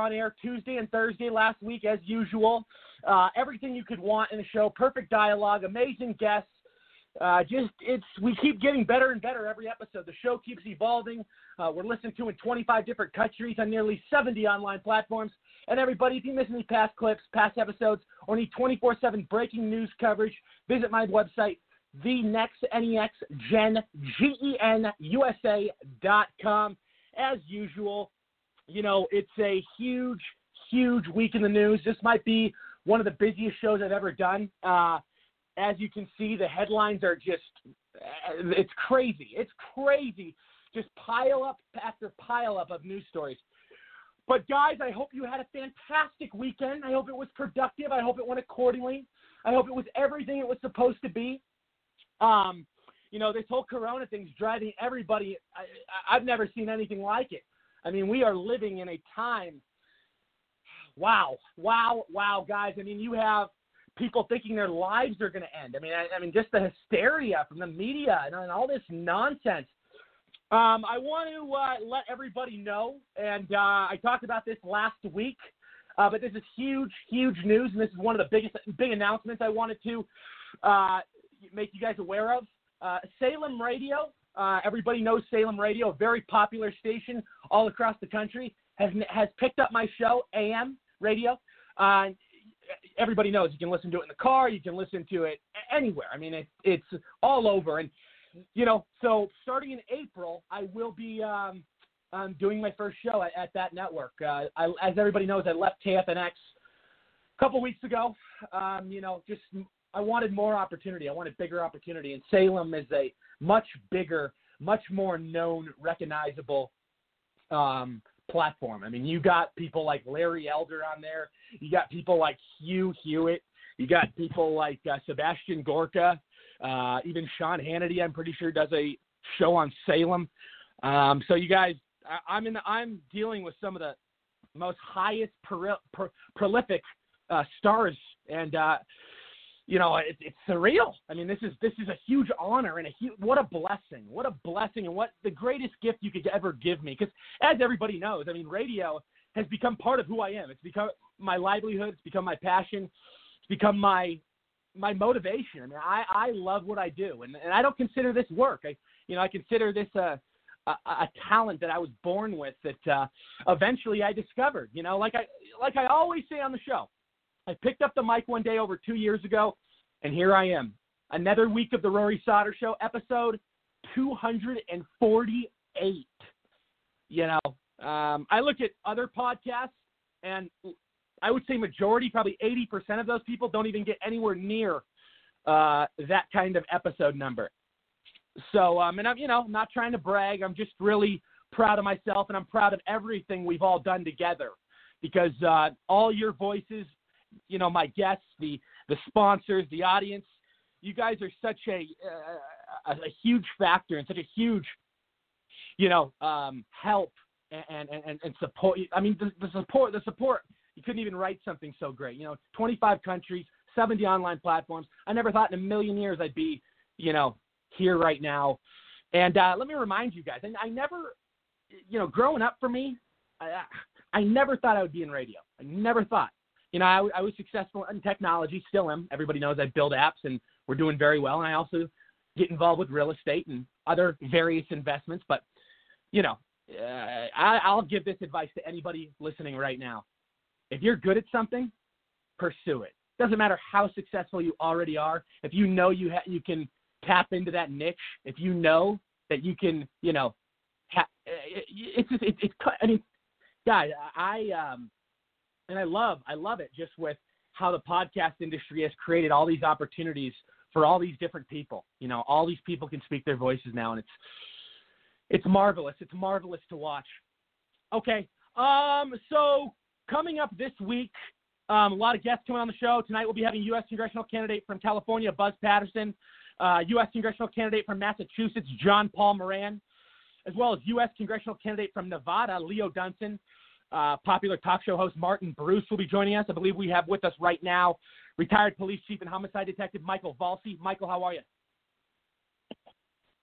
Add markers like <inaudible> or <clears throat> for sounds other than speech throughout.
On air Tuesday and Thursday last week, as usual. Uh, everything you could want in a show, perfect dialogue, amazing guests. Uh, just it's we keep getting better and better every episode. The show keeps evolving. Uh, we're listened to in 25 different countries on nearly 70 online platforms. And everybody, if you miss any past clips, past episodes, or need 24/7 breaking news coverage, visit my website, the next NEX Gen G E N USA dot com. As usual, you know it's a huge, huge week in the news. This might be one of the busiest shows I've ever done. Uh, as you can see, the headlines are just, it's crazy. It's crazy. Just pile up after pile up of news stories. But guys, I hope you had a fantastic weekend. I hope it was productive. I hope it went accordingly. I hope it was everything it was supposed to be. Um, you know, this whole Corona thing's driving everybody. I, I've never seen anything like it. I mean, we are living in a time. Wow, wow, wow, guys. I mean, you have people thinking their lives are going to end. I mean, I, I mean, just the hysteria from the media and, and all this nonsense. Um, I want to uh, let everybody know, and uh, I talked about this last week, uh, but this is huge, huge news, and this is one of the biggest big announcements I wanted to uh, make you guys aware of. Uh, Salem Radio, uh, everybody knows Salem Radio, a very popular station all across the country, has has picked up my show, AM Radio. Uh, everybody knows you can listen to it in the car, you can listen to it anywhere. I mean, it, it's all over, and you know, so starting in April, I will be um, um, doing my first show at, at that network. Uh, I, as everybody knows, I left KFNX a couple weeks ago. Um, you know, just I wanted more opportunity. I wanted bigger opportunity, and Salem is a much bigger, much more known, recognizable um, platform. I mean, you got people like Larry Elder on there. You got people like Hugh Hewitt. You got people like uh, Sebastian Gorka. Uh, even Sean Hannity, I'm pretty sure, does a show on Salem. Um, so you guys, I, I'm in. The, I'm dealing with some of the most highest pro, pro, prolific uh, stars, and uh, you know it, it's surreal. I mean, this is this is a huge honor and a huge, what a blessing, what a blessing, and what the greatest gift you could ever give me. Because as everybody knows, I mean, radio has become part of who I am. It's become my livelihood. It's become my passion. It's become my my motivation. I mean, I, I love what I do, and, and I don't consider this work. I, you know, I consider this a, a, a talent that I was born with that uh, eventually I discovered. You know, like I like I always say on the show, I picked up the mic one day over two years ago, and here I am, another week of the Rory Sauter Show, episode 248. You know, um, I look at other podcasts, and I would say majority, probably 80% of those people don't even get anywhere near uh, that kind of episode number. So, um, and I'm, you know, not trying to brag. I'm just really proud of myself, and I'm proud of everything we've all done together, because uh, all your voices, you know, my guests, the the sponsors, the audience, you guys are such a uh, a, a huge factor and such a huge, you know, um, help and, and and support. I mean, the, the support, the support you couldn't even write something so great. You know, 25 countries, 70 online platforms. I never thought in a million years I'd be, you know, here right now. And uh, let me remind you guys, and I never, you know, growing up for me, I, I never thought I would be in radio. I never thought. You know, I, I was successful in technology, still am. Everybody knows I build apps, and we're doing very well. And I also get involved with real estate and other various investments. But, you know, uh, I, I'll give this advice to anybody listening right now. If you're good at something, pursue it. Doesn't matter how successful you already are. If you know you ha- you can tap into that niche, if you know that you can, you know, ha- it's just, it, it's I mean, guys, I um and I love I love it just with how the podcast industry has created all these opportunities for all these different people. You know, all these people can speak their voices now, and it's it's marvelous. It's marvelous to watch. Okay, um, so coming up this week, um, a lot of guests coming on the show tonight. We'll be having U.S. congressional candidate from California, Buzz Patterson, uh, U.S. congressional candidate from Massachusetts, John Paul Moran, as well as U.S. congressional candidate from Nevada, Leo Dunson. Uh, popular talk show host Martin Bruce will be joining us. I believe we have with us right now retired police chief and homicide detective Michael Valsi. Michael, how are you?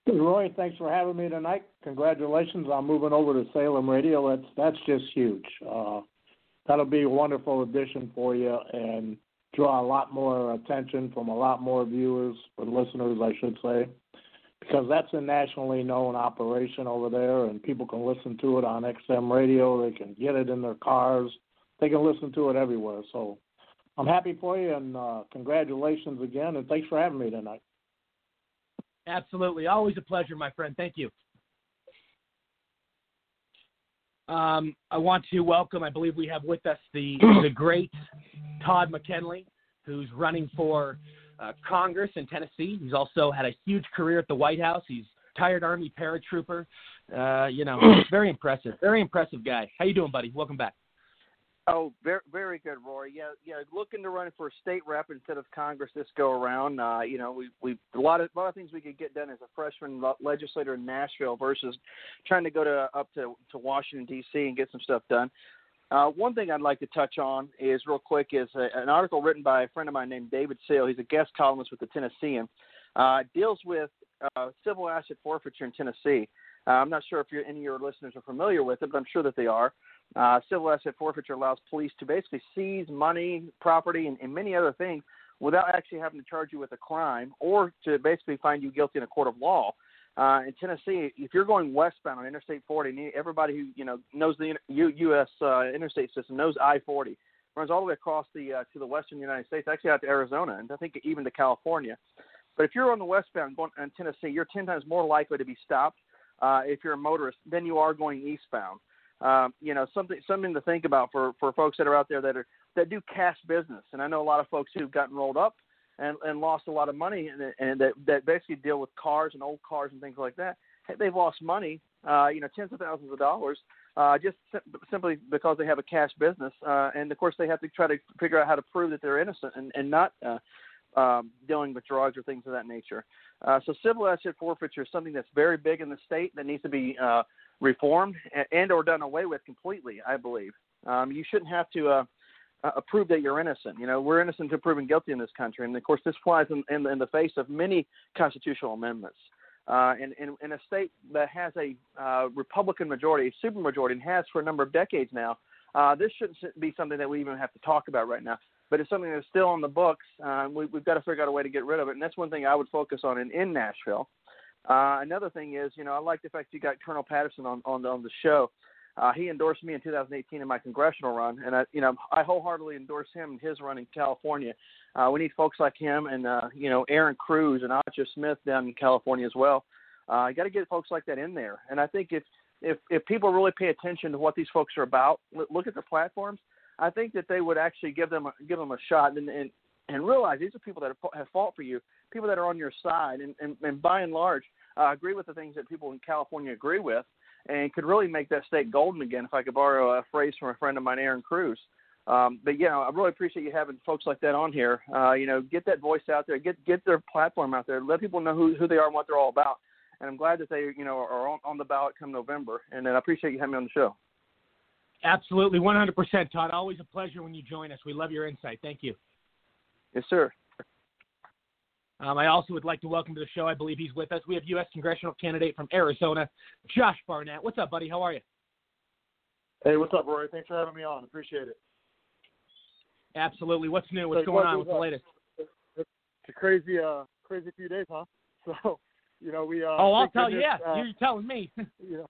Roy, thanks for having me tonight. Congratulations on moving over to Salem Radio. That's that's just huge. Uh, that'll be a wonderful addition for you and draw a lot more attention from a lot more viewers or listeners, I should say, because that's a nationally known operation over there, and people can listen to it on XM radio. They can get it in their cars. They can listen to it everywhere. So I'm happy for you, and uh, congratulations again, and thanks for having me tonight. Absolutely. Always a pleasure, my friend. Thank you. Um, I want to welcome, I believe we have with us the, the great Todd McKinley, who's running for uh, Congress in Tennessee. He's also had a huge career at the White House. He's retired Army paratrooper. Uh, you know, <clears throat> very impressive. Very impressive guy. How you doing, buddy? Welcome back. Oh, very very good, Rory. Yeah, yeah. Looking to run for state rep instead of Congress this go around. Uh, you know, we we a lot of a lot of things we could get done as a freshman legislator in Nashville versus trying to go to up to to Washington D.C. and get some stuff done. Uh, one thing I'd like to touch on is real quick is a, an article written by a friend of mine named David Sale. He's a guest columnist with the Tennessean. Uh, deals with uh, civil asset forfeiture in Tennessee. Uh, I'm not sure if any of your listeners are familiar with it, but I'm sure that they are. Uh, civil asset forfeiture allows police to basically seize money, property, and, and many other things without actually having to charge you with a crime or to basically find you guilty in a court of law. Uh, in Tennessee, if you're going westbound on Interstate 40, everybody who you know knows the U, U.S. Uh, interstate system knows I-40 runs all the way across the uh, to the western United States, actually out to Arizona, and I think even to California. But if you're on the westbound going in Tennessee, you're 10 times more likely to be stopped uh, if you're a motorist than you are going eastbound um, you know something something to think about for for folks that are out there that are that do cash business. And I know a lot of folks who've gotten rolled up and and lost a lot of money and, and that that basically deal with cars and old cars and things like that. They've lost money, uh, you know, tens of thousands of dollars. Uh, just sim- simply because they have a cash business, uh, and of course they have to try to figure out how to prove that they're innocent and, and not uh, um, dealing with drugs or things of that nature. Uh, so civil asset forfeiture is something that's very big in the state that needs to be uh, reformed and or done away with completely. I believe um, you shouldn't have to uh, uh, prove that you're innocent. You know, we're innocent to proven guilty in this country, and of course, this flies in, in, in the face of many constitutional amendments. Uh, in, in, in a state that has a uh, Republican majority, a supermajority, and has for a number of decades now, uh, this shouldn't be something that we even have to talk about right now. But it's something that's still on the books. Uh, we, we've got to figure out a way to get rid of it, and that's one thing I would focus on in, in Nashville. Uh, another thing is, you know, I like the fact you got Colonel Patterson on on on the show. Uh, he endorsed me in 2018 in my congressional run, and I, you know, I wholeheartedly endorse him in his run in California. Uh, we need folks like him, and uh, you know, Erin Cruz and Aja Smith down in California as well. Uh, you got to get folks like that in there, and I think if if if people really pay attention to what these folks are about, look at their platforms, I think that they would actually give them a, give them a shot and and and realize these are people that have fought for you, people that are on your side, and and, and by and large, uh, agree with the things that people in California agree with, and could really make that state golden again. If I could borrow a phrase from a friend of mine, Erin Cruz. Um, but you know, I really appreciate you having folks like that on here. Uh, you know, get that voice out there, get get their platform out there, let people know who who they are and what they're all about. And I'm glad that they, you know, are on, on the ballot come November. And I appreciate you having me on the show. Absolutely, 100%, Todd. Always a pleasure when you join us. We love your insight. Thank you. Yes, sir. Um, I also would like to welcome to the show. I believe he's with us. We have U.S. congressional candidate from Arizona, Josh Barnett. What's up, buddy? How are you? Hey, what's up, Rory? Thanks for having me on. Appreciate it. Absolutely. What's new? What's going on? What's the latest? It's a crazy, uh, crazy few days, huh? <laughs> So, you know, we. Uh, oh, I'll tell you. Yeah, uh, you're telling me. <laughs> <laughs> you know,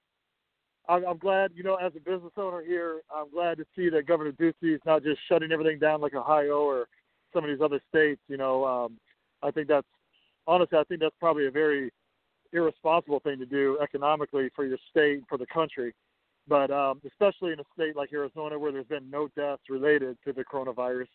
I'm, I'm glad. You know, as a business owner here, I'm glad to see that Governor Ducey is not just shutting everything down like Ohio or some of these other states. You know, um, I think that's honestly, I think that's probably a very irresponsible thing to do economically for your state and for the country. But um, especially in a state like Arizona where there's been no deaths related to the coronavirus,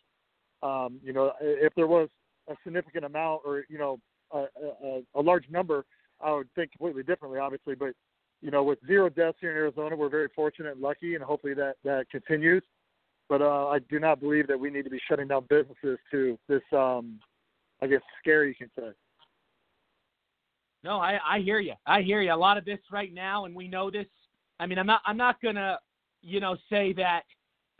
um, you know, if there was a significant amount or you know a, a, a large number, I would think completely differently, obviously. But you know, with zero deaths here in Arizona, we're very fortunate and lucky, and hopefully that that continues. But uh, I do not believe that we need to be shutting down businesses to this, um, I guess, scare you can say. No, I, I hear you. I hear you. A lot of this right now, and we know this. I mean, I'm not I'm not gonna, you know, say that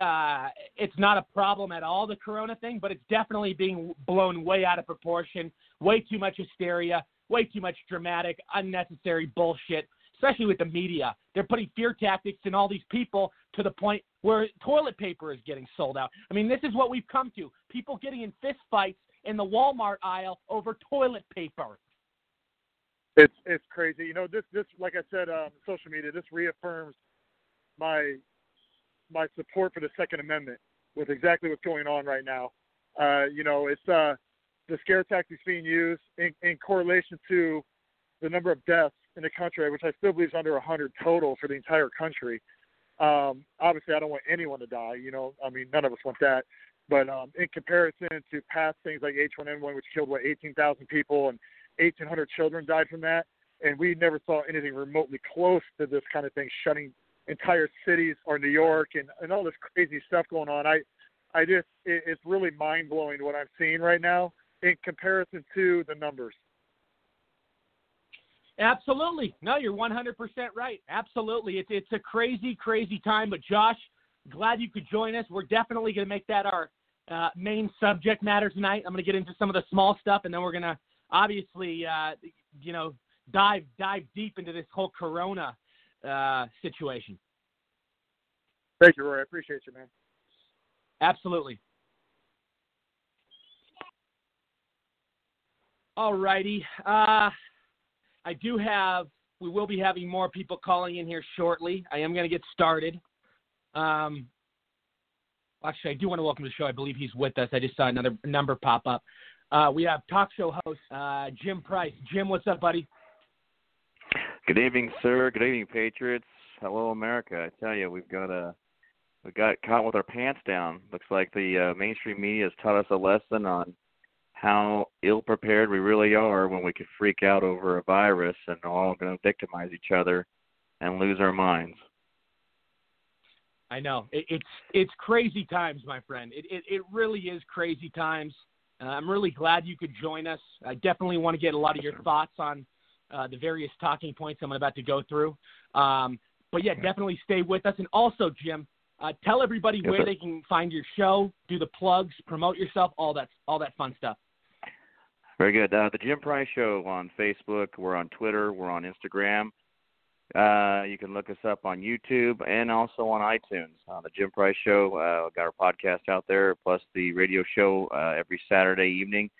uh, it's not a problem at all, the Corona thing, but it's definitely being blown way out of proportion. Way too much hysteria. Way too much dramatic, unnecessary bullshit. Especially with the media, they're putting fear tactics in all these people to the point where toilet paper is getting sold out. I mean, this is what we've come to: people getting in fist fights in the Walmart aisle over toilet paper. It's it's crazy. You know, this this like I said, um, social media. This reaffirms my my support for the Second Amendment with exactly what's going on right now. Uh, you know, it's uh, the scare tactics being used in, in correlation to the number of deaths in the country, which I still believe is under 100 total for the entire country. Um, obviously, I don't want anyone to die. You know, I mean, none of us want that. But um, in comparison to past things like H1N1, which killed what 18,000 people and 1,800 children died from that, and we never saw anything remotely close to this kind of thing shutting entire cities or New York and, and all this crazy stuff going on. I I just it, it's really mind blowing what I'm seeing right now in comparison to the numbers. Absolutely. No, you're 100% right. Absolutely. It's it's a crazy crazy time, but Josh, glad you could join us. We're definitely going to make that our uh, main subject matter tonight. I'm going to get into some of the small stuff and then we're going to obviously uh, you know dive dive deep into this whole corona uh, situation. Thank you, Roy. I appreciate you, man. Absolutely. All righty. Uh, I do have, we will be having more people calling in here shortly. I am going to get started. Um, actually, I do want to welcome to the show. I believe he's with us. I just saw another number pop up. Uh, we have talk show host uh, Jim Price. Jim, what's up, buddy? Good evening, sir. Good evening, Patriots. Hello, America. I tell you, we've got a we got caught with our pants down. Looks like the uh, mainstream media has taught us a lesson on how ill prepared we really are when we can freak out over a virus and all going to victimize each other and lose our minds. I know it, it's it's crazy times, my friend. It it, it really is crazy times. Uh, I'm really glad you could join us. I definitely want to get a lot of your thoughts on uh, the various talking points I'm about to go through. Um, but yeah, definitely stay with us. And also, Jim, uh, tell everybody yes, where sir. they can find your show, do the plugs, promote yourself, all that all that fun stuff. Very good. Uh, the Jim Price Show on Facebook. We're on Twitter. We're on Instagram. Uh, you can look us up on YouTube and also on iTunes. Uh, the Jim Price Show. Uh, got our podcast out there, plus the radio show uh, every Saturday evening.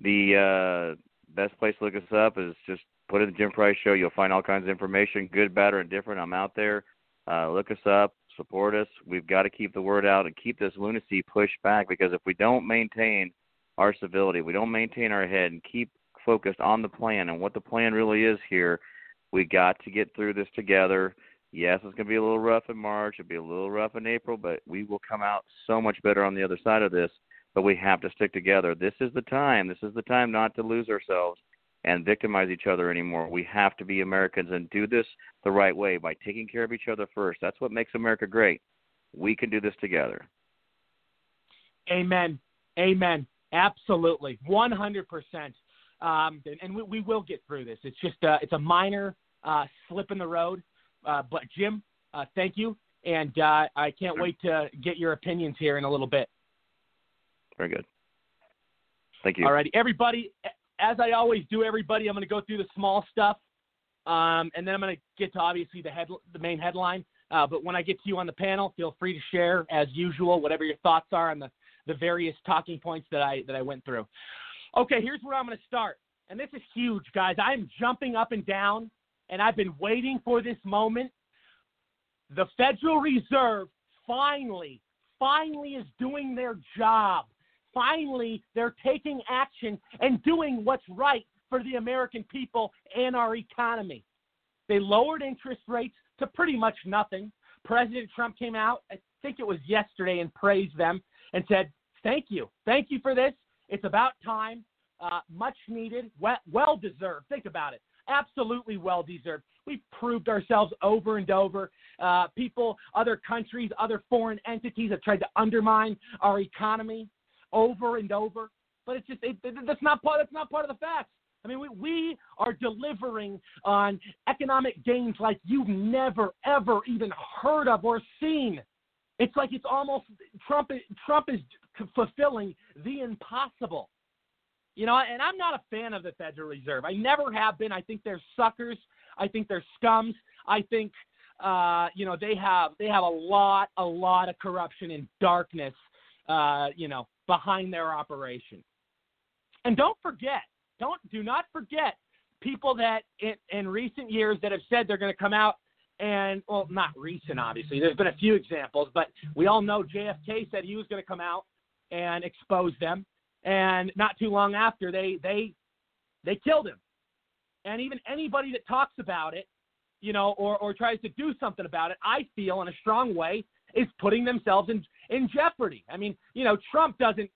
The uh, best place to look us up is just put in the Jim Price Show. You'll find all kinds of information, good, bad, or indifferent. I'm out there. Uh, look us up, support us. We've got to keep the word out and keep this lunacy pushed back because if we don't maintain our civility, we don't maintain our head and keep focused on the plan and what the plan really is here, we got to get through this together. Yes, it's going to be a little rough in March. It'll be a little rough in April, but we will come out so much better on the other side of this. But we have to stick together. This is the time. This is the time not to lose ourselves and victimize each other anymore. We have to be Americans and do this the right way by taking care of each other first. That's what makes America great. We can do this together. Amen. Amen. Absolutely. 100%. Um, and and we, we will get through this. It's just uh, it's a minor uh, slip in the road. Uh, but Jim, uh, thank you, and uh, I can't wait to get your opinions here in a little bit. Very good. Thank you. All righty, everybody. As I always do, everybody, I'm going to go through the small stuff, um, and then I'm going to get to obviously the head, the main headline. Uh, but when I get to you on the panel, feel free to share as usual whatever your thoughts are on the, the various talking points that I that I went through. Okay, here's where I'm going to start, and this is huge, guys. I'm jumping up and down, and I've been waiting for this moment. The Federal Reserve finally, finally is doing their job. Finally, they're taking action and doing what's right for the American people and our economy. They lowered interest rates to pretty much nothing. President Trump came out, I think it was yesterday, and praised them and said, "Thank you, thank you for this. It's about time. Uh, much needed, well, deserved. Think about it. Absolutely well deserved. We've proved ourselves over and over. Uh, people, other countries, other foreign entities have tried to undermine our economy over and over. But it's just it, that's not part. That's not part of the facts. I mean, we, we are delivering on economic gains like you've never, ever even heard of or seen. It's like it's almost Trump. Trump is fulfilling the impossible. You know, and I'm not a fan of the Federal Reserve. I never have been. I think they're suckers. I think they're scums. I think, uh, you know, they have they have a lot, a lot of corruption and darkness, uh, you know, behind their operation. And don't forget, don't do not forget people that in, in recent years that have said they're going to come out and well, not recent, obviously. There's been a few examples, but we all know JFK said he was going to come out and expose them and not too long after they they they killed him. And even anybody that talks about it, you know, or or tries to do something about it, I feel in a strong way is putting themselves in in jeopardy. I mean, you know, Trump doesn't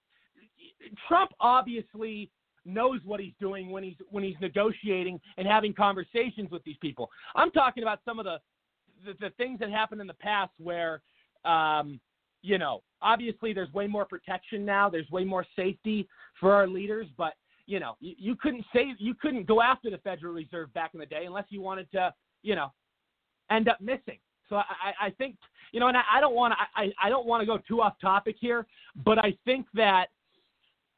Trump obviously knows what he's doing when he's when he's negotiating and having conversations with these people. I'm talking about some of the the, the things that happened in the past where um, you know, obviously there's way more protection now. There's way more safety for our leaders, but you know, you, you couldn't say you couldn't go after the Federal Reserve back in the day unless you wanted to, you know, end up missing. So I, I think, you know, and I, don't want to, I, I don't want to go too off topic here, but I think that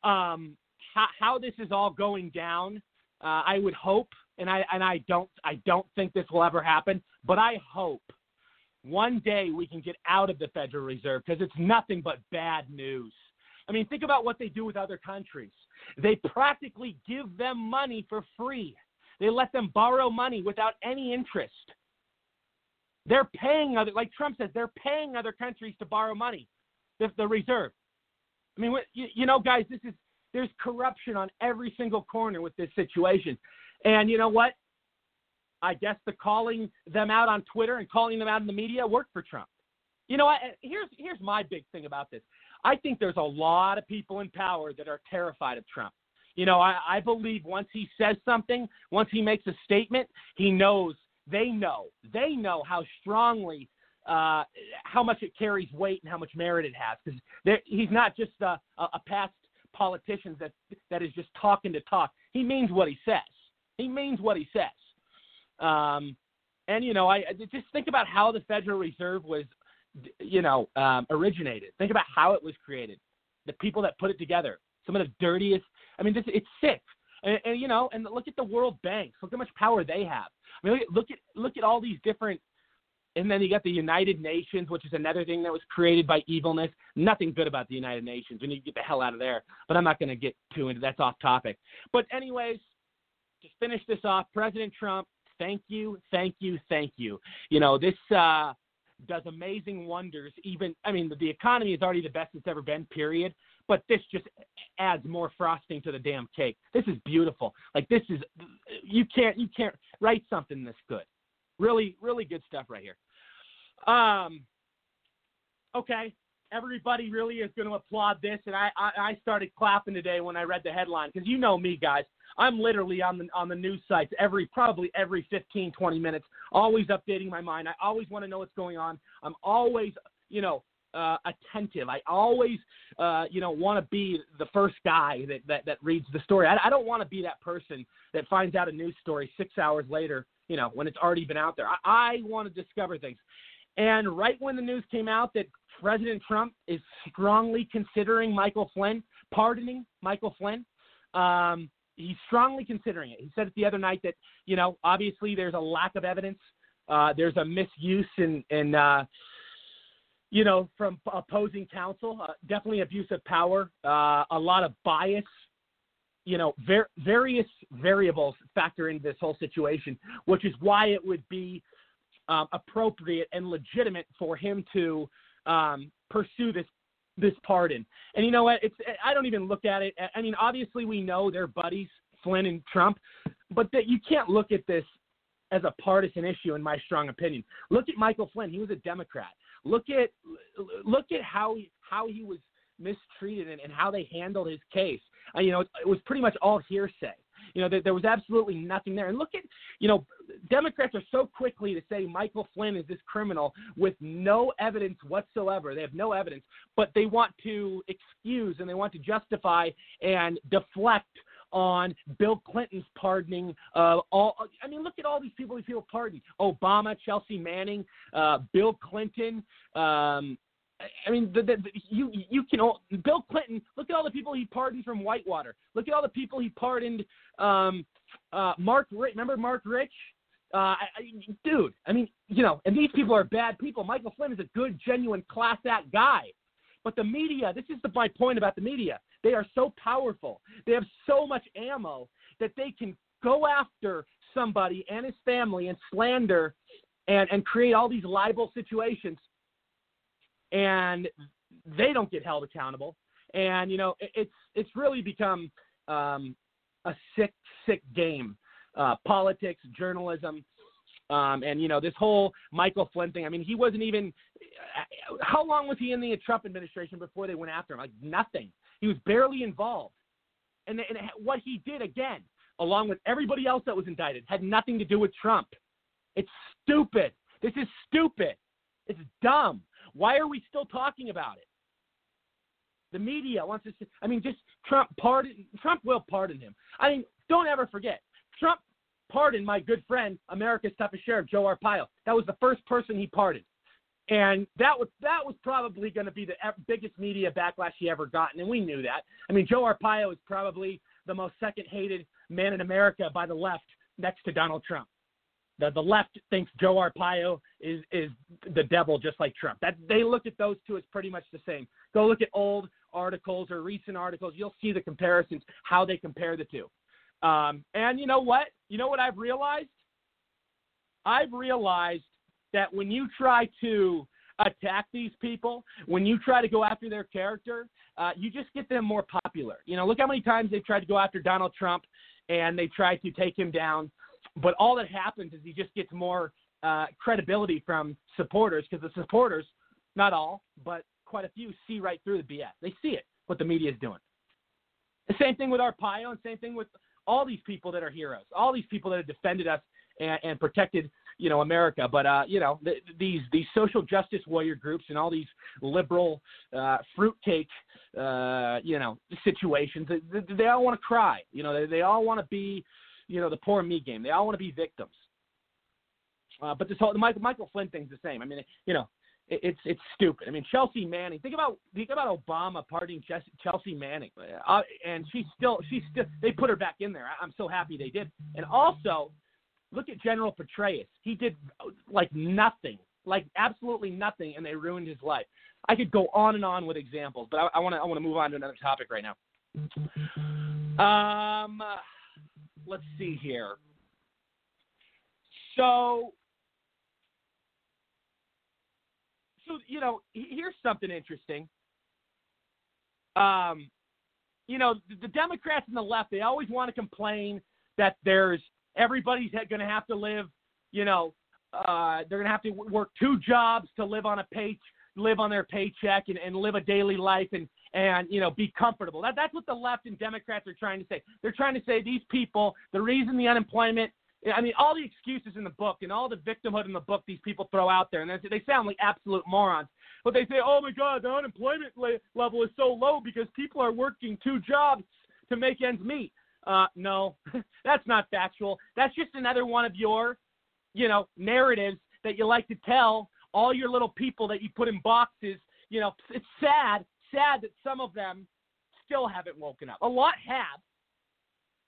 um, how, how this is all going down, uh, I would hope, and I and I don't, I don't think this will ever happen, but I hope one day we can get out of the Federal Reserve because it's nothing but bad news. I mean, think about what they do with other countries. They practically give them money for free. They let them borrow money without any interest. They're paying other, like Trump says, they're paying other countries to borrow money, the, the reserve. I mean, you, you know, guys, this is there's corruption on every single corner with this situation, and you know what? I guess the calling them out on Twitter and calling them out in the media worked for Trump. You know, here's here's my big thing about this. I think there's a lot of people in power that are terrified of Trump. You know, I, I believe once he says something, once he makes a statement, he knows they know they know how strongly uh, how much it carries weight and how much merit it has because he's not just a, a past politician that that is just talking to talk. He means what he says. He means what he says. Um, and you know, I, just think about how the Federal Reserve was, you know, um, originated. Think about how it was created. The people that put it together. Some of the dirtiest. I mean, this it's sick. And, and you know, and look at the World Banks. Look how much power they have. I mean, look at look at all these different. And then you got the United Nations, which is another thing that was created by evilness. Nothing good about the United Nations. We need to get the hell out of there. But I'm not going to get too into that's off topic. But anyways, to finish this off. President Trump thank you, thank you, thank you. You know, this uh, does amazing wonders. Even, I mean, the, the economy is already the best it's ever been, period. But this just adds more frosting to the damn cake. This is beautiful. Like this is, you can't, you can't write something this good. Really, really good stuff right here. Um, okay, everybody really is going to applaud this, and I, I, I started clapping today when I read the headline because you know me, guys. I'm literally on the on the news sites every probably every 15 20 minutes, always updating my mind. I always want to know what's going on. I'm always, you know, uh, attentive. I always, uh, you know, want to be the first guy that, that, that reads the story. I, I don't want to be that person that finds out a news story six hours later, you know, when it's already been out there. I, I want to discover things. And right when the news came out that President Trump is strongly considering Michael Flynn, pardoning Michael Flynn, um, he's strongly considering it. He said it the other night that you know obviously there's a lack of evidence, uh, there's a misuse in uh, you know from opposing counsel, uh, definitely abuse of power, uh, a lot of bias. You know, ver- various variables factor into this whole situation, which is why it would be um, appropriate and legitimate for him to um, pursue this this pardon. And you know what? It's I don't even look at it. I mean, obviously we know they're buddies, Flynn and Trump, but that you can't look at this as a partisan issue, in my strong opinion. Look at Michael Flynn; he was a Democrat. Look at look at how he, how he was mistreated and, and how they handled his case. Uh, you know, it, it was pretty much all hearsay. You know, there, there was absolutely nothing there. And look at, you know, Democrats are so quickly to say Michael Flynn is this criminal with no evidence whatsoever. They have no evidence, but they want to excuse and they want to justify and deflect on Bill Clinton's pardoning uh, all. I mean, look at all these people he feel pardoned: Obama, Chelsea Manning, uh, Bill Clinton. Um, I mean, the, the, the, you you can all, Bill Clinton. Look at all the people he pardoned from Whitewater. Look at all the people he pardoned. Um, uh, Marc, Rich, remember Marc Rich? Uh, I, dude, I mean, you know, and these people are bad people. Michael Flynn is a good, genuine, class act guy. But the media, this is the, my point about the media. They are so powerful. They have so much ammo that they can go after somebody and his family and slander and, and create all these libel situations and they don't get held accountable. And you know, it's it's really become um, a sick, sick game. Uh, politics, journalism, um, and you know this whole Michael Flynn thing. I mean, he wasn't even. How long was he in the Trump administration before they went after him? Like nothing. He was barely involved. And, and what he did again, along with everybody else that was indicted, had nothing to do with Trump. It's stupid. This is stupid. It's dumb. Why are we still talking about it? The media wants to. I mean, just Trump pardon. Trump will pardon him. I mean, don't ever forget. Trump pardoned my good friend, America's toughest sheriff, Joe Arpaio. That was the first person he pardoned, and that was that was probably going to be the biggest media backlash he ever gotten, and we knew that. I mean, Joe Arpaio is probably the most second hated man in America by the left, next to Donald Trump. The the left thinks Joe Arpaio is is the devil, just like Trump. That they look at those two as pretty much the same. Go look at old articles or recent articles. You'll see the comparisons, how they compare the two. Um, and you know what? You know what I've realized? I've realized that when you try to attack these people, when you try to go after their character, uh, you just get them more popular. You know, look how many times they've tried to go after Donald Trump and they tried to take him down. But all that happens is he just gets more uh, credibility from supporters because the supporters, not all, but quite a few, see right through the BS. They see it, what the media is doing. The same thing with Arpaio, and same thing with all these people that are heroes, all these people that have defended us and, and protected, you know, America. But uh, you know, the, these these social justice warrior groups and all these liberal uh, fruitcake, uh, you know, situations, they, they all want to cry. You know, they, they all want to be you know the poor me game. They all want to be victims. Uh, but this whole the Michael Michael Flynn thing's the same. I mean, you know, it, it's it's stupid. I mean, Chelsea Manning. Think about think about Obama pardoning Chelsea Manning, uh, and she's still she's still they put her back in there. I'm so happy they did. And also, look at General Petraeus. He did like nothing, like absolutely nothing, and they ruined his life. I could go on and on with examples, but I want to I want to move on to another topic right now. Um let's see here. So, so you know, here's something interesting. Um, you know, the Democrats and the left, they always want to complain that there's everybody's going to have to live, you know, uh, they're going to have to work two jobs to live on a pay, live on their paycheck and, and live a daily life and and you know be comfortable. That that's what the left and Democrats are trying to say. They're trying to say these people, the reason the unemployment I mean, all the excuses in the book and all the victimhood in the book these people throw out there, and they sound like absolute morons. But they say, oh my God, the unemployment level is so low because people are working two jobs to make ends meet. Uh, no, <laughs> that's not factual. That's just another one of your, you know, narratives that you like to tell all your little people that you put in boxes. You know, it's sad sad that some of them still haven't woken up. A lot have,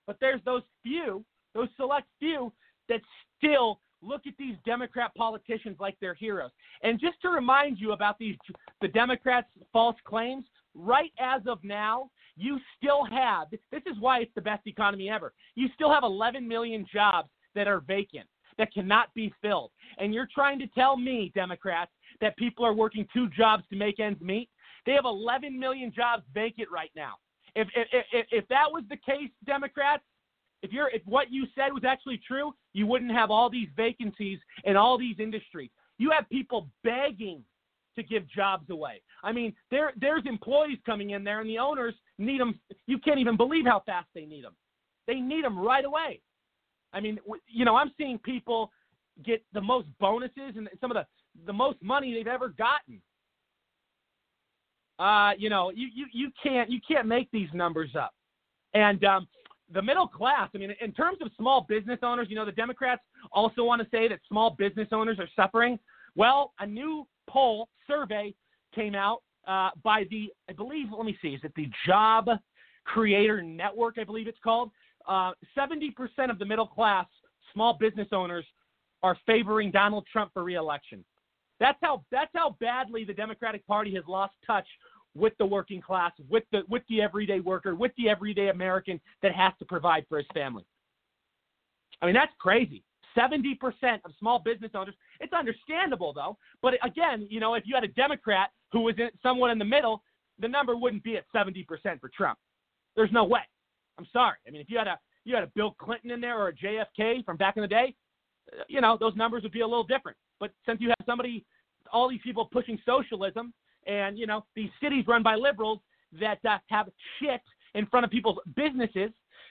but there's those few, those select few, that still look at these Democrat politicians like they're heroes. And just to remind you about these the Democrats' false claims, right as of now, you still have this is why it's the best economy ever. You still have 11 million jobs that are vacant that cannot be filled. And you're trying to tell me, Democrats, that people are working two jobs to make ends meet? They have 11 million jobs vacant right now. If if if, if that was the case, Democrats, if you're if what you said was actually true, you wouldn't have all these vacancies in all these industries. You have people begging to give jobs away. I mean, there there's employees coming in there, and the owners need them. You can't even believe how fast they need them. They need them right away. I mean, you know, I'm seeing people get the most bonuses and some of the the most money they've ever gotten. Uh, you know, you, you you can't you can't make these numbers up. And um, the middle class, I mean, in terms of small business owners, you know, the Democrats also want to say that small business owners are suffering. Well, a new poll survey came out uh, by the, I believe, let me see, is it the Job Creator Network? I believe it's called. Uh, 70% of the middle class small business owners are favoring Donald Trump for reelection. That's how that's how badly the Democratic Party has lost touch with the working class, with the with the everyday worker, with the everyday American that has to provide for his family. I mean, that's crazy. 70% of small business owners. It's understandable though, but again, you know, if you had a Democrat who was in, somewhat in the middle, the number wouldn't be at 70% for Trump. There's no way. I'm sorry. I mean, if you had a you had a Bill Clinton in there or a JFK from back in the day, you know, those numbers would be a little different. But since you have somebody, all these people pushing socialism, and you know these cities run by liberals that uh, have shit in front of people's businesses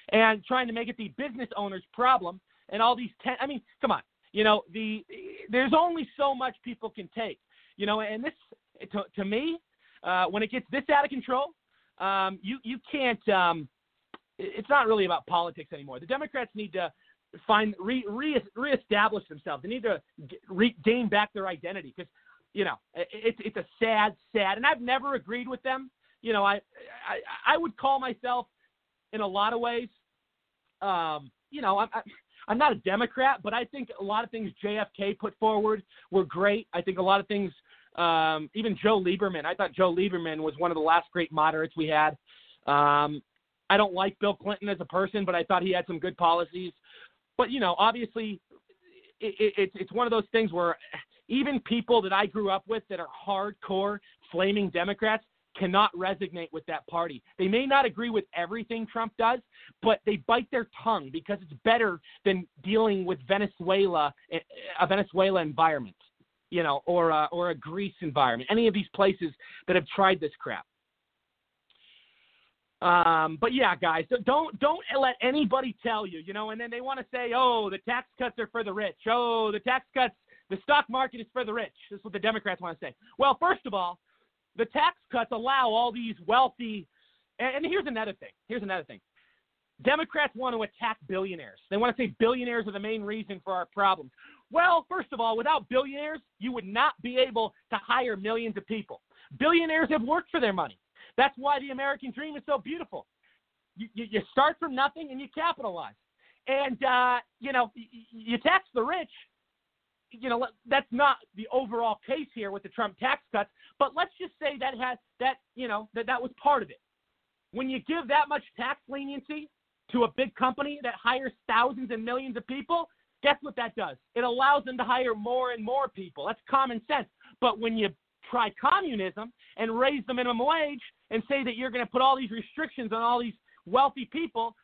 and trying to make it the business owner's problem, and all these. Ten- I mean, come on. You know, the there's only so much people can take. You know, and this to, to me, uh, when it gets this out of control, um, you you can't. Um, it's not really about politics anymore. The Democrats need to find re, re reestablish themselves. They need to regain back their identity because you know it's it's a sad, sad. And I've never agreed with them. You know, I I, I would call myself in a lot of ways. Um, you know, I'm. I'm not a Democrat, but I think a lot of things JFK put forward were great. I think a lot of things, um, even Joe Lieberman. I thought Joe Lieberman was one of the last great moderates we had. Um, I don't like Bill Clinton as a person, but I thought he had some good policies. But you know, obviously, it, it, it's it's one of those things where even people that I grew up with that are hardcore flaming Democrats cannot resonate with that party. They may not agree with everything Trump does, but they bite their tongue because it's better than dealing with Venezuela, eh, a Venezuela environment, you know, or a, or a Greece environment. Any of these places that have tried this crap. Um, but yeah, guys, don't don't let anybody tell you, you know. And then they want to say, oh, the tax cuts are for the rich. Oh, the tax cuts, the stock market is for the rich. This is what the Democrats want to say. Well, first of all, the tax cuts allow all these wealthy. And, and here's another thing. Here's another thing. Democrats want to attack billionaires. They want to say billionaires are the main reason for our problems. Well, first of all, without billionaires, you would not be able to hire millions of people. Billionaires have worked for their money. That's why the American dream is so beautiful. You, you, you start from nothing and you capitalize. And, uh, you know, you, you tax the rich. You know, that's not the overall case here with the Trump tax cuts, but let's just say that has that, you know, that that was part of it. When you give that much tax leniency to a big company that hires thousands and millions of people, guess what that does? It allows them to hire more and more people. That's common sense. But when you try communism and raise the minimum wage and say that you're going to put all these restrictions on all these wealthy people,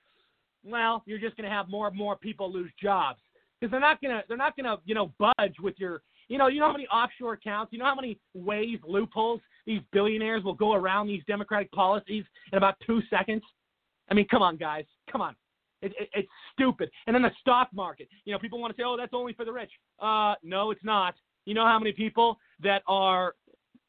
well, you're just going to have more and more people lose jobs because they're not going to they're not going to you know budge with your you know you know how many offshore accounts you know how many ways loopholes these billionaires will go around these democratic policies in about two seconds. I mean, come on, guys, come on. It, it, it's stupid. And then the stock market. You know, people want to say, "Oh, that's only for the rich." Uh, no, it's not. You know how many people that are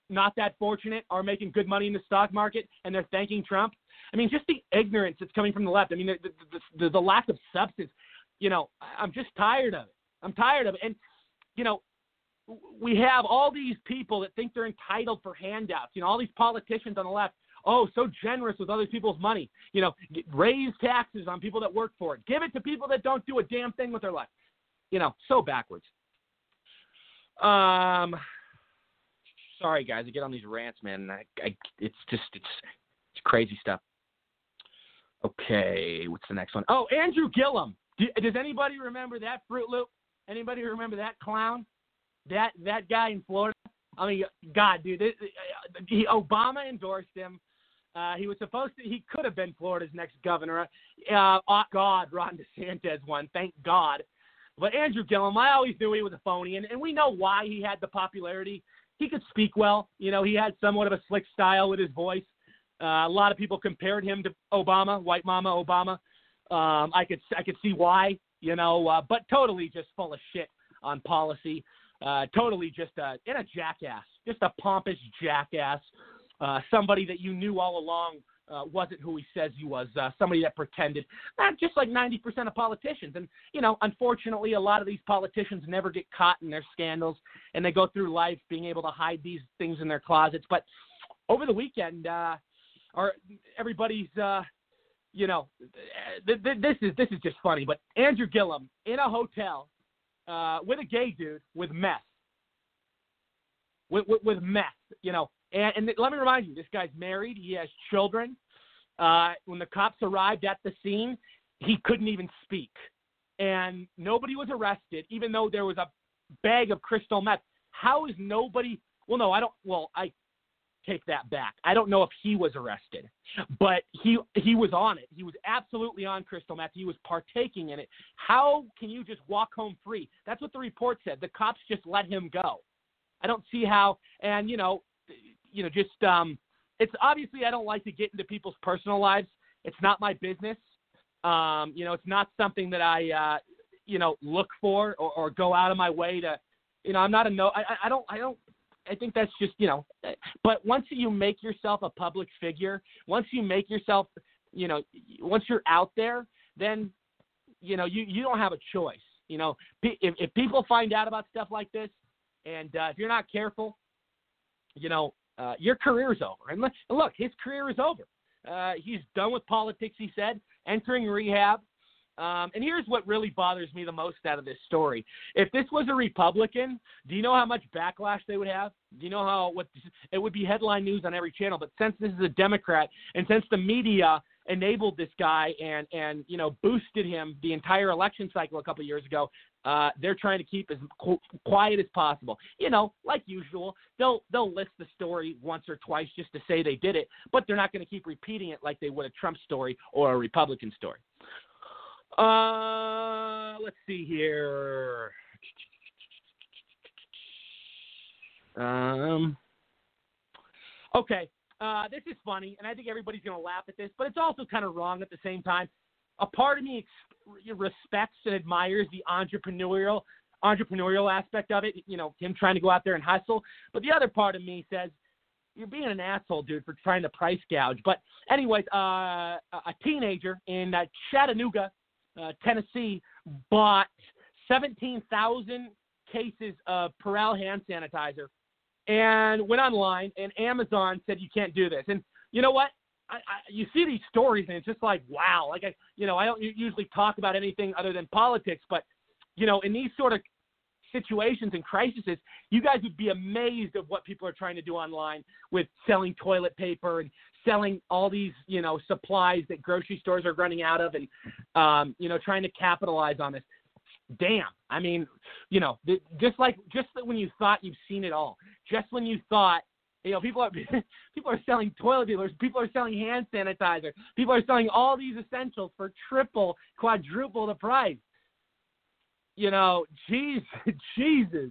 not that fortunate are making good money in the stock market and they're thanking Trump. I mean, just the ignorance that's coming from the left. I mean, the, the, the, the lack of substance. You know, I'm just tired of it. I'm tired of it. And, you know, we have all these people that think they're entitled for handouts. You know, all these politicians on the left. Oh, so generous with other people's money. You know, raise taxes on people that work for it. Give it to people that don't do a damn thing with their life. You know, so backwards. Um, sorry guys, I get on these rants, man. I, I, it's just it's it's crazy stuff. Okay, what's the next one? Oh, Andrew Gillum. Do, does anybody remember that Fruit Loop? Anybody remember that clown? That that guy in Florida? I mean, God, dude, it, he, Obama endorsed him. Uh, he was supposed to. He could have been Florida's next governor. Uh, oh, God, Ron DeSantis won. Thank God. But Andrew Gillum, I always knew he was a phony, and, and we know why he had the popularity. He could speak well. You know, he had somewhat of a slick style with his voice. Uh, a lot of people compared him to Obama, White Mama Obama. Um, I could I could see why, you know, uh, but totally just full of shit on policy. Uh, totally just a and a jackass, just a pompous jackass. Uh, somebody that you knew all along uh, wasn't who he says he was. Uh, somebody that pretended, uh, just like 90% of politicians. And you know, unfortunately, a lot of these politicians never get caught in their scandals, and they go through life being able to hide these things in their closets. But over the weekend, uh, or everybody's. Uh, you know, th- th- this is this is just funny. But Andrew Gillum in a hotel uh, with a gay dude with meth, with, with, with meth. You know, and, and let me remind you, this guy's married. He has children. Uh, when the cops arrived at the scene, he couldn't even speak, and nobody was arrested, even though there was a bag of crystal meth. How is nobody? Well, no, I don't. Well, I take that back. I don't know if he was arrested, but he he was on it. He was absolutely on crystal meth. He was partaking in it. How can you just walk home free? That's what the report said. The cops just let him go. I don't see how. And you know, you know, just um, it's obviously I don't like to get into people's personal lives. It's not my business. Um, you know, it's not something that I uh, you know look for or, or go out of my way to. You know, I'm not a no. I, I don't. I don't I think that's just you know. But once you make yourself a public figure, once you make yourself, you know, once you're out there, then you know you you don't have a choice. You know, if if people find out about stuff like this, and uh, if you're not careful, you know, uh, your career's over. And look, look, his career is over. Uh, he's done with politics. He said, entering rehab. Um, and here's what really bothers me the most out of this story. If this was a Republican, do you know how much backlash they would have? Do you know how what it would be headline news on every channel? But since this is a Democrat, and since the media enabled this guy and and you know boosted him the entire election cycle a couple years ago, uh, they're trying to keep as qu- quiet as possible. You know, like usual, they'll they'll list the story once or twice just to say they did it, but they're not going to keep repeating it like they would a Trump story or a Republican story. Uh, let's see here. Um. Okay. Uh, this is funny, and I think everybody's going to laugh at this, but it's also kind of wrong at the same time. A part of me respects and admires the entrepreneurial entrepreneurial aspect of it. You know, him trying to go out there and hustle. But the other part of me says, you're being an asshole, dude, for trying to price gouge. But anyways, uh, a teenager in uh, Chattanooga, uh, Tennessee, bought 17,000 cases of Purell hand sanitizer and went online, and Amazon said you can't do this. And you know what? I, I, you see these stories, and it's just like, wow. Like I, you know, I don't usually talk about anything other than politics, but you know, in these sort of situations and crises, you guys would be amazed of what people are trying to do online with selling toilet paper and selling all these, you know, supplies that grocery stores are running out of, and um, you know, trying to capitalize on this. Damn, I mean, you know, just like just when you thought you've seen it all, just when you thought you know, people are <laughs> people are selling toilet paper, people are selling hand sanitizer, people are selling all these essentials for triple, quadruple the price. You know, <laughs> Jesus, Jesus,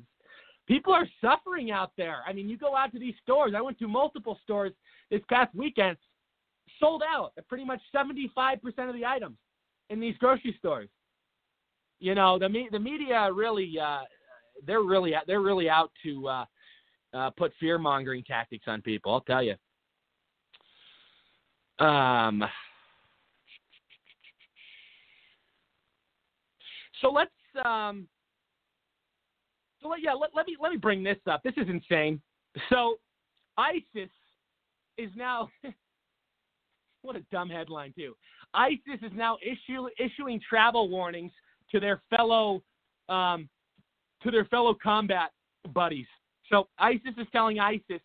people are suffering out there. I mean, you go out to these stores. I went to multiple stores this past weekend, sold out at pretty much 75% of the items in these grocery stores. You know, the the media really uh, they're really they're really out to uh, uh, put fear mongering tactics on people. I'll tell you. Um, so let's um, so let, yeah let, let me let me bring this up. This is insane. So ISIS is now <laughs> what a dumb headline too. ISIS is now issue, issuing travel warnings to their fellow um, to their fellow combat buddies. So ISIS is telling ISIS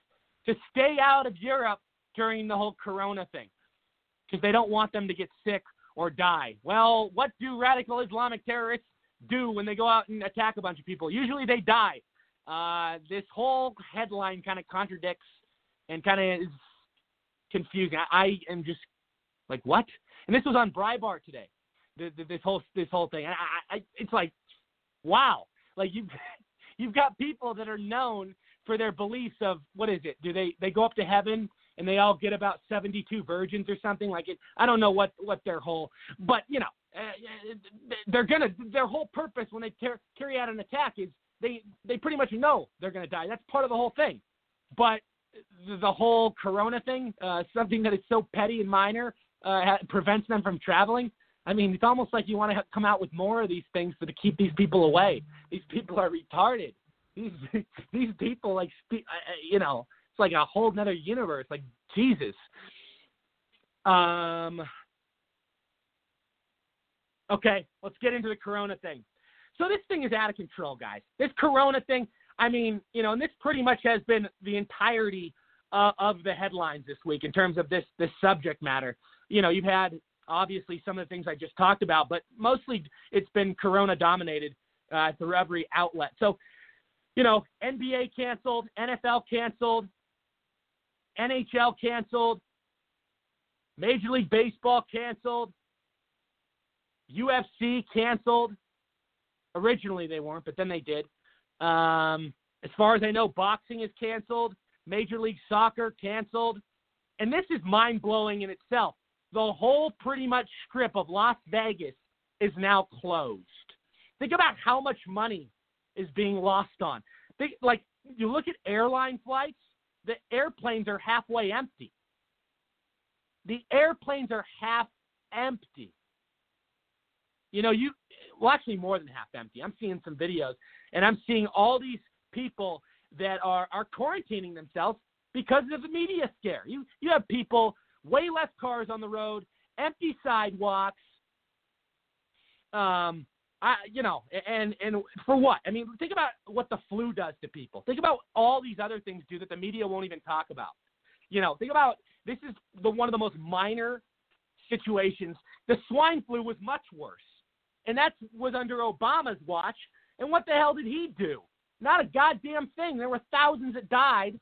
to stay out of Europe during the whole corona thing because they don't want them to get sick or die. Well, what do radical Islamic terrorists do when they go out and attack a bunch of people? Usually they die. Uh, this whole headline kind of contradicts and kind of is confusing. I, I, am just like, what? And this was on Breitbart today. The, the, this whole this whole thing. I, I, it's like wow, like you <laughs> you've got people that are known for their beliefs of what is it? Do they they go up to heaven and they all get about 72 virgins or something like it? I don't know what what their whole, but you know, uh, they're gonna their whole purpose when they car- carry out an attack is they they pretty much know they're gonna die. That's part of the whole thing. But the whole Corona thing, uh, something that is so petty and minor, uh, prevents them from traveling. I mean, it's almost like you want to come out with more of these things to keep these people away. These people are retarded. These <laughs> these people like you know, it's like a whole nother universe. Like Jesus. Um. Okay, let's get into the Corona thing. So this thing is out of control, guys. This Corona thing. I mean, you know, and this pretty much has been the entirety uh, of the headlines this week in terms of this this subject matter. You know, you've had obviously some of the things I just talked about, but mostly it's been Corona dominated uh, through every outlet. So, you know, NBA canceled, NFL canceled, NHL canceled, Major League Baseball canceled, UFC canceled. Originally they weren't, but then they did. Um, as far as I know, boxing is canceled. Major League Soccer canceled. And this is mind blowing in itself. The whole pretty much strip of Las Vegas is now closed. Think about how much money is being lost on. Think, like you look at airline flights, the airplanes are halfway empty. The airplanes are half empty. You know, you well actually more than half empty. I'm seeing some videos and I'm seeing all these people that are are quarantining themselves because of the media scare. You you have people way less cars on the road, empty sidewalks. Um, I you know, and and for what? I mean, think about what the flu does to people. Think about all these other things do that the media won't even talk about. You know, think about this is the one of the most minor situations. The swine flu was much worse, and that was under Obama's watch. And what the hell did he do? Not a goddamn thing. There were thousands that died,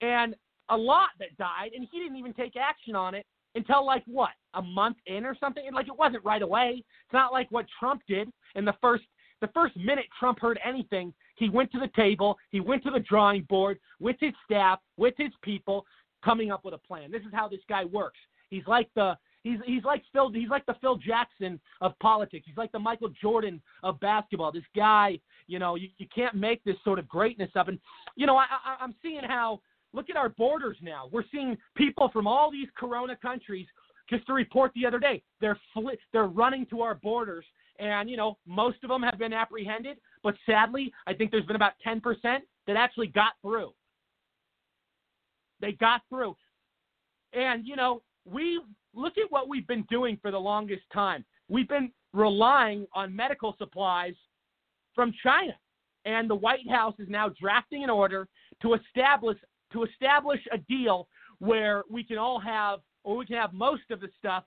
and a lot that died, and he didn't even take action on it until like what a month in or something. Like it wasn't right away. It's not like what Trump did in the first the first minute Trump heard anything. He went to the table. He went to the drawing board with his staff, with his people, coming up with a plan. This is how this guy works. He's like the He's he's like Phil. He's like the Phil Jackson of politics. He's like the Michael Jordan of basketball. This guy, you know, you, you can't make this sort of greatness up. And you know, I, I I'm seeing how. Look at our borders now. We're seeing people from all these Corona countries. Just to report the other day, they're fli- they're running to our borders, and you know, most of them have been apprehended. But sadly, I think there's been about 10% that actually got through. They got through, and you know, we look at what we've been doing for the longest time. We've been relying on medical supplies from China. And the White House is now drafting an order to establish to establish a deal where we can all have or we can have most of the stuff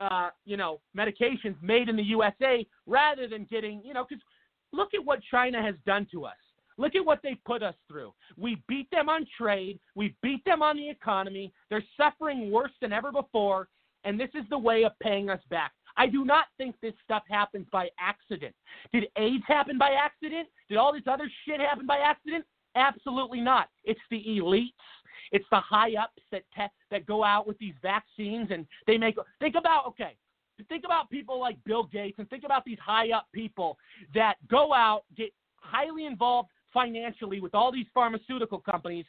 uh, you know, medications made in the USA rather than getting, you know, because look at what China has done to us. Look at what they put us through. We beat them on trade. We beat them on the economy. They're suffering worse than ever before and this is the way of paying us back. I do not think this stuff happens by accident. Did AIDS happen by accident? Did all this other shit happen by accident? Absolutely not. It's the elites. It's the high ups that te- that go out with these vaccines and they make. Think about okay. Think about people like Bill Gates and think about these high up people that go out get highly involved financially with all these pharmaceutical companies,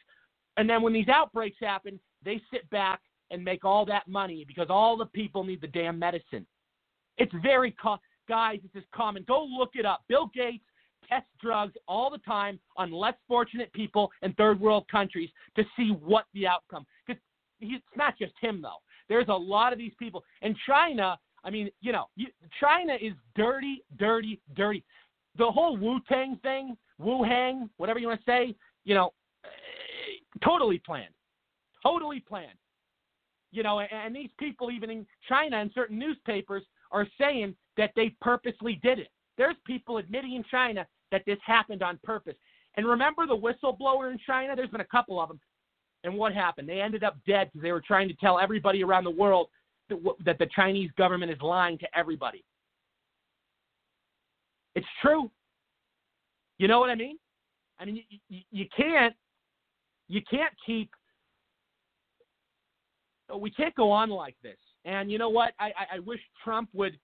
and then when these outbreaks happen, they sit back and make all that money because all the people need the damn medicine. It's very co- guys, it's just common. Go look it up. Bill Gates tests drugs all the time on less fortunate people in third world countries to see what the outcome. It's not just him though. There's a lot of these people. And China, I mean, you know, China is dirty, dirty, dirty. The whole Wu Tang thing, Wu Hang, whatever you want to say, you know, eh, totally planned. Totally planned. You know, and, and these people, even in China and certain newspapers, are saying that they purposely did it. There's people admitting in China that this happened on purpose. And remember the whistleblower in China? There's been a couple of them. And what happened? They ended up dead because they were trying to tell everybody around the world that, that the Chinese government is lying to everybody. It's true. You know what I mean? I mean, you, you, you can't you can't keep we can't go on like this. And you know what? I, I, I wish Trump would,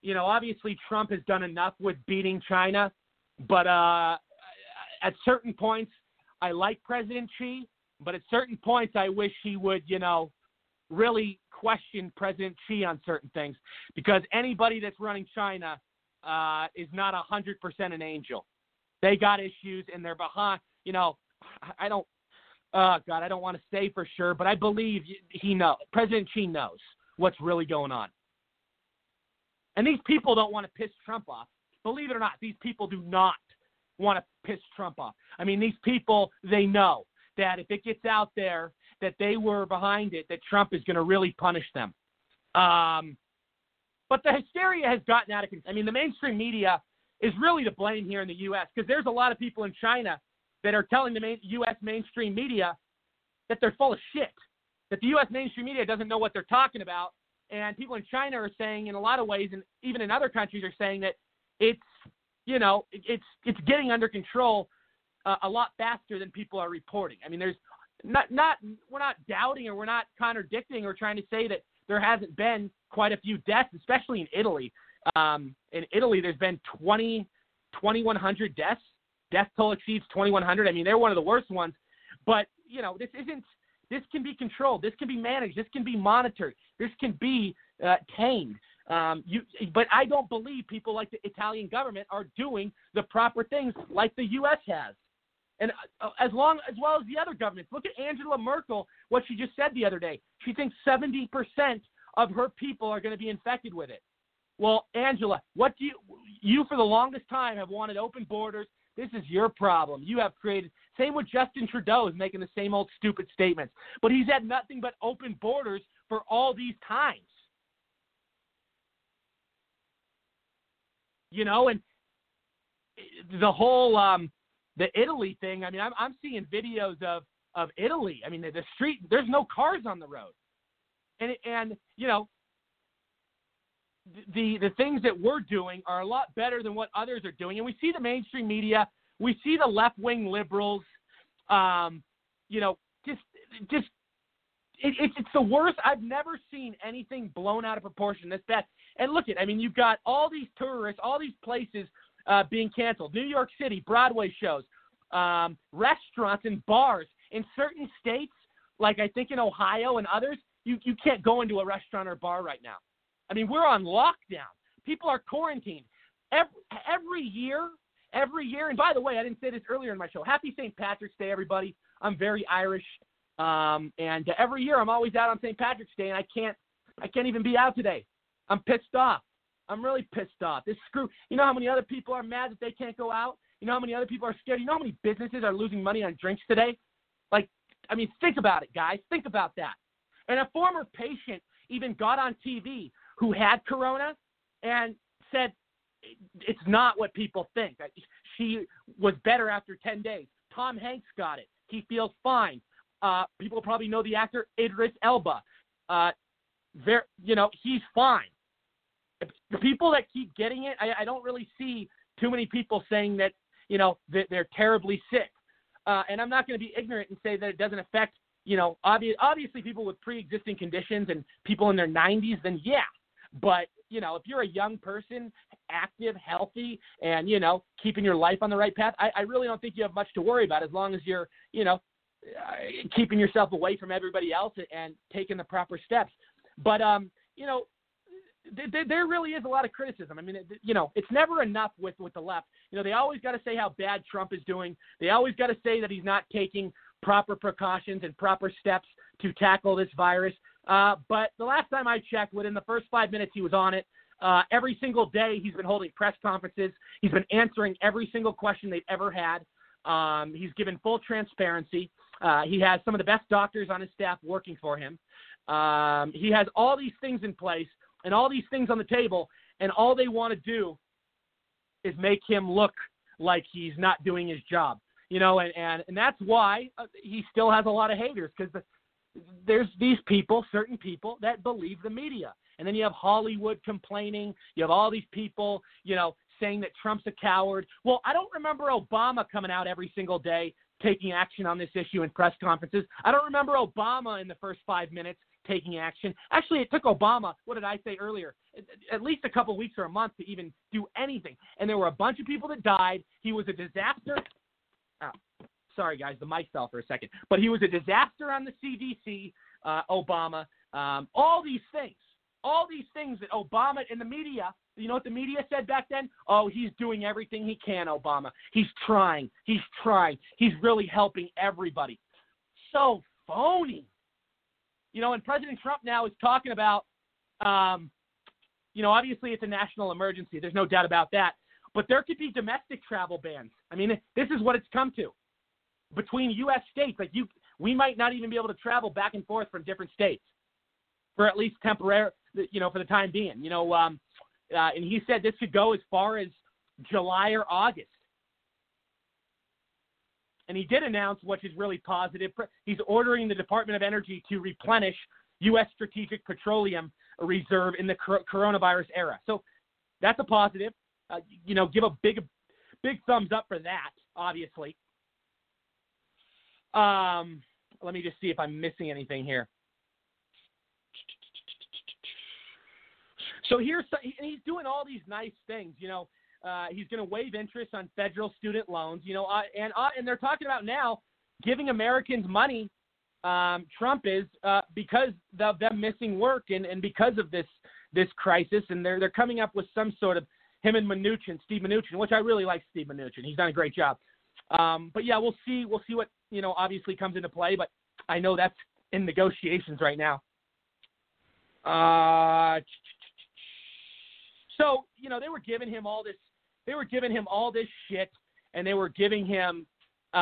you know, obviously Trump has done enough with beating China, but uh, at certain points, I like President Xi, but at certain points, I wish he would, you know, really question President Xi on certain things because anybody that's running China uh, is not a hundred percent an angel. They got issues and they're behind. You know, I don't. Oh God, I don't want to say for sure, but I believe he knows. President Xi knows what's really going on. And these people don't want to piss Trump off. Believe it or not, these people do not want to piss Trump off. I mean, these people, they know that if it gets out there that they were behind it, that Trump is going to really punish them. Um, but the hysteria has gotten out of control. I mean, the mainstream media is really to blame here in the U.S. because there's a lot of people in China that are telling the main, U.S. mainstream media that they're full of shit, that the U.S. mainstream media doesn't know what they're talking about. And people in China are saying, in a lot of ways, and even in other countries, are saying that it's, you know, it's it's getting under control uh, a lot faster than people are reporting. I mean, there's not not we're not doubting or we're not contradicting or trying to say that there hasn't been quite a few deaths, especially in Italy. Um, in Italy, there's been 20, 2,100 deaths. Death toll exceeds 2,100. I mean, they're one of the worst ones. But you know, this isn't. This can be controlled. This can be managed. This can be monitored. This can be uh, tamed. Um, you, but I don't believe people like the Italian government are doing the proper things like the U.S. has and uh, as long as well as the other governments. Look at Angela Merkel, what she just said the other day. She thinks 70% of her people are going to be infected with it. Well, Angela, what do you you for the longest time have wanted open borders? This is your problem. You have created. Same with Justin Trudeau is making the same old stupid statements, but he's had nothing but open borders for all these times. You know, and the whole um, the Italy thing. I mean, I'm I'm seeing videos of of Italy. I mean, the, the street there's no cars on the road, and and you know the the things that we're doing are a lot better than what others are doing, and we see the mainstream media, we see the left wing liberals, um, you know, just just it, it's it's the worst. I've never seen anything blown out of proportion this bad. And look at, I mean, you've got all these tourists, all these places uh, being canceled. New York City, Broadway shows, um, restaurants and bars in certain states, like I think in Ohio and others, you, you can't go into a restaurant or bar right now. I mean, we're on lockdown. People are quarantined. Every, every year, every year, and by the way, I didn't say this earlier in my show. Happy St. Patrick's Day, everybody. I'm very Irish. Um, and every year I'm always out on St. Patrick's Day, and I can't, I can't even be out today. I'm pissed off. I'm really pissed off. This screw. You know how many other people are mad that they can't go out? You know how many other people are scared? You know how many businesses are losing money on drinks today? Like, I mean, think about it, guys. Think about that. And a former patient even got on TV who had corona and said it's not what people think. She was better after 10 days. Tom Hanks got it. He feels fine. Uh, people probably know the actor Idris Elba. Uh, very, you know, he's fine the people that keep getting it, I, I don't really see too many people saying that you know that they're terribly sick. Uh, and I'm not going to be ignorant and say that it doesn't affect you know obvious, obviously people with pre-existing conditions and people in their 90s. Then yeah, but you know if you're a young person, active, healthy, and you know keeping your life on the right path, I, I really don't think you have much to worry about as long as you're you know keeping yourself away from everybody else and taking the proper steps. But um, you know, there, really is a lot of criticism. I mean, you know, it's never enough with with the left. You know, they always got to say how bad Trump is doing. They always got to say that he's not taking proper precautions and proper steps to tackle this virus. Uh, but the last time I checked, within the first five minutes he was on it, uh, every single day he's been holding press conferences. He's been answering every single question they've ever had. Um, he's given full transparency. Uh, he has some of the best doctors on his staff working for him. Um, he has all these things in place and all these things on the table, and all they want to do is make him look like he's not doing his job. You know, and and, and that's why uh, he still has a lot of haters because the, there's these people, certain people that believe the media. And then you have Hollywood complaining. You have all these people, you know, saying that Trump's a coward. Well, I don't remember Obama coming out every single day taking action on this issue in press conferences. I don't remember Obama in the first five minutes taking action. Actually, it took Obama, what did I say earlier, at least a couple weeks or a month to even do anything. And there were a bunch of people that died. He was a disaster. Oh, sorry, guys, the mic fell for a second. But he was a disaster on the CDC, uh, Obama. Um, all these things, all these things that Obama and the media, you know what the media said back then? Oh, he's doing everything he can, Obama. He's trying. He's trying. He's really helping everybody. So phony. You know, and President Trump now is talking about, um, you know, obviously it's a national emergency. There's no doubt about that. But there could be domestic travel bans. I mean, this is what it's come to between U.S. states. Like you, we might not even be able to travel back and forth from different states for at least temporary, you know, for the time being. You know, um, uh, and he said this could go as far as July or August and he did announce, which is really positive, he's ordering the Department of Energy to replenish U.S. strategic petroleum reserve in the coronavirus era. So that's a positive. Uh, you know, give a big, big thumbs up for that. Obviously. Um, let me just see if I'm missing anything here. So here's he's doing all these nice things. You know, uh, he's going to waive interest on federal student loans. You know, uh, and uh, and they're talking about now giving Americans money. Um, Trump is uh, because of them missing work and, and because of this this crisis, and they're they're coming up with some sort of him and Mnuchin, Steve Mnuchin, which I really like Steve Mnuchin. He's done a great job. Um, but yeah, we'll see. We'll see what you know. Obviously comes into play, but I know that's in negotiations right now. Uh, so you know they were giving him all this they were giving him all this shit, and they were giving him,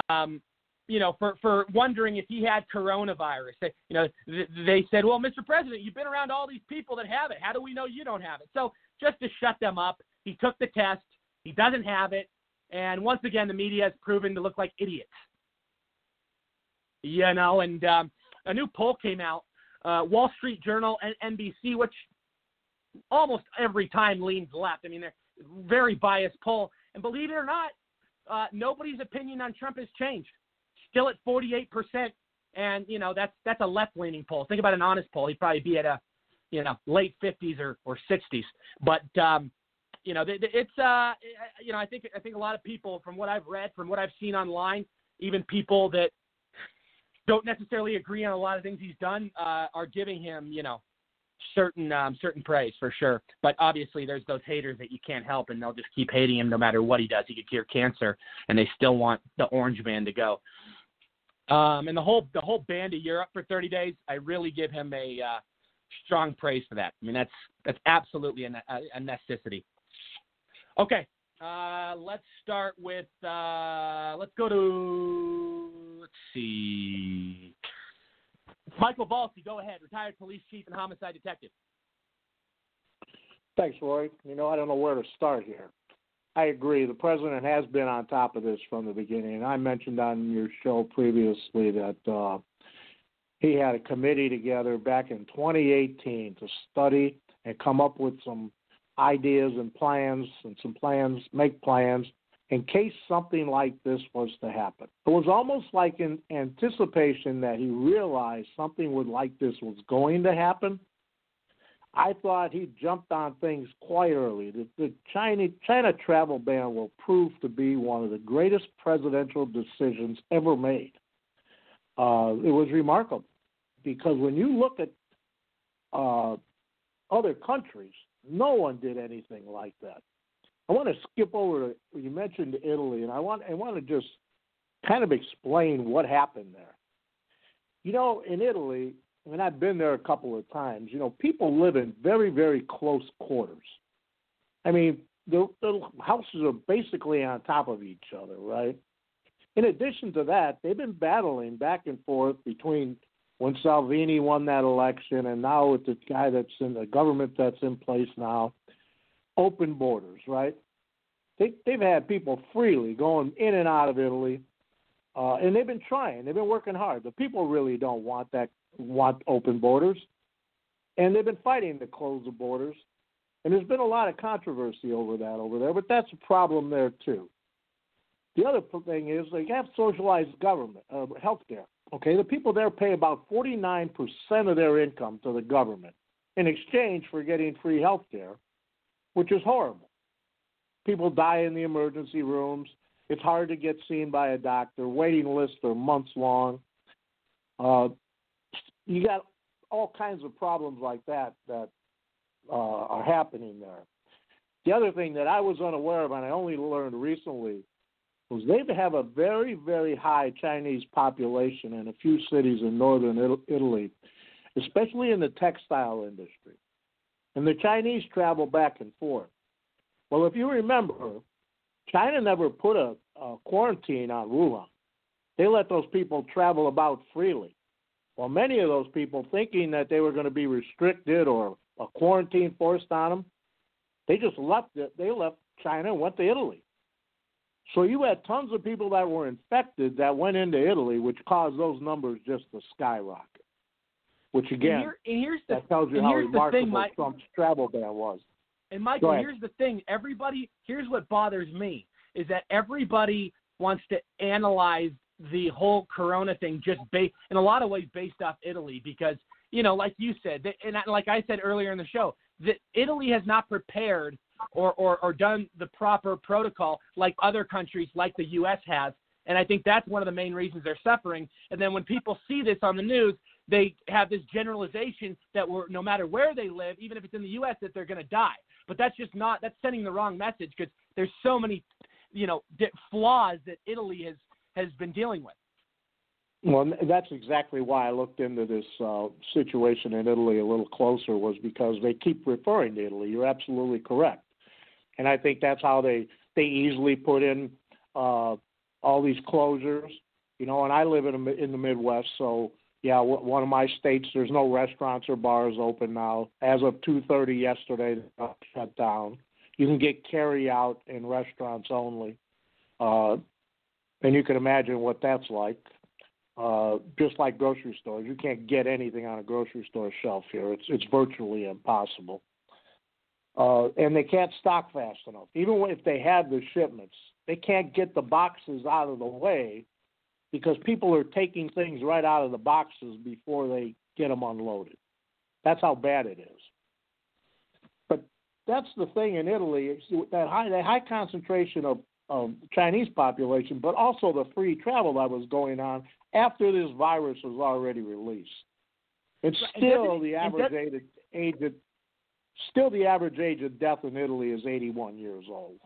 um, you know, for for wondering if he had coronavirus. They, you know, th- they said, "Well, Mr. President, you've been around all these people that have it. How do we know you don't have it?" So just to shut them up, he took the test. He doesn't have it, and once again, the media has proven to look like idiots. You know, and um, a new poll came out. Uh, Wall Street Journal and NBC, which almost every time leans left. I mean, they're very biased poll. And believe it or not, uh, nobody's opinion on Trump has changed. Still at 48%. And, you know, that's that's a left leaning poll. Think about an honest poll. He'd probably be at a, you know, late 50s or, or 60s. But, um, you know, it's, uh, you know, I think, I think a lot of people, from what I've read, from what I've seen online, even people that don't necessarily agree on a lot of things he's done, uh, are giving him, you know, certain um, certain praise for sure. But obviously, there's those haters that you can't help, and they'll just keep hating him no matter what he does. He could cure cancer, and they still want the Orange Man to go. Um, and the whole the whole band of Europe for 30 days, I really give him a uh, strong praise for that. I mean, that's that's absolutely a, a necessity. Okay, uh, let's start with uh, let's go to let's see. Michael Valsi, go ahead. Retired police chief and homicide detective. Thanks, Roy. You know, I don't know where to start here. I agree. The president has been on top of this from the beginning. And I mentioned on your show previously that uh, he had a committee together back in 2018 to study and come up with some ideas and plans and some plans, make plans in case something like this was to happen. It was almost like in anticipation that he realized something would like this was going to happen. I thought he jumped on things quite early. The, the China, China travel ban will prove to be one of the greatest presidential decisions ever made. Uh, it was remarkable because when you look at uh, other countries, no one did anything like that. I want to skip over to you mentioned Italy, and I want I want to just kind of explain what happened there. You know, in Italy, mean, I've been there a couple of times. You know, people live in very very close quarters. I mean, the, the houses are basically on top of each other, right? In addition to that, they've been battling back and forth between when Salvini won that election and now with the guy that's in the government that's in place now open borders, right? They, they've had people freely going in and out of Italy, uh, and they've been trying. They've been working hard. The people really don't want that want open borders, and they've been fighting to close the borders. And there's been a lot of controversy over that over there, but that's a problem there too. The other thing is they have socialized government, uh, health care. Okay, the people there pay about 49% of their income to the government in exchange for getting free health care, which is horrible. People die in the emergency rooms. It's hard to get seen by a doctor. Waiting lists are months long. Uh, you got all kinds of problems like that that uh, are happening there. The other thing that I was unaware of, and I only learned recently, was they have a very, very high Chinese population in a few cities in northern Italy, especially in the textile industry. And the Chinese travel back and forth. Well, if you remember, China never put a, a quarantine on Wuhan. They let those people travel about freely. Well, many of those people, thinking that they were going to be restricted or a quarantine forced on them, they just left it. They left China and went to Italy. So you had tons of people that were infected that went into Italy, which caused those numbers just to skyrocket. Which again, and, here, and here's the, that tells you how remarkable thing, Mike, Trump's travel ban was. And Michael, here's the thing: everybody, here's what bothers me is that everybody wants to analyze the whole Corona thing just based, in a lot of ways, based off Italy, because you know, like you said, and like I said earlier in the show, that Italy has not prepared or, or, or done the proper protocol like other countries, like the U.S. has. And I think that's one of the main reasons they're suffering. And then when people see this on the news, they have this generalization that we're, no matter where they live, even if it's in the U.S., that they're going to die. But that's just not, that's sending the wrong message because there's so many, you know, flaws that Italy has, has been dealing with. Well, that's exactly why I looked into this uh, situation in Italy a little closer, was because they keep referring to Italy. You're absolutely correct, and I think that's how they they easily put in uh, all these closures. You know, and I live in in the Midwest, so yeah, one of my states there's no restaurants or bars open now. As of 2:30 yesterday, shut down. You can get carry out in restaurants only, uh, and you can imagine what that's like uh, just like grocery stores. You can't get anything on a grocery store shelf here. It's it's virtually impossible. Uh, and they can't stock fast enough. Even if they have the shipments, they can't get the boxes out of the way because people are taking things right out of the boxes before they get them unloaded. That's how bad it is. But that's the thing in Italy. It's that high that high concentration of of Chinese population, but also the free travel that was going on after this virus was already released. It's still the average age, age of, still the average age of death in Italy is 81 years old.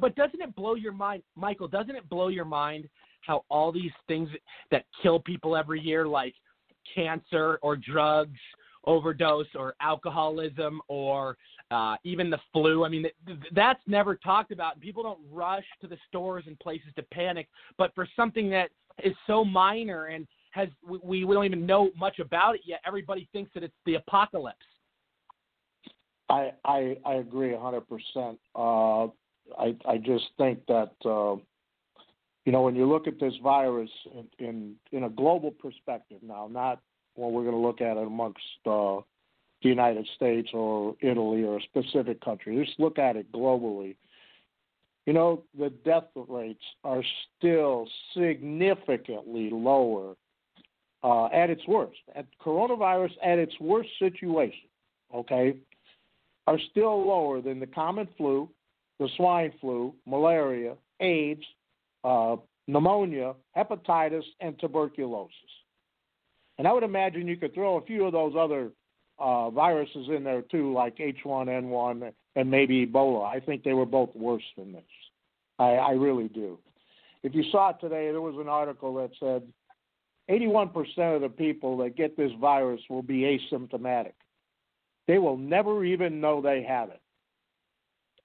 But doesn't it blow your mind, Michael? Doesn't it blow your mind how all these things that kill people every year, like cancer or drugs overdose or alcoholism or uh, even the flu. I mean, that's never talked about. People don't rush to the stores and places to panic. But for something that is so minor and has we, we don't even know much about it yet, everybody thinks that it's the apocalypse. I I, I agree a hundred percent. Uh, I I just think that uh, you know when you look at this virus in in, in a global perspective now, not when we're going to look at it amongst uh, the United States or Italy or a specific country. Just look at it globally. You know, the death rates are still significantly lower uh, at its worst. At coronavirus at its worst situation, okay, are still lower than the common flu, the swine flu, malaria, AIDS, uh, pneumonia, hepatitis, and tuberculosis. And I would imagine you could throw a few of those other uh, viruses in there too, like H1N1 and maybe Ebola. I think they were both worse than this. I, I really do. If you saw it today, there was an article that said 81% of the people that get this virus will be asymptomatic. They will never even know they have it.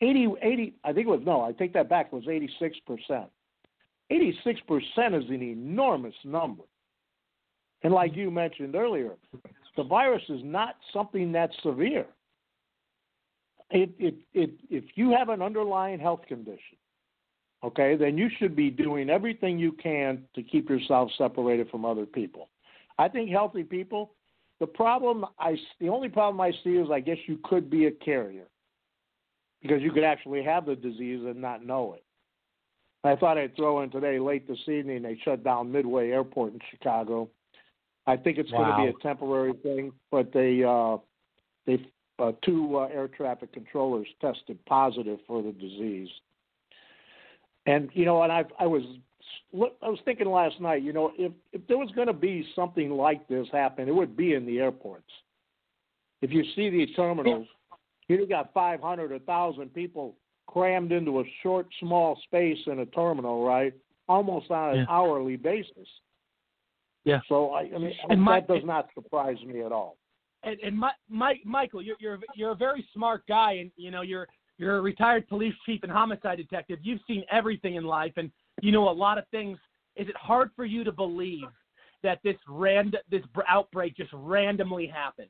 80, 80 I think it was, no, I take that back, it was 86%. 86% is an enormous number. And like you mentioned earlier, the virus is not something that's severe. It, it, it, if you have an underlying health condition, okay, then you should be doing everything you can to keep yourself separated from other people. I think healthy people the problem I the only problem I see is I guess you could be a carrier because you could actually have the disease and not know it. I thought I'd throw in today late this evening they shut down Midway Airport in Chicago. I think it's Wow. going to be a temporary thing, but they uh, they uh, two uh, air traffic controllers tested positive for the disease. And you know, and I I was I was thinking last night, you know, if if there was going to be something like this happen, it would be in the airports. If you see these terminals, you got 500, 1,000 people crammed into a short, small space in a terminal, right? Almost on an Yeah. hourly basis. Yeah. So I, I mean, And my- that does not surprise me at all. and, and my, Mike, Michael, you're you're you're a very smart guy, and you know you're you're a retired police chief and homicide detective. You've seen everything in life, and you know a lot of things. Is it hard for you to believe that this rand this outbreak just randomly happened?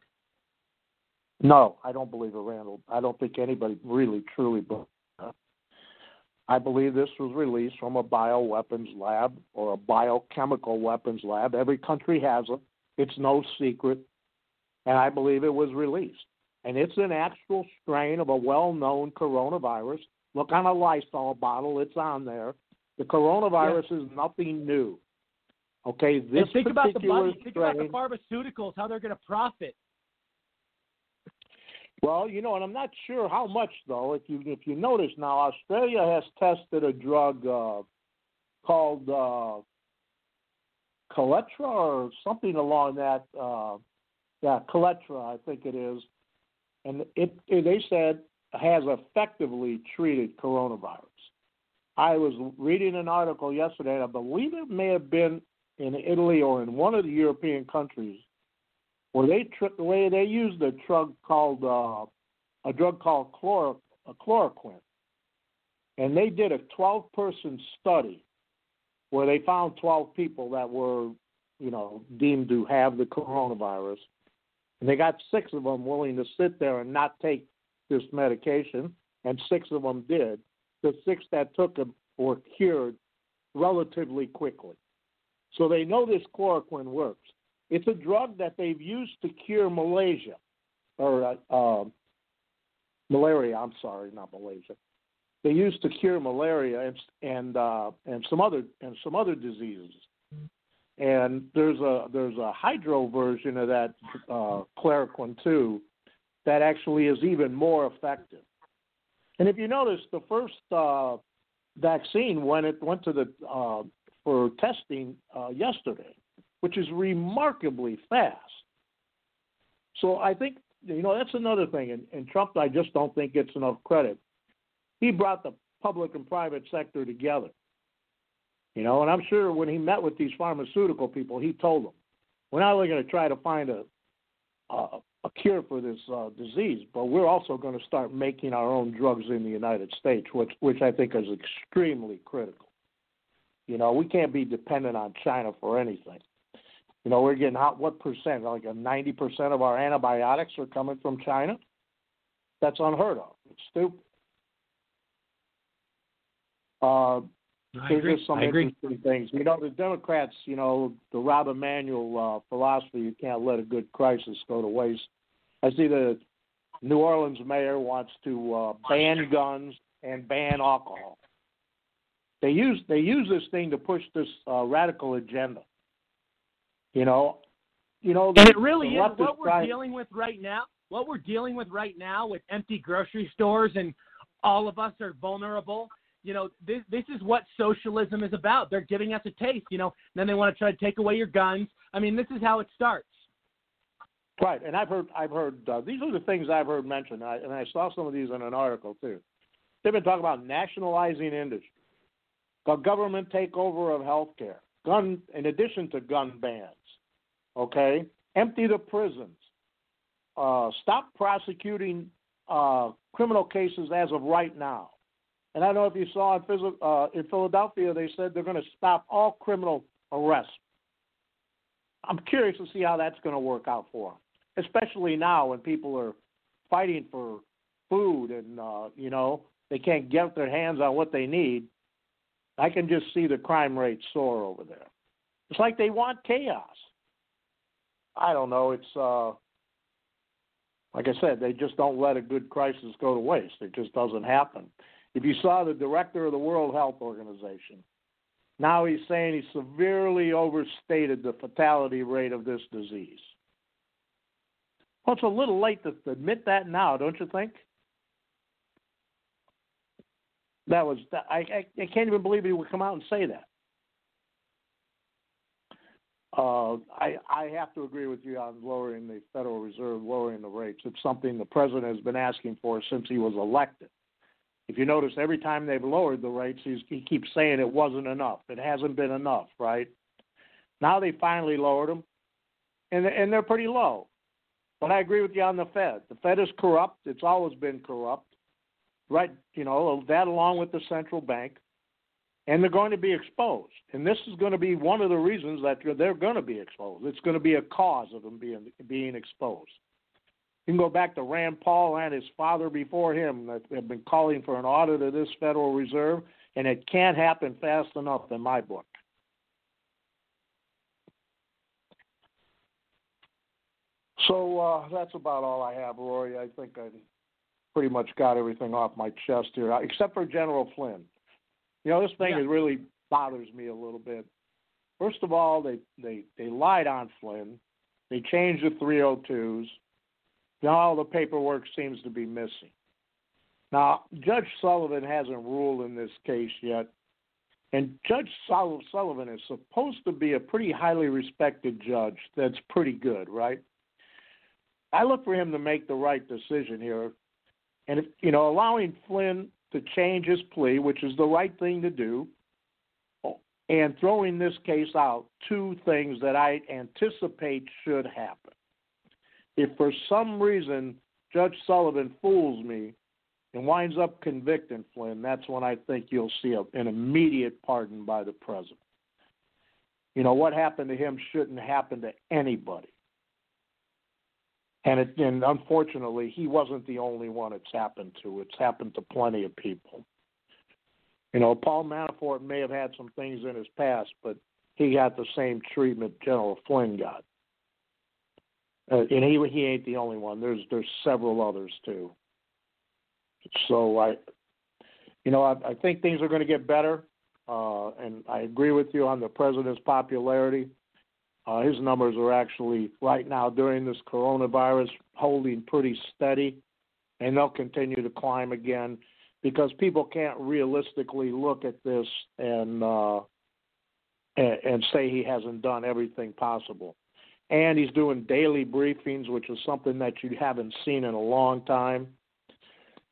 No, I don't believe it, Randall. I don't think anybody really truly believes. I believe this was released from a bioweapons lab or a biochemical weapons lab. Every country has them. It's no secret. And I believe it was released. And it's an actual strain of a well known coronavirus. Look on a Lysol bottle, it's on there. The coronavirus is nothing new. Okay, this and think about the particular money. Think about the pharmaceuticals, how they're going to profit. Well, you know, and I'm not sure how much though. If you if you notice now, Australia has tested a drug uh, called uh, Kaletra or something along that. Uh, yeah, Kaletra, I think it is, and it, it they said has effectively treated coronavirus. I was reading an article yesterday, and I believe it may have been in Italy or in one of the European countries where they tr- the way they used a drug called uh, a drug called chlor- uh, chloroquine, and they did a 12 person study where they found 12 people that were, you know, deemed to have the coronavirus, and they got six of them willing to sit there and not take this medication, and six of them did. The six that took it were cured relatively quickly. So they know this chloroquine works. It's a drug that they've used to cure Malaysia, or uh, um malaria. I'm sorry, not Malaysia. They used to cure malaria and and uh, and some other and some other diseases. And there's a there's a hydro version of that uh, chloroquine too, that actually is even more effective. And if you notice, the first uh, vaccine when it went to the uh, for testing uh, yesterday, which is remarkably fast. So I think you know that's another thing, and, and Trump I just don't think gets enough credit. He brought the public and private sector together. You know, and I'm sure when he met with these pharmaceutical people, he told them, "We're not only going to try to find a a, a cure for this uh, disease, but we're also going to start making our own drugs in the United States, which which I think is extremely critical. You know, we can't be dependent on China for anything. You know, we're getting out what percent? Like a ninety percent of our antibiotics are coming from China. That's unheard of. It's stupid. Uh, I there's agree. just some I agree. things. You know, the Democrats, you know, the Rahm Emanuel uh, philosophy, you can't let a good crisis go to waste. I see the New Orleans mayor wants to uh, ban guns and ban alcohol. They use they use this thing to push this uh, radical agenda. You know, you know, And it really is what we're trying- dealing with right now. What we're dealing with right now with empty grocery stores and all of us are vulnerable. You know, this this is what socialism is about. They're giving us a taste. You know, then they want to try to take away your guns. I mean, this is how it starts. Right, and I've heard I've heard uh, these are the things I've heard mentioned, I, and I saw some of these in an article too. They've been talking about nationalizing industry, the government takeover of healthcare, gun in addition to gun bans. Okay, empty the prisons, uh, stop prosecuting uh, criminal cases as of right now. And I don't know if you saw in, Phys- uh, in Philadelphia, they said they're going to stop all criminal arrests. I'm curious to see how that's going to work out for them, especially now when people are fighting for food and uh, you know they can't get their hands on what they need. I can just see the crime rate soar over there. It's like they want chaos. I don't know. It's uh, like I said, they just don't let a good crisis go to waste. It just doesn't happen. If you saw the director of the World Health Organization, now he's saying he severely overstated the fatality rate of this disease. Well, it's a little late to admit that now, don't you think? That was I, I, I can't even believe he would come out and say that. Uh, I I have to agree with you on lowering the Federal Reserve, lowering the rates. It's something the president has been asking for since he was elected. If you notice, every time they've lowered the rates, he's, he keeps saying it wasn't enough. It hasn't been enough, right? Now they finally lowered them, and and they're pretty low. But I agree with you on the Fed. The Fed is corrupt. It's always been corrupt right? You know that along with the central bank, and they're going to be exposed. And this is going to be one of the reasons that they're going to be exposed. It's going to be a cause of them being being exposed. You can go back to Rand Paul and his father before him that have been calling for an audit of this Federal Reserve, and it can't happen fast enough in my book. So uh, that's about all I have, Rory. I think I pretty much got everything off my chest here, except for General Flynn. You know, this thing Yeah. is really bothers me a little bit. First of all, they they they lied on Flynn. They changed the 302s. Now all the paperwork seems to be missing. Now, Judge Sullivan hasn't ruled in this case yet, and Judge Sullivan is supposed to be a pretty highly respected judge that's pretty good, right? I look for him to make the right decision here and if, you know, allowing Flynn to change his plea, which is the right thing to do, and throwing this case out, two things that I anticipate should happen. If for some reason Judge Sullivan fools me and winds up convicting Flynn, that's when I think you'll see a, an immediate pardon by the president. You know, what happened to him shouldn't happen to anybody. And, it, and unfortunately, he wasn't the only one it's happened to. It's happened to plenty of people. You know, Paul Manafort may have had some things in his past, but he got the same treatment General Flynn got. Uh, and he he ain't the only one. There's there's several others too. So I, you know, I, I think things are going to get better, uh, and I agree with you on the president's popularity. Uh, his numbers are actually right now during this coronavirus holding pretty steady, and they'll continue to climb again because people can't realistically look at this and uh, and, and say he hasn't done everything possible. And he's doing daily briefings, which is something that you haven't seen in a long time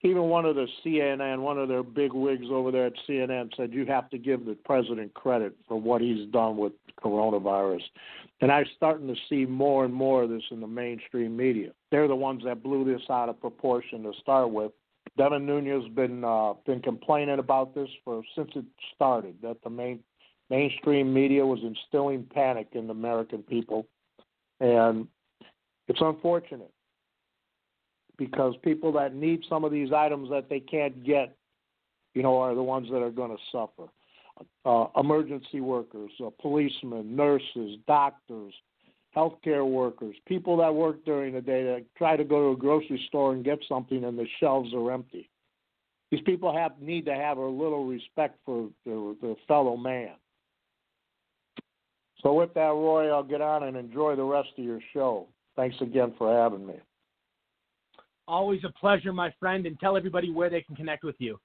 even one of the CNN, one of their big wigs over there at CNN said you have to give the president credit for what he's done with coronavirus. And I'm starting to see more and more of this in the mainstream media. They're the ones that blew this out of proportion to start with. Devin Nunes's been uh, been complaining about this for since it started. That the main mainstream media was instilling panic in the American people, and it's unfortunate because people that need some of these items that they can't get, you know, are the ones that are going to suffer. Uh, emergency workers, uh, policemen, nurses, doctors, healthcare workers, people that work during the day that try to go to a grocery store and get something and the shelves are empty. These people have need to have a little respect for their, their fellow man. So with that, Roy, I'll get on and enjoy the rest of your show. Thanks again for having me. Always a pleasure, my friend, and tell everybody where they can connect with you.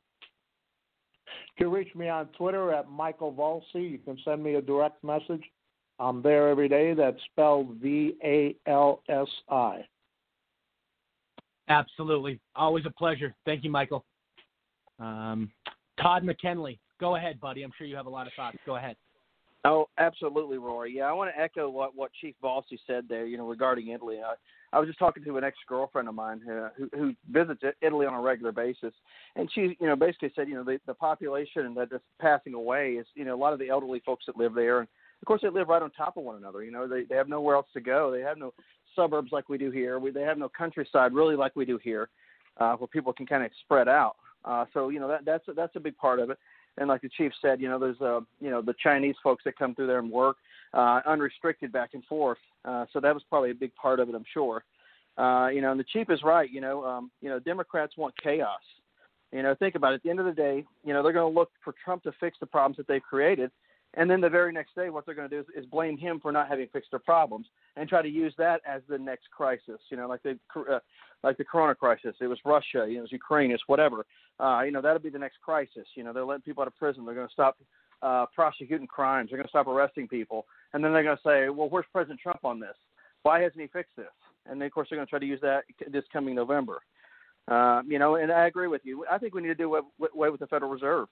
You can reach me on Twitter at Michael Valsi. You can send me a direct message. I'm there every day. That's spelled V A L S I. Absolutely. Always a pleasure. Thank you, Michael. Um, Todd McKinley, go ahead, buddy. I'm sure you have a lot of thoughts. Go ahead. Oh, absolutely, Rory. Yeah, I want to echo what what Chief Valsi said there. You know, regarding Italy. I, I was just talking to an ex girlfriend of mine who, who who visits Italy on a regular basis, and she, you know, basically said, you know, the the population that is passing away is, you know, a lot of the elderly folks that live there, and of course they live right on top of one another. You know, they they have nowhere else to go. They have no suburbs like we do here. We, they have no countryside really like we do here, uh, where people can kind of spread out. Uh, so you know that that's that's a big part of it and like the chief said, you know, there's uh, you know the Chinese folks that come through there and work. uh, unrestricted back and forth. Uh, so that was probably a big part of it, I'm sure. Uh, you know, and the chief is right. You know, um, you know, Democrats want chaos. You know, think about it. At the end of the day, you know, they're going to look for Trump to fix the problems that they've created, and then the very next day, what they're going to do is, is blame him for not having fixed their problems and try to use that as the next crisis. You know, like the uh, like the Corona crisis. It was Russia. You know, it was Ukraine. It's whatever. Uh, you know, that'll be the next crisis. You know, they're letting people out of prison. They're going to stop uh, prosecuting crimes. They're going to stop arresting people, and then they're going to say, "Well, where's President Trump on this? Why hasn't he fixed this?" And then, of course, they're going to try to use that this coming November. Uh, you know, and I agree with you. I think we need to do away with the Federal Reserve.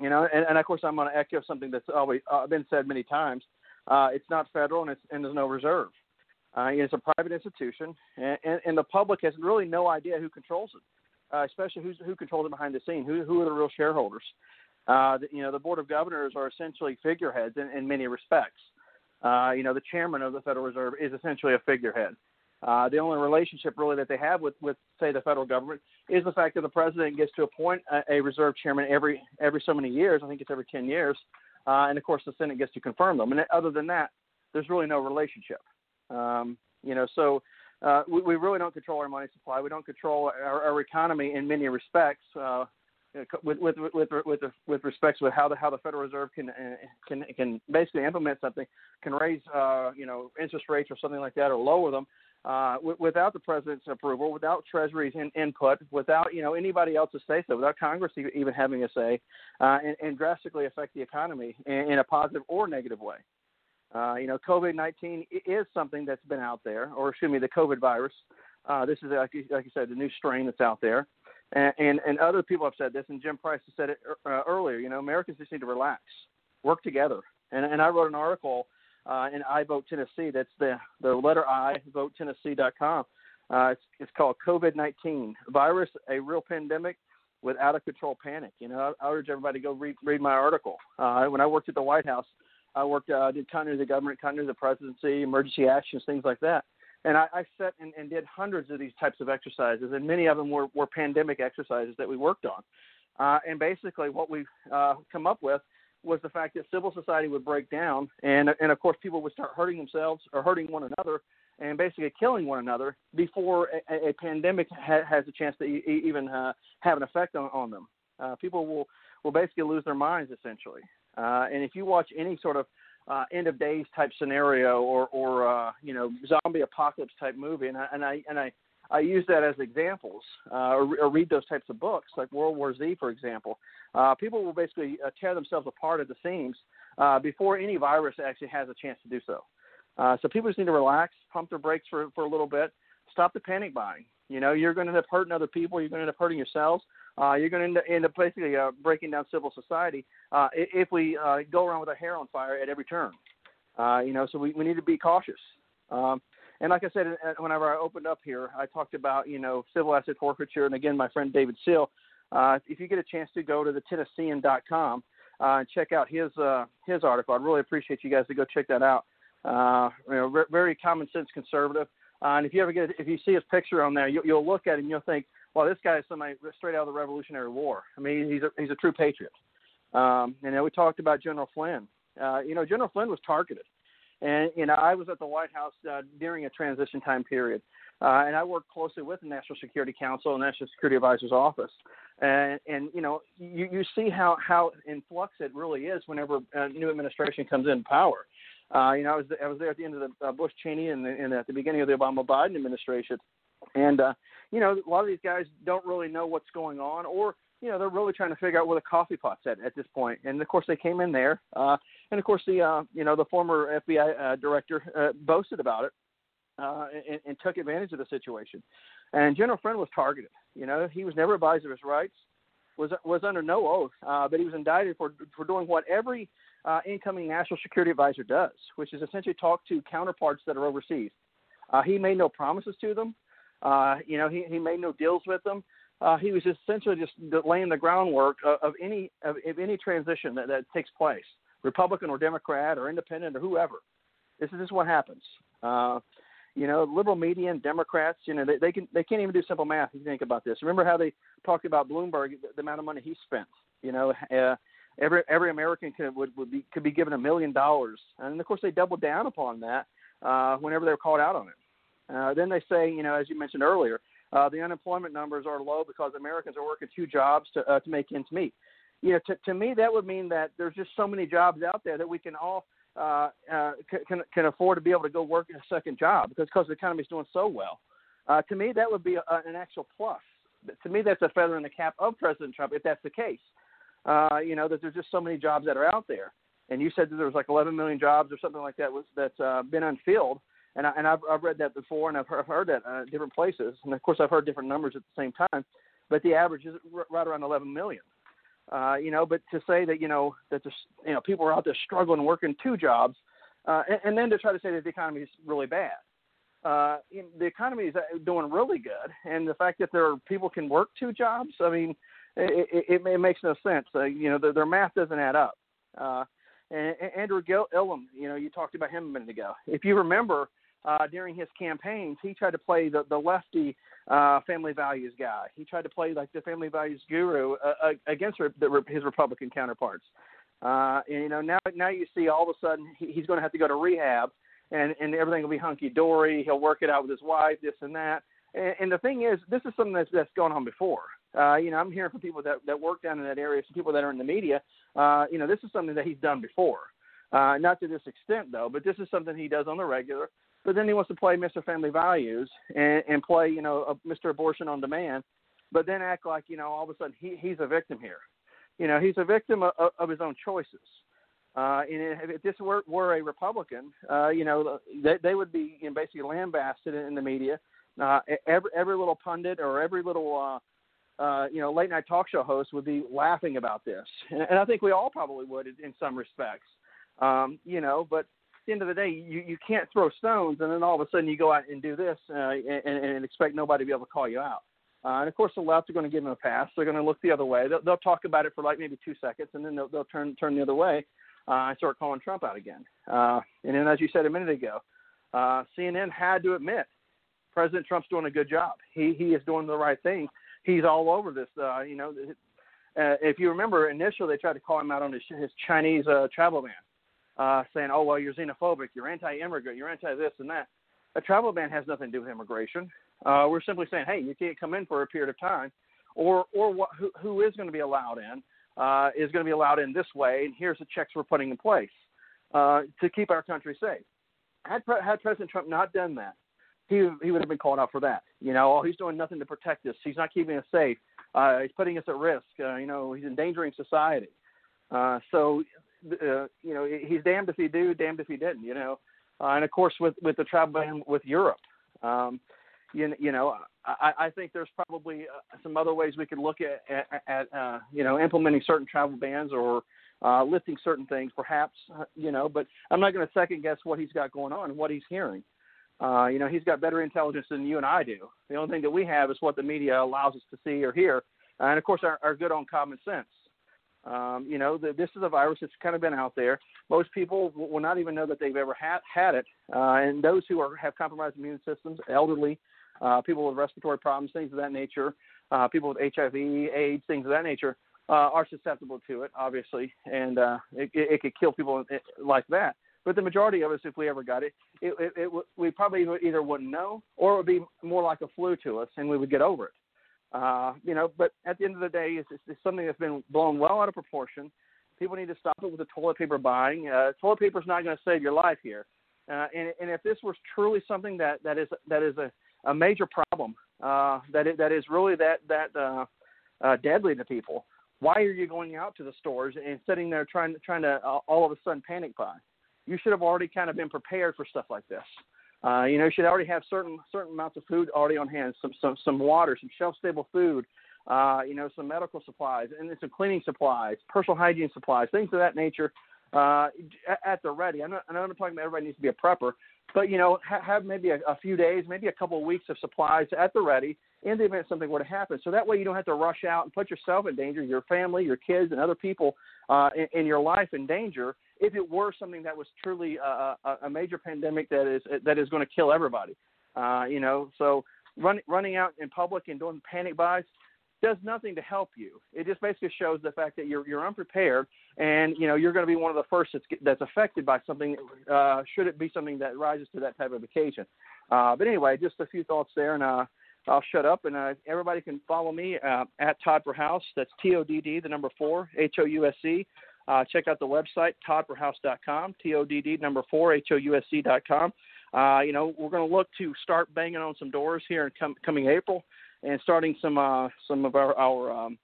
You know, and, and of course, I'm going to echo something that's always uh, been said many times. Uh, it's not federal, and, it's, and there's no reserve. Uh, it's a private institution, and, and, and the public has really no idea who controls it, uh, especially who's, who controls it behind the scene. Who, who are the real shareholders? Uh, the, you know, the board of governors are essentially figureheads in, in many respects. Uh, you know, the chairman of the Federal Reserve is essentially a figurehead. Uh, the only relationship really that they have with, with say the federal government is the fact that the president gets to appoint a, a reserve chairman every every so many years. I think it's every ten years, uh, and of course the Senate gets to confirm them. And other than that, there's really no relationship. Um, you know, so uh, we, we really don't control our money supply. We don't control our, our economy in many respects. Uh, with with with with with respects with how the how the Federal Reserve can can can basically implement something, can raise uh, you know interest rates or something like that, or lower them uh, w- without the president's approval, without Treasury's in- input, without you know anybody else's say so, without Congress even having a say, uh, and, and, drastically affect the economy in, in a positive or negative way. Uh, you know, COVID-19 is something that's been out there, or excuse me, the COVID virus. Uh, this is, like you, like you said, the new strain that's out there. And, and, and other people have said this, and Jim Price has said it uh, earlier. You know, Americans just need to relax, work together. And, and I wrote an article uh, in I Vote Tennessee. That's the the letter I vote Tennessee.com. Uh, it's, it's called COVID 19 virus, a real pandemic with out of control panic. You know, I, I urge everybody to go read read my article. Uh, when I worked at the White House, I worked uh, did continuity of the government, continuity of the presidency, emergency actions, things like that. And I, I set and, and did hundreds of these types of exercises, and many of them were, were pandemic exercises that we worked on. Uh, and basically, what we've uh, come up with was the fact that civil society would break down, and and of course people would start hurting themselves or hurting one another, and basically killing one another before a, a pandemic ha- has a chance to e- even uh, have an effect on, on them. Uh, people will will basically lose their minds essentially. Uh, and if you watch any sort of uh, end of days type scenario or or uh, you know zombie apocalypse type movie, and I and I and I I use that as examples, uh, or, or, read those types of books, like World War Z, for example. Uh, people will basically uh, tear themselves apart at the seams uh, before any virus actually has a chance to do so. Uh, so people just need to relax, pump their brakes for, for a little bit, stop the panic buying. You know, you're going to end up hurting other people. You're going to end up hurting yourselves. Uh, you're going to end up, basically breaking down civil society if we go around with our hair on fire at every turn. you know, so we, we need to be cautious. Um, and like I said, whenever I opened up here, I talked about you know civil asset forfeiture, and again, my friend David Seal. Uh, if you get a chance to go to the Tennessean.com uh, and check out his uh, his article, I'd really appreciate you guys to go check that out. Uh, you know, re- very common sense conservative. Uh, and if you ever get if you see his picture on there, you, you'll look at it and you'll think, well, this guy is somebody straight out of the Revolutionary War. I mean, he's a he's a true patriot. Um, and then we talked about General Flynn. Uh, you know, General Flynn was targeted. And you know, I was at the White House uh, during a transition time period, uh, and I worked closely with the National Security Council and National Security Advisor's Office. And, and you know, you, you see how how in flux it really is whenever a new administration comes in power. Uh, you know, I was I was there at the end of the uh, Bush Cheney and, and at the beginning of the Obama Biden administration, and uh, you know, a lot of these guys don't really know what's going on, or you know, they're really trying to figure out where the coffee pot's at at this point. And of course, they came in there, uh, and of course, the uh, you know the former FBI uh, director uh, boasted about it uh, and, and took advantage of the situation. And General Flynn was targeted. You know, he was never advised of his rights, was was under no oath, uh, but he was indicted for for doing what every uh, incoming national security advisor does, which is essentially talk to counterparts that are overseas. Uh, he made no promises to them. Uh, you know, he, he made no deals with them uh, he was essentially just laying the groundwork of, of any of, of, any transition that, that takes place, Republican or Democrat or Independent or whoever. This is just what happens. Uh, you know, liberal media and Democrats, you know, they, they can they can't even do simple math. If you think about this, remember how they talked about Bloomberg, the, the amount of money he spent. You know, uh, every every American could would, would be could be given a million dollars, and of course they doubled down upon that uh, whenever they were called out on it. Uh, then they say, you know, as you mentioned earlier, uh, the unemployment numbers are low because Americans are working two jobs to uh, to make ends meet. You know, to, to me that would mean that there's just so many jobs out there that we can all uh, uh, can can afford to be able to go work a second job because because the economy is doing so well. Uh, to me, that would be a, an actual plus. To me, that's a feather in the cap of President Trump if that's the case. Uh, you know that there's just so many jobs that are out there. And you said that there was like 11 million jobs or something like that was that's uh, been unfilled. And I, and I've, I've read that before, and I've heard, I've heard that uh, different places. And of course, I've heard different numbers at the same time. But the average is r- right around 11 million. Uh, you know, but to say that you know that there's you know people are out there struggling working two jobs, uh, and, and then to try to say that the economy is really bad. Uh, the economy is uh, doing really good, and the fact that there are people can work two jobs, I mean, it, it, it makes no sense. Uh, you know, their, their math doesn't add up. Uh, and, and Andrew Gillum, you know, you talked about him a minute ago. If you remember, uh, during his campaigns, he tried to play the, the lefty uh, family values guy. He tried to play like the family values guru uh, uh against the, his Republican counterparts. Uh, and you know now now you see all of a sudden he, he's going to have to go to rehab, and and everything will be hunky dory. He'll work it out with his wife, this and that. And, and the thing is, this is something that's that's gone on before. Uh, you know, I'm hearing from people that that work down in that area, some people that are in the media. Uh, you know, this is something that he's done before. Uh, not to this extent though, but this is something he does on the regular. But then he wants to play Mr. Family Values and, and play, you know, a Mr. Abortion on Demand, but then act like, you know, all of a sudden he, he's a victim here. You know, he's a victim of, of his own choices. Uh, and if this were, were a Republican, uh, you know, they, they would be you know, basically lambasted in, in the media. Uh, every every little pundit or every little uh, uh, you know late night talk show host would be laughing about this, and, and I think we all probably would in, in some respects. Um, you know, but the end of the day, you, you can't throw stones and then all of a sudden you go out and do this uh, and, and expect nobody to be able to call you out. Uh, and of course, the left are going to give them a pass. They're going to look the other way. They'll, they'll talk about it for like maybe two seconds, and then they'll, they'll turn turn the other way uh, and start calling Trump out again. Uh, and then, as you said a minute ago, uh, CNN had to admit President Trump's doing a good job. He he is doing the right thing. He's all over this. Uh, you know, uh, if you remember, initially they tried to call him out on his, his Chinese uh, travel ban uh, saying, "Oh well, you're xenophobic, you're anti-immigrant, you're anti-this and that." A travel ban has nothing to do with immigration. Uh, we're simply saying, "Hey, you can't come in for a period of time," or or what, who, who is going to be allowed in uh, is going to be allowed in this way, and here's the checks we're putting in place uh, to keep our country safe. Had had President Trump not done that, he he would have been called out for that. You know, oh, he's doing nothing to protect us. He's not keeping us safe. Uh, he's putting us at risk. Uh, you know, he's endangering society. Uh, so uh, you know, he's damned if he do, damned if he didn't. You know, uh, and of course with with the travel ban with Europe, um, you, you know, I, I think there's probably uh, some other ways we could look at at, at uh, you know implementing certain travel bans or uh, lifting certain things, perhaps. Uh, you know, but I'm not going to second guess what he's got going on and what he's hearing. Uh, you know, he's got better intelligence than you and I do. The only thing that we have is what the media allows us to see or hear, and of course our, our good on common sense. Um, you know, the, this is a virus that's kind of been out there. Most people will not even know that they've ever had had it, uh, and those who are have compromised immune systems, elderly, uh, people with respiratory problems, things of that nature, uh, people with HIV, AIDS, things of that nature, uh, are susceptible to it, obviously, and uh, it, it could kill people like that. But the majority of us, if we ever got it, it, it, it we probably either wouldn't know, or it would be more like a flu to us, and we would get over it. Uh, you know, but at the end of the day, it's, it's something that's been blown well out of proportion. People need to stop it with the toilet paper buying. Uh, toilet paper is not going to save your life here. Uh, and, and if this was truly something that, that is that is a, a major problem, uh, that it, that is really that that uh, uh, deadly to people, why are you going out to the stores and sitting there trying trying to uh, all of a sudden panic buy? You should have already kind of been prepared for stuff like this. Uh, you know, you should already have certain certain amounts of food already on hand, some some some water, some shelf stable food, uh, you know, some medical supplies, and then some cleaning supplies, personal hygiene supplies, things of that nature uh, at the ready. I'm not, I'm not talking about everybody needs to be a prepper, but you know, ha- have maybe a, a few days, maybe a couple of weeks of supplies at the ready in the event something were to happen. So that way you don't have to rush out and put yourself in danger, your family, your kids, and other people uh, in, in your life in danger if it were something that was truly a, a, major pandemic that is that is going to kill everybody. Uh, you know, so run, running out in public and doing panic buys, does nothing to help you. It just basically shows the fact that you're you're unprepared, and you know you're going to be one of the first that's that's affected by something. Uh, should it be something that rises to that type of occasion? Uh, but anyway, just a few thoughts there, and uh, I'll shut up. And uh, everybody can follow me uh, at Todd for House. That's T O D D, the number four, H O U S E. Uh, check out the website toddforhouse.com, T O D D number four, H O U S E.com. Uh, you know, we're going to look to start banging on some doors here in com- coming April and starting some uh, some of our, our um,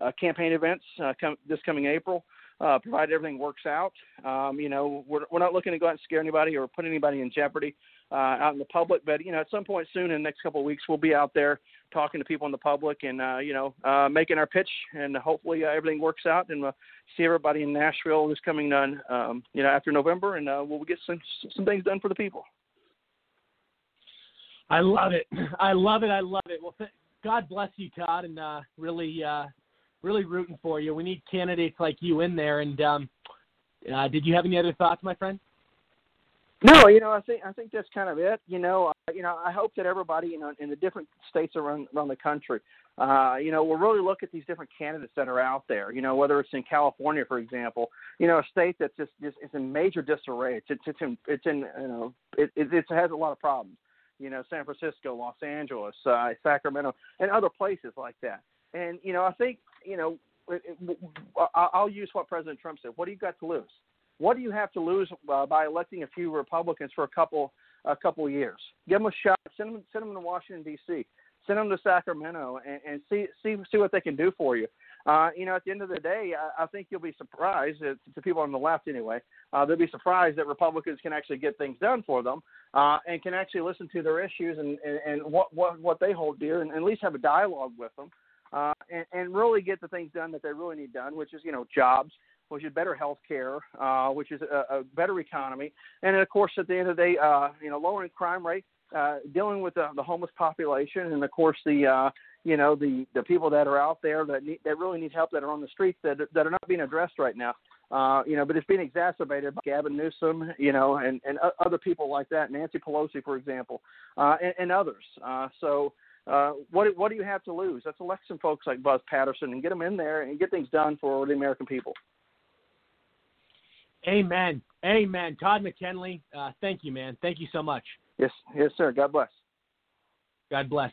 uh, campaign events uh, com- this coming April. Uh, provided everything works out, um, you know, we're, we're not looking to go out and scare anybody or put anybody in jeopardy uh, out in the public. But you know, at some point soon in the next couple of weeks, we'll be out there talking to people in the public and uh, you know uh, making our pitch, and hopefully uh, everything works out, and we'll see everybody in Nashville this coming done, um, you know, after November, and uh, we'll get some some things done for the people. I love it. <clears throat> I love it. I love it. Well, th- God bless you, Todd, and uh, really, uh, really rooting for you. We need candidates like you in there. And um, uh, did you have any other thoughts, my friend? No, you know, I think I think that's kind of it. You know, uh, you know, I hope that everybody, you know, in the different states around around the country, uh, you know, will really look at these different candidates that are out there. You know, whether it's in California, for example, you know, a state that's just just is in major disarray. It's it's, it's in it's in you know it, it it has a lot of problems. You know, San Francisco, Los Angeles, uh, Sacramento, and other places like that. And you know, I think you know, it, it, I'll use what President Trump said. What do you got to lose? What do you have to lose uh, by electing a few Republicans for a couple a couple years? Give them a shot. Send them send them to Washington D.C. Send them to Sacramento and, and see see see what they can do for you. Uh, you know, at the end of the day, I, I think you'll be surprised, uh, to people on the left anyway, uh, they'll be surprised that Republicans can actually get things done for them uh, and can actually listen to their issues and, and, and what, what, what they hold dear and, and at least have a dialogue with them uh, and, and really get the things done that they really need done, which is, you know, jobs, which is better health care, uh, which is a, a better economy, and of course, at the end of the day, uh, you know, lowering crime rate, uh, dealing with the, the homeless population, and of course, the uh, you know the the people that are out there that need, that really need help that are on the streets that that are not being addressed right now. Uh, you know, but it's being exacerbated by Gavin Newsom, you know, and and other people like that, Nancy Pelosi, for example, uh, and, and others. Uh, so. Uh, what what do you have to lose? Let's elect some folks like Buzz Patterson and get them in there and get things done for the American people. Amen. Amen. Todd McKinley, uh, thank you, man. Thank you so much. Yes, yes, sir. God bless. God bless.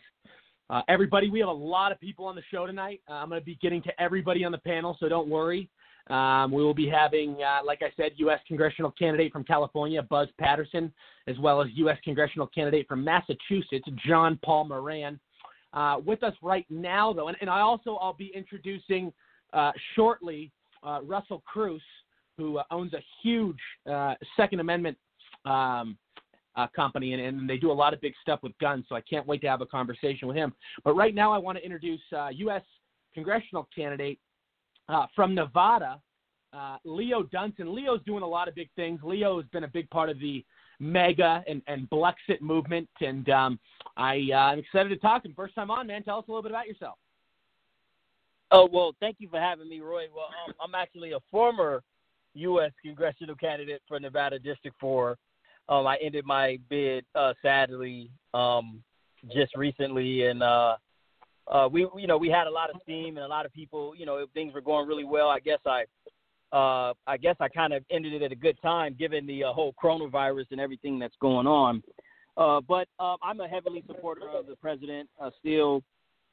Uh, everybody, we have a lot of people on the show tonight. Uh, I'm going to be getting to everybody on the panel, so don't worry. Um, we will be having, uh, like I said, U.S. congressional candidate from California, Buzz Patterson, as well as U.S. congressional candidate from Massachusetts, John Paul Moran. Uh, with us right now, though, and, and I also I'll be introducing uh, shortly uh, Russell Cruz, who owns a huge Second Amendment um, uh, company, and, and they do a lot of big stuff with guns. So I can't wait to have a conversation with him. But right now, I want to introduce uh, U.S. congressional candidate uh, from Nevada, uh, Leo Dunson. Leo's doing a lot of big things. Leo has been a big part of the MAGA and, and Blexit movement, and um, I, uh, I'm excited to talk him. First time on, man. Tell us a little bit about yourself. Oh well, thank you for having me, Roy. Well, um, I'm actually a former U.S. congressional candidate for Nevada District Four. Um, I ended my bid uh, sadly um, just recently, and uh, uh, we you know we had a lot of steam and a lot of people. You know things were going really well. I guess I uh, I guess I kind of ended it at a good time given the uh, whole coronavirus and everything that's going on. Uh, but um, I'm a heavily supporter of the president. Uh, still,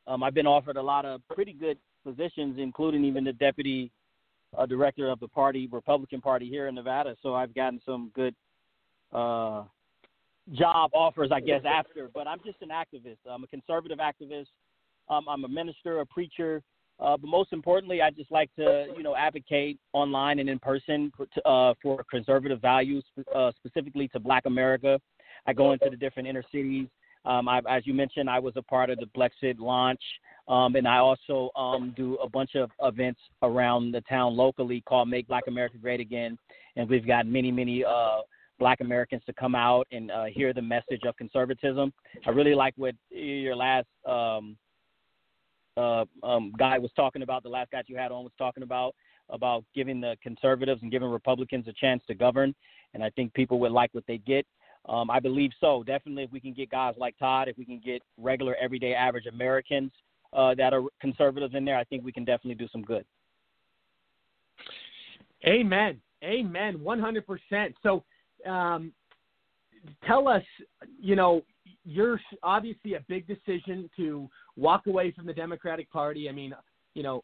um, I've been offered a lot of pretty good positions, including even the deputy uh, director of the party, Republican Party here in Nevada. So I've gotten some good uh, job offers, I guess, after. But I'm just an activist. I'm a conservative activist. Um, I'm a minister, a preacher. Uh, but most importantly, I just like to, you know, advocate online and in person uh, for conservative values, uh, specifically to Black America. I go into the different inner cities. Um, I, as you mentioned, I was a part of the Blexit launch, um, and I also um, do a bunch of events around the town locally called Make Black America Great Again, and we've got many, many uh, Black Americans to come out and uh, hear the message of conservatism. I really like what your last um, uh, um, guy was talking about. The last guy you had on was talking about about giving the conservatives and giving Republicans a chance to govern, and I think people would like what they get. Um, I believe so. Definitely, if we can get guys like Todd, if we can get regular, everyday, average Americans uh, that are conservatives in there, I think we can definitely do some good. Amen. Amen. 100%. So, um, tell us, you know, you're obviously a big decision to walk away from the Democratic Party. I mean, you know,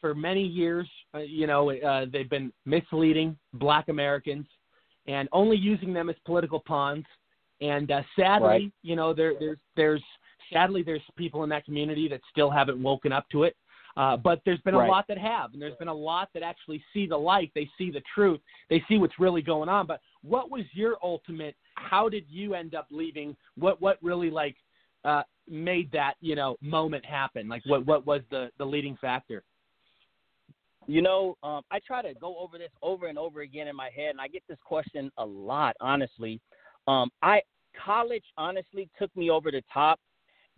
for many years, uh, you know, uh, they've been misleading black Americans and only using them as political pawns. And uh, sadly, Right. you know, there, there's there's sadly there's people in that community that still haven't woken up to it. Uh, but there's been a Right. lot that have, and there's been a lot that actually see the light. They see the truth. They see what's really going on. But what was your ultimate? How did you end up leaving? What what really like uh, made that you know moment happen? Like what what was the the leading factor? You know, um, I try to go over this over and over again in my head, and I get this question a lot. Honestly, um, I college honestly took me over the top.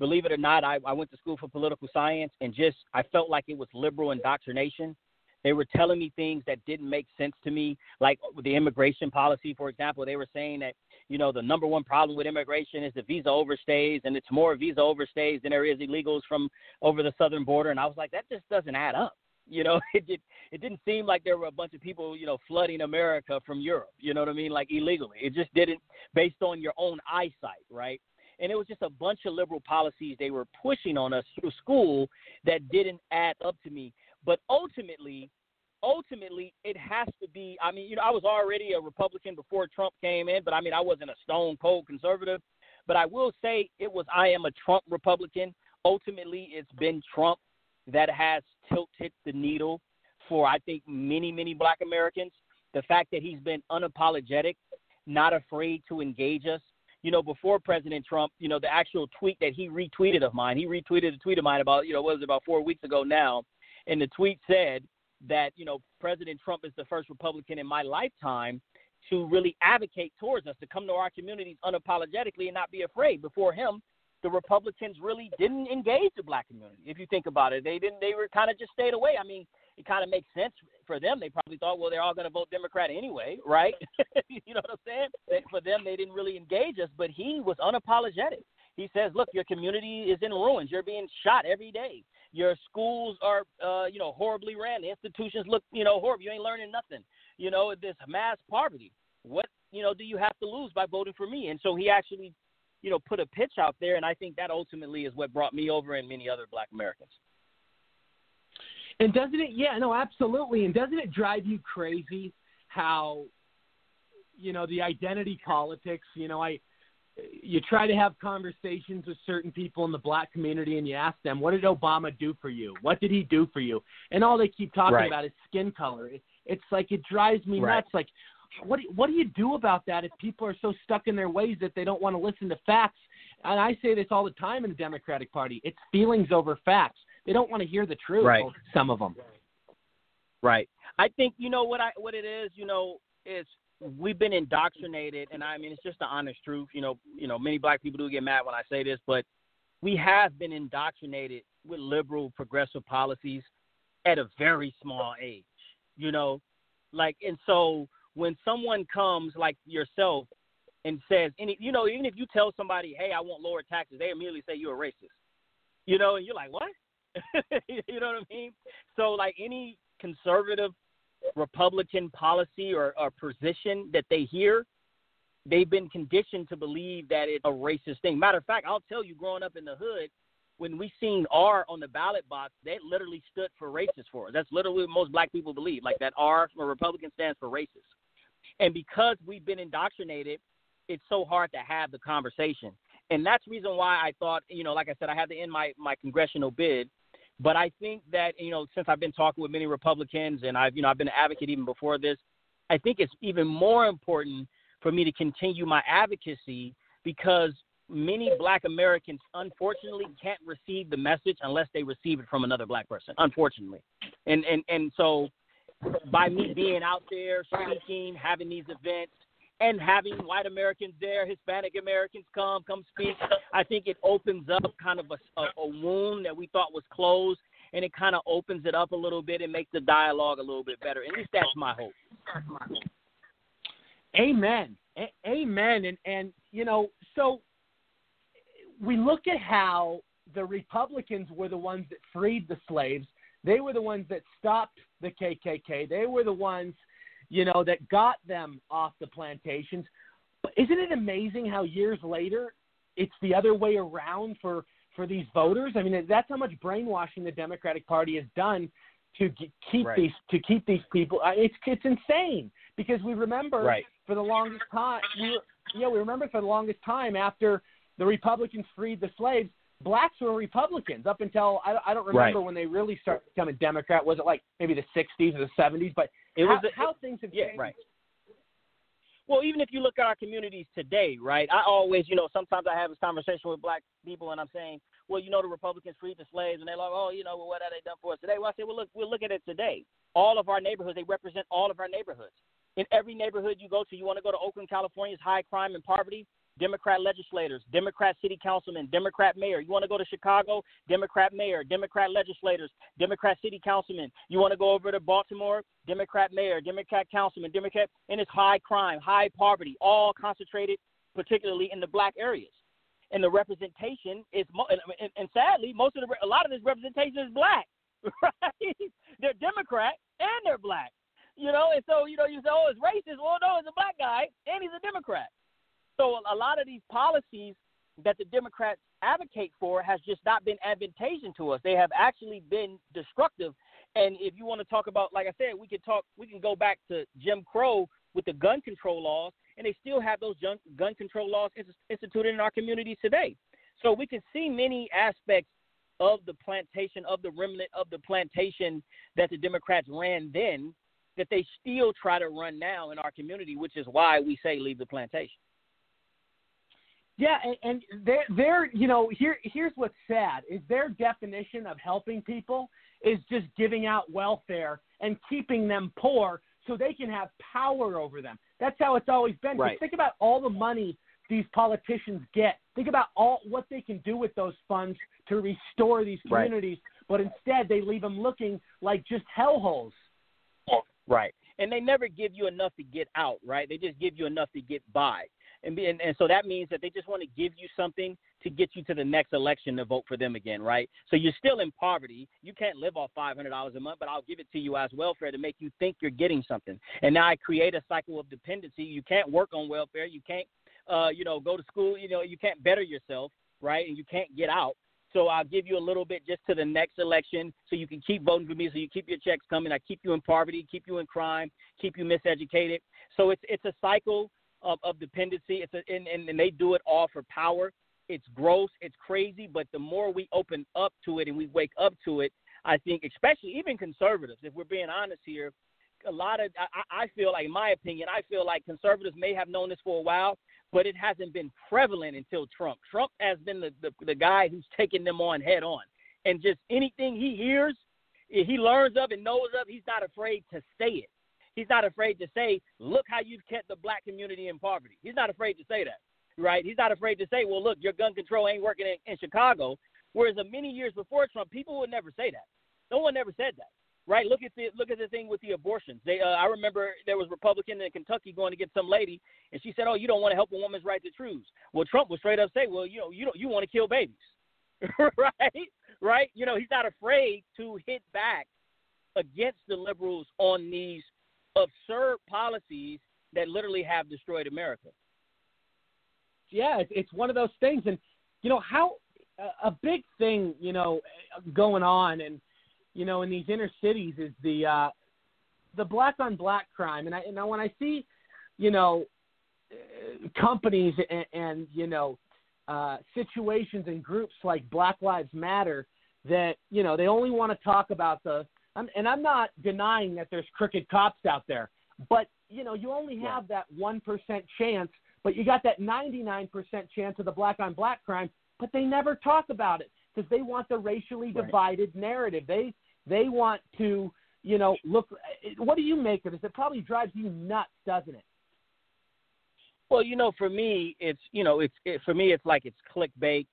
Believe it or not, I, I went to school for political science, and just I felt like it was liberal indoctrination. They were telling me things that didn't make sense to me, like the immigration policy, for example. They were saying that you know the number one problem with immigration is the visa overstays, and it's more visa overstays than there is illegals from over the southern border. And I was like, that just doesn't add up. <laughs> You know, it did. It didn't seem like there were a bunch of people, you know, flooding America from Europe. You know what I mean? Like illegally. It just didn't, based on your own eyesight, right? And it was just a bunch of liberal policies they were pushing on us through school that didn't add up to me. But ultimately, ultimately, it has to be. I mean, you know, I was already a Republican before Trump came in, but I mean, I wasn't a stone cold conservative. But I will say it was I am a Trump Republican. Ultimately, it's been Trump that has tilted the needle for I think many many Black Americans. The fact that he's been unapologetic, not afraid to engage us. You know, before President Trump, you know, the actual tweet that he retweeted of mine, he retweeted a tweet of mine about, you know, what was it, about four weeks ago now, and the tweet said that you know President Trump is the first Republican in my lifetime to really advocate towards us to come to our communities unapologetically and not be afraid. Before him, the Republicans really didn't engage the black community. If you think about it, they didn't. They were kind of just stayed away. I mean, it kind of makes sense for them. They probably thought, well, they're all going to vote Democrat anyway, <laughs> right? <laughs> you know what I'm saying? They, for them, they didn't really engage us, but he was unapologetic. He says, look, your community is in ruins. You're being shot every day. Your schools are, uh, you know, horribly ran. The institutions look, you know, horrible. You ain't learning nothing. You know, this mass poverty. What, you know, do you have to lose by voting for me? And so he actually you know, put a pitch out there, and I think that ultimately is what brought me over and many other Black Americans. And doesn't it? Yeah, no, absolutely. And doesn't it drive you crazy how, you know, the identity politics? You know, I, you try to have conversations with certain people in the black community, and you ask them, "What did Obama do for you? What did he do for you?" And all they keep talking Right. about is skin color. It, it's like it drives me Right. nuts. Like, what do, what do you do about that if people are so stuck in their ways that they don't want to listen to facts? And I say this all the time in the Democratic Party: it's feelings over facts. They don't want to hear the truth. Right. Some of them. Right. I think you know what I what it is. You know, is we've been indoctrinated, and I mean it's just the honest truth. You know, you know many black people do get mad when I say this, but we have been indoctrinated with liberal progressive policies at a very small age. You know, like and so when someone comes like yourself and says any, you know, even if you tell somebody, hey, I want lower taxes, they immediately say you're a racist. You know, and you're like, what? <laughs> you know what I mean? So like any conservative Republican policy or, or position that they hear, they've been conditioned to believe that it's a racist thing. Matter of fact, I'll tell you, growing up in the hood, when we seen R on the ballot box, that literally stood for racist for us. That's literally what most black people believe. Like that R from a Republican stands for racist. And because we've been indoctrinated, it's so hard to have the conversation. And that's the reason why I thought, you know, like I said, I had to end my, my congressional bid. But I think that, you know, since I've been talking with many Republicans and I've, you know, I've been an advocate even before this, I think it's even more important for me to continue my advocacy because many black Americans unfortunately can't receive the message unless they receive it from another black person, unfortunately. And and and so by me being out there speaking, having these events, and having white Americans there, Hispanic Americans come, come speak, I think it opens up kind of a, a, a wound that we thought was closed, and it kind of opens it up a little bit and makes the dialogue a little bit better. At least that's my hope. Amen. A- amen. And and you know, so we look at how the Republicans were the ones that freed the slaves. They were the ones that stopped the KKK. They were the ones, you know, that got them off the plantations. But isn't it amazing how years later it's the other way around for for these voters? I mean, that's how much brainwashing the Democratic Party has done to keep Right. these to keep these people. I- It's it's insane because we remember Right. for the longest time. We were, yeah, we remember for the longest time after the Republicans freed the slaves, blacks were Republicans up until I, I don't remember Right. when they really started becoming Democrat. Was it like maybe the '60s or the '70s? But It how, was a- how things have Yeah, changed. right. Well, even if you look at our communities today, right? I always, you know, sometimes I have this conversation with black people, and I'm saying, well, you know, the Republicans freed the slaves, and they're like, oh, you know, well, what have they done for us today? Well, I say, well, look, we'll look at it today. All of our neighborhoods, they represent all of our neighborhoods. In every neighborhood you go to, you want to go to Oakland, California, California's high crime and poverty. Democrat legislators, Democrat city councilmen, Democrat mayor. You want to go to Chicago, Democrat mayor, Democrat legislators, Democrat city councilmen. You want to go over to Baltimore, Democrat mayor, Democrat councilman, Democrat, and it's high crime, high poverty, all concentrated particularly in the black areas. And the representation is, and, and sadly, most of the, a lot of this representation is black, <laughs> right? They're Democrat and they're black, you know. And so, you know, you say, oh, it's racist. Well, no, it's a black guy and he's a Democrat. So a lot of these policies that the Democrats advocate for has just not been advantageous to us. They have actually been destructive. And if you want to talk about, like I said, we can talk. We can go back to Jim Crow with the gun control laws, and they still have those gun, gun control laws instituted in our communities today. So we can see many aspects of the plantation, of the remnant of the plantation that the Democrats ran then, that they still try to run now in our community, which is why we say leave the plantation. Yeah, and, and they're, they're, you know, here, here's what's sad is their definition of helping people is just giving out welfare and keeping them poor so they can have power over them. That's how it's always been. Right. Think about all the money these politicians get. Think about all what they can do with those funds to restore these Right. communities. But instead, they leave them looking like just hellholes. Right. And they never give you enough to get out, right? They just give you enough to get by. And, be, and and so that means that they just want to give you something to get you to the next election to vote for them again, right? So you're still in poverty. You can't live off five hundred dollars a month, but I'll give it to you as welfare to make you think you're getting something. And now I create a cycle of dependency. You can't work on welfare. You can't, uh, you know, go to school. You know, you can't better yourself, right? And you can't get out. So I'll give you a little bit just to the next election so you can keep voting for me so you keep your checks coming. I keep you in poverty, keep you in crime, keep you miseducated. So it's it's a cycle of, of dependency. It's a, and, and, and they do it all for power. It's gross, it's crazy, but the more we open up to it and we wake up to it, I think especially even conservatives, if we're being honest here, a lot of I, I feel like in my opinion, I feel like conservatives may have known this for a while, but it hasn't been prevalent until Trump. Trump has been the, the, the guy who's taking them on head on. And just anything he hears, he learns of and knows of, he's not afraid to say it. He's not afraid to say, look how you've kept the black community in poverty. He's not afraid to say that, right? He's not afraid to say, well, look, your gun control ain't working in, in Chicago. Whereas many years before Trump, people would never say that. No one ever said that, right? Look at the look at the thing with the abortions. They, uh, I remember there was a Republican in Kentucky going to get some lady, and she said, "Oh, you don't want to help a woman's right to choose." Well, Trump would straight up say, "Well, you know, you don't, you want to kill babies, <laughs> right? Right? You know, he's not afraid to hit back against the liberals on these absurd policies that literally have destroyed America. yeah, it's, it's one of those things, and you know how a, big thing you know going on, and you know in these inner cities is the uh, the black on black crime, and I and when I see you know companies and, and you know uh, situations and groups like Black Lives Matter that you know they only want to talk about the I'm, and I'm not denying that there's crooked cops out there, but you know you only have that one percent chance, but you got that 99% chance of the black on black crime, but they never talk about it because they want the racially Right. divided narrative. They they want to you know look. Eh, eh, what do you make of this? It probably drives you nuts, doesn't it? Well, you know, for me, it's you know, it's it, for me, it's like it's clickbait.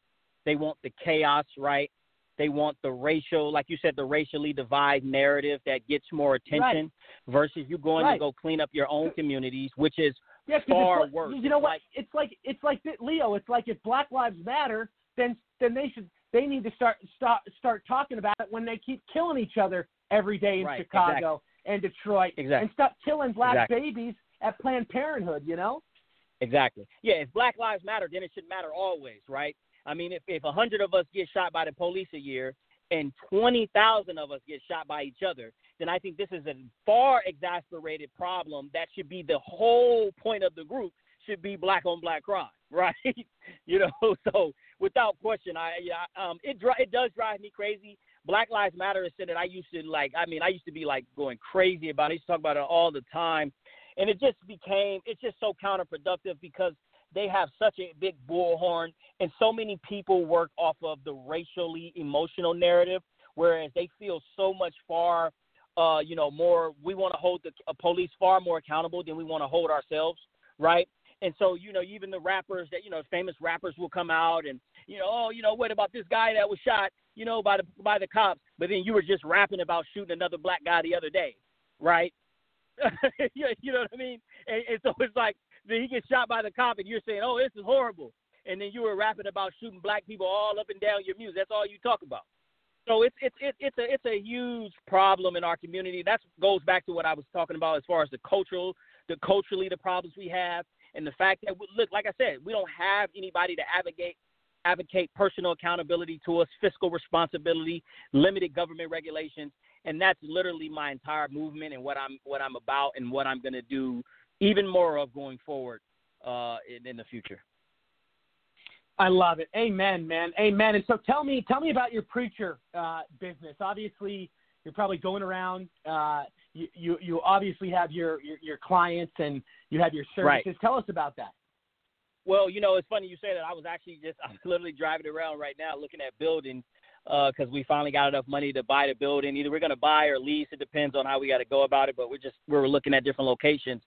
They want the chaos, right? They want the racial, like you said, the racially divide narrative that gets more attention versus you going Right. to go clean up your own communities, which is Yeah, far like, worse. You know what? it's like it's like Leo. It's like if Black Lives Matter, then then they should They need to start start start talking about it when they keep killing each other every day in Right, Chicago and Detroit, Exactly. and stop killing black Exactly. babies at Planned Parenthood. You know. Exactly. Yeah, if Black Lives Matter, then it should matter always, right? I mean, if if hundred of us get shot by the police a year and twenty thousand of us get shot by each other, then I think this is a far exasperated problem that should be the whole point of the group should be black on black crime, <laughs> right? you know, <laughs> so without question, I yeah, um, it dri- it does drive me crazy. Black Lives Matter is something that I used to like. I mean, I used to be like going crazy about. it. I used to talk about it all the time and it just became it's just so counterproductive because they have such a big bullhorn and so many people work off of the racially emotional narrative whereas they feel so much far uh you know more we want to hold the uh, police far more accountable than we want to hold ourselves right? And so you know even the rappers that you know famous rappers will come out and you know oh you know what about this guy that was shot you know by the by the cops? But then you were just rapping about shooting another black guy the other day right? <laughs> You know what I mean? And, and so it's like then he gets shot by the cop, and you're saying, "Oh, this is horrible," and then you were rapping about shooting black people all up and down your music. That's all you talk about. So it's it's it's it's a it's a huge problem in our community. That goes back to what I was talking about as far as the cultural, the culturally the problems we have, and the fact that look, like I said, we don't have anybody to advocate advocate personal accountability to us, fiscal responsibility, limited government regulations, and that's literally my entire movement and what I'm what I'm about and what I'm going to do even more of going forward uh, in, in the future. I love it. Amen, man. Amen. And so tell me, tell me about your preacher uh, business. Obviously, you're probably going around. Uh, you, you you obviously have your, your your clients and you have your services. Right. Tell us about that. Well, you know, it's funny you say that. I was actually just <laughs> I'm literally driving around right now looking at buildings because we finally got enough money to buy the building. Either we're going to buy or lease. It depends on how we got to go about it. But we're just we're looking at different locations.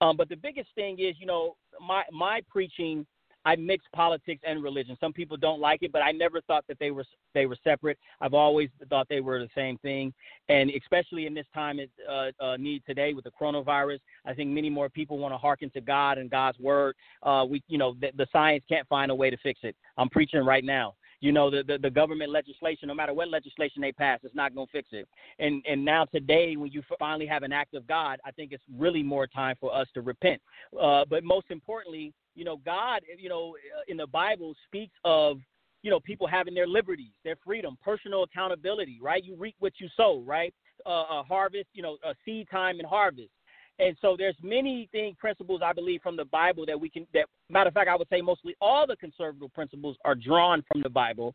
Um, but the biggest thing is, you know, my my preaching. I mix politics and religion. Some people don't like it, but I never thought that they were they were separate. I've always thought they were the same thing, and especially in this time it uh, uh, need today with the coronavirus, I think many more people want to hearken to God and God's word. Uh, we, you know, the, the science can't find a way to fix it. I'm preaching right now you know the, the the government legislation no matter what legislation they pass it's not going to fix it. And and now today when you finally have an act of god i think it's really more time for us to repent. Uh but most importantly you know god you know in the bible speaks of you know people having their liberties their freedom personal accountability right? You reap what you sow right? Uh, a harvest you know a seed time and harvest and so there's many things, principles I believe from the Bible that we can. That matter of fact, I would say mostly all the conservative principles are drawn from the Bible.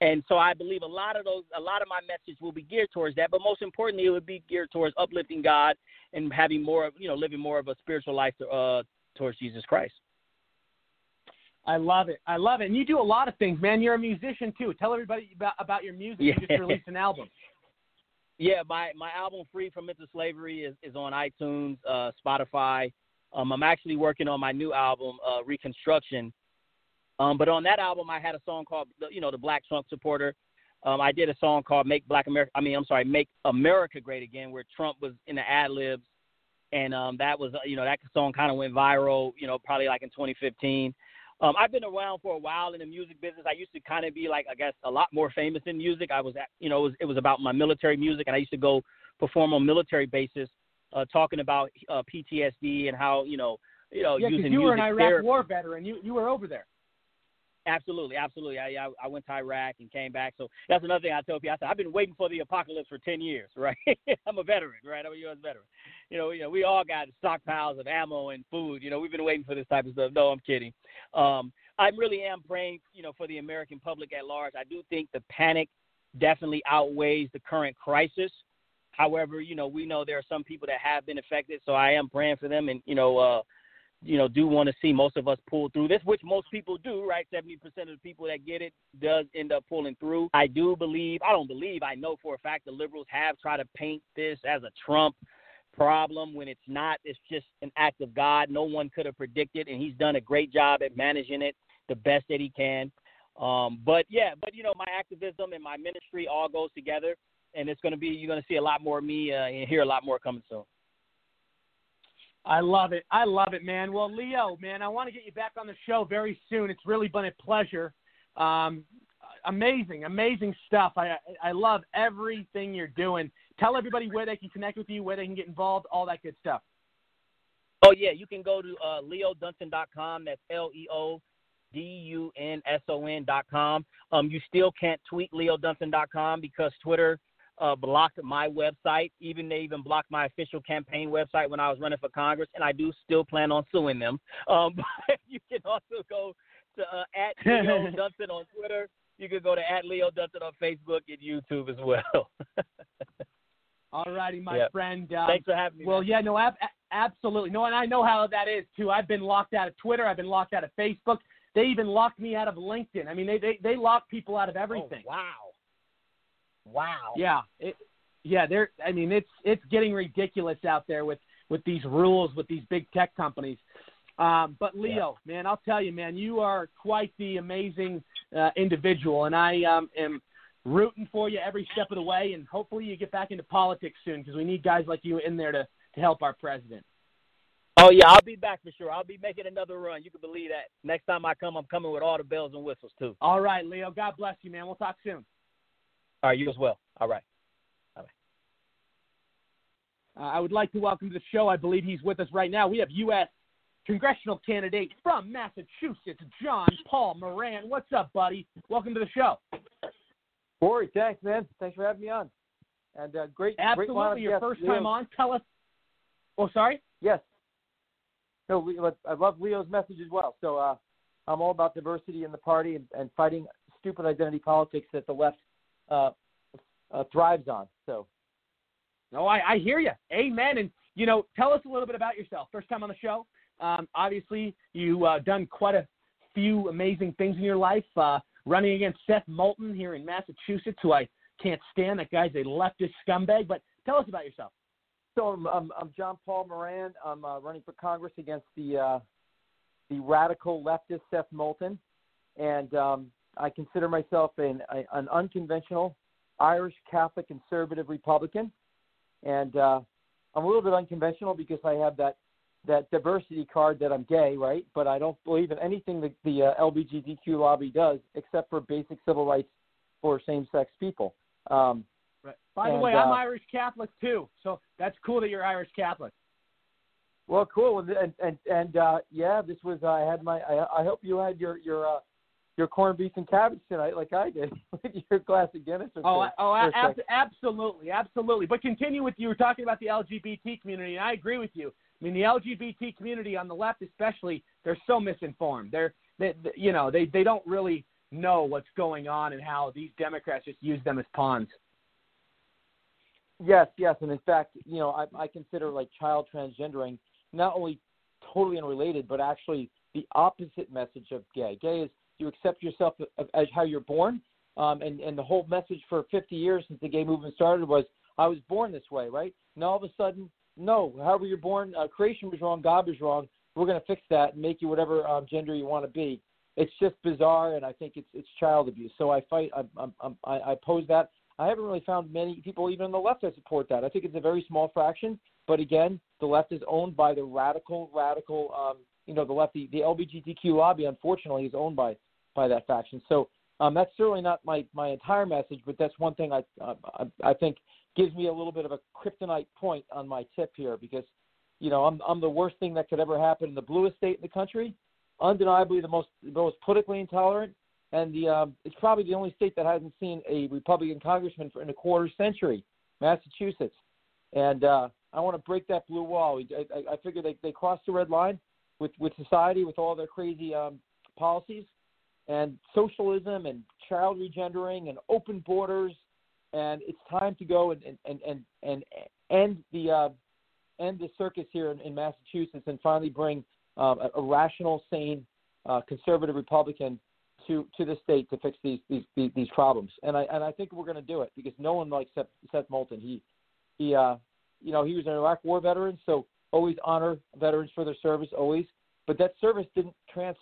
And so I believe a lot of those, a lot of my message will be geared towards that. But most importantly, it would be geared towards uplifting God and having more, of, you know, living more of a spiritual life to, uh, towards Jesus Christ. I love it. I love it. And you do a lot of things, man. You're a musician too. Tell everybody about about your music. You just released an album. <laughs> Yeah, my my album "Free from Mental Slavery" is, is on iTunes, uh, Spotify. Um, I'm actually working on my new album, uh, Reconstruction. Um, but on that album, I had a song called, you know, the Black Trump Supporter. Um, I did a song called "Make Black America." I mean, I'm sorry, "Make America Great Again," where Trump was in the ad libs, and um, that was, uh, you know, that song kind of went viral. You know, probably like in 2015. Um, I've been around for a while in the music business. I used to kind of be like, I guess, a lot more famous in music. I was, at, you know, it was, it was about my military music, and I used to go perform on military bases, uh, talking about uh, PTSD and how, you know, you know, yeah, using you were an Iraq therapy. War veteran. You you were over there. Absolutely, absolutely. I, I I went to Iraq and came back. So that's another thing I tell people. I said I've been waiting for the apocalypse for ten years, <laughs> right? I'm a veteran, right? I'm a U.S. veteran. You know, you know, we all got stockpiles of ammo and food. You know, we've been waiting for this type of stuff. No, I'm kidding. Um, I really am praying, you know, for the American public at large. I do think the panic definitely outweighs the current crisis. However, you know, we know there are some people that have been affected, so I am praying for them, and you know, uh, you know, do want to see most of us pull through this, which most people do, right? Seventy percent of the people that get it does end up pulling through. I do believe, I don't believe, I know for a fact the liberals have tried to paint this as a Trump problem when it's not. It's just an act of God. No one could have predicted, and he's done a great job at managing it the best that he can. Um, but yeah, but you know, my activism and my ministry all goes together, and it's going to be you're going to see a lot more of me uh, and hear a lot more coming soon. I love it. I love it, man. Well, Leo, man, I want to get you back on the show very soon. It's really been a pleasure. Um, amazing, amazing stuff. I I love everything you're doing. Tell everybody where they can connect with you, where they can get involved, all that good stuff. Oh yeah, you can go to uh, leodunson.com. That's L E O D U N S O N dot com. Um, you still can't tweet leodunson.com because Twitter uh, blocked my website. Even they even blocked my official campaign website when I was running for Congress, and I do still plan on suing them. Um, <laughs> but you can also go to uh, at <laughs> Leo Dunson on Twitter. You can go to at Leo Dunson on Facebook and YouTube as well. <laughs> All righty, my Yep. friend. Um, Thanks for having me. Well, man. yeah, no, ab- absolutely. No, and I know how that is too. I've been locked out of Twitter. I've been locked out of Facebook. They even locked me out of LinkedIn. I mean, they they, they lock people out of everything. Oh, wow. Wow. Yeah, it, yeah. They're. I mean, it's it's getting ridiculous out there with with these rules with these big tech companies. Um, but Leo, man, I'll tell you, man, you are quite the amazing uh, individual, and I um, am rooting for you every step of the way. And hopefully, you get back into politics soon because we need guys like you in there to to help our president. Oh yeah, I'll be back for sure. I'll be making another run. You can believe that. Next time I come, I'm coming with all the bells and whistles too. All right, Leo. God bless you, man. We'll talk soon. All right, you as well. All right. Uh, I would like to welcome to the show. I believe he's with us right now. We have U.S. congressional candidate from Massachusetts, John Paul Moran. What's up, buddy? Welcome to the show. Corey, thanks, man. Thanks for having me on. And uh, great, great lineup Absolutely, your guests. first Leo- time on. Tell us. Oh, sorry. Yes. No, I love Leo's message as well. So uh, I'm all about diversity in the party and, and fighting stupid identity politics that the left uh, uh, thrives on. So No, I, I hear you. Amen. And you know, tell us a little bit about yourself. First time on the show. Um, obviously, you uh, done quite a few amazing things in your life. Uh, running against Seth Moulton here in Massachusetts, who I can't stand. That guy's a leftist scumbag. But tell us about yourself. So I'm, I'm, I'm John Paul Moran. I'm uh, running for Congress against the uh, the radical leftist Seth Moulton, and um, I consider myself an, a, an unconventional Irish Catholic conservative Republican, and uh, I'm a little bit unconventional because I have that that diversity card that I'm gay, right? But I don't believe in anything that the uh, LGBTQ lobby does except for basic civil rights for same-sex people. Um, Right. By the And, way, I'm uh, Irish Catholic too, so that's cool that you're Irish Catholic. Well, cool, and and and, and uh, yeah, this was I had my. I, I hope you had your your uh, your corned beef and cabbage tonight, like I did, <laughs> with your glass of Guinness. Or Oh, two. Oh, ab- absolutely, absolutely. But continue with you were talking about the LGBT community, and I agree with you. I mean, the LGBT community on the left, especially, they're so misinformed. They're, they, they- you know, they they don't really know what's going on and how these Democrats just use them as pawns. Yes, yes, and in fact, you know, I, I consider like child transgendering not only totally unrelated, but actually the opposite message of gay. Gay is you accept yourself as- how you're born, um, and and the whole message for 50 years since the gay movement started was I was born this way, right? And all of a sudden, no, however you're born, uh, creation was wrong, God was wrong. We're going to fix that and make you whatever um, gender you want to be. It's just bizarre, and I think it's it's child abuse. So I fight. I, I I oppose that. I haven't really found many people, even on the left, that support that. I think it's a very small fraction. But again, the left is owned by the radical, radical, um, you know, the left, the, the LGBTQ lobby, unfortunately, is owned by by that faction. So um, that's certainly not my my entire message, but that's one thing I uh, I, I think gives me a little bit of a kryptonite point on my tip here because, you know, I'm I'm the worst thing that could ever happen in the bluest state in the country, undeniably the most the most politically intolerant, and the um, it's probably the only state that hasn't seen a Republican congressman for in a quarter century, Massachusetts, and uh, I want to break that blue wall. I, I I figure they they crossed the red line with with society with all their crazy um, policies, and socialism and child regendering and open borders, and it's time to go and and and and, end the uh, end the circus here in, in Massachusetts and finally bring um, a, a rational, sane, uh, conservative Republican to to the state to fix these these these, these problems. And I and I think we're going to do it because no one likes Seth, Seth Moulton. He he uh you know he was an Iraq War veteran, so always honor veterans for their service always. But that service didn't trans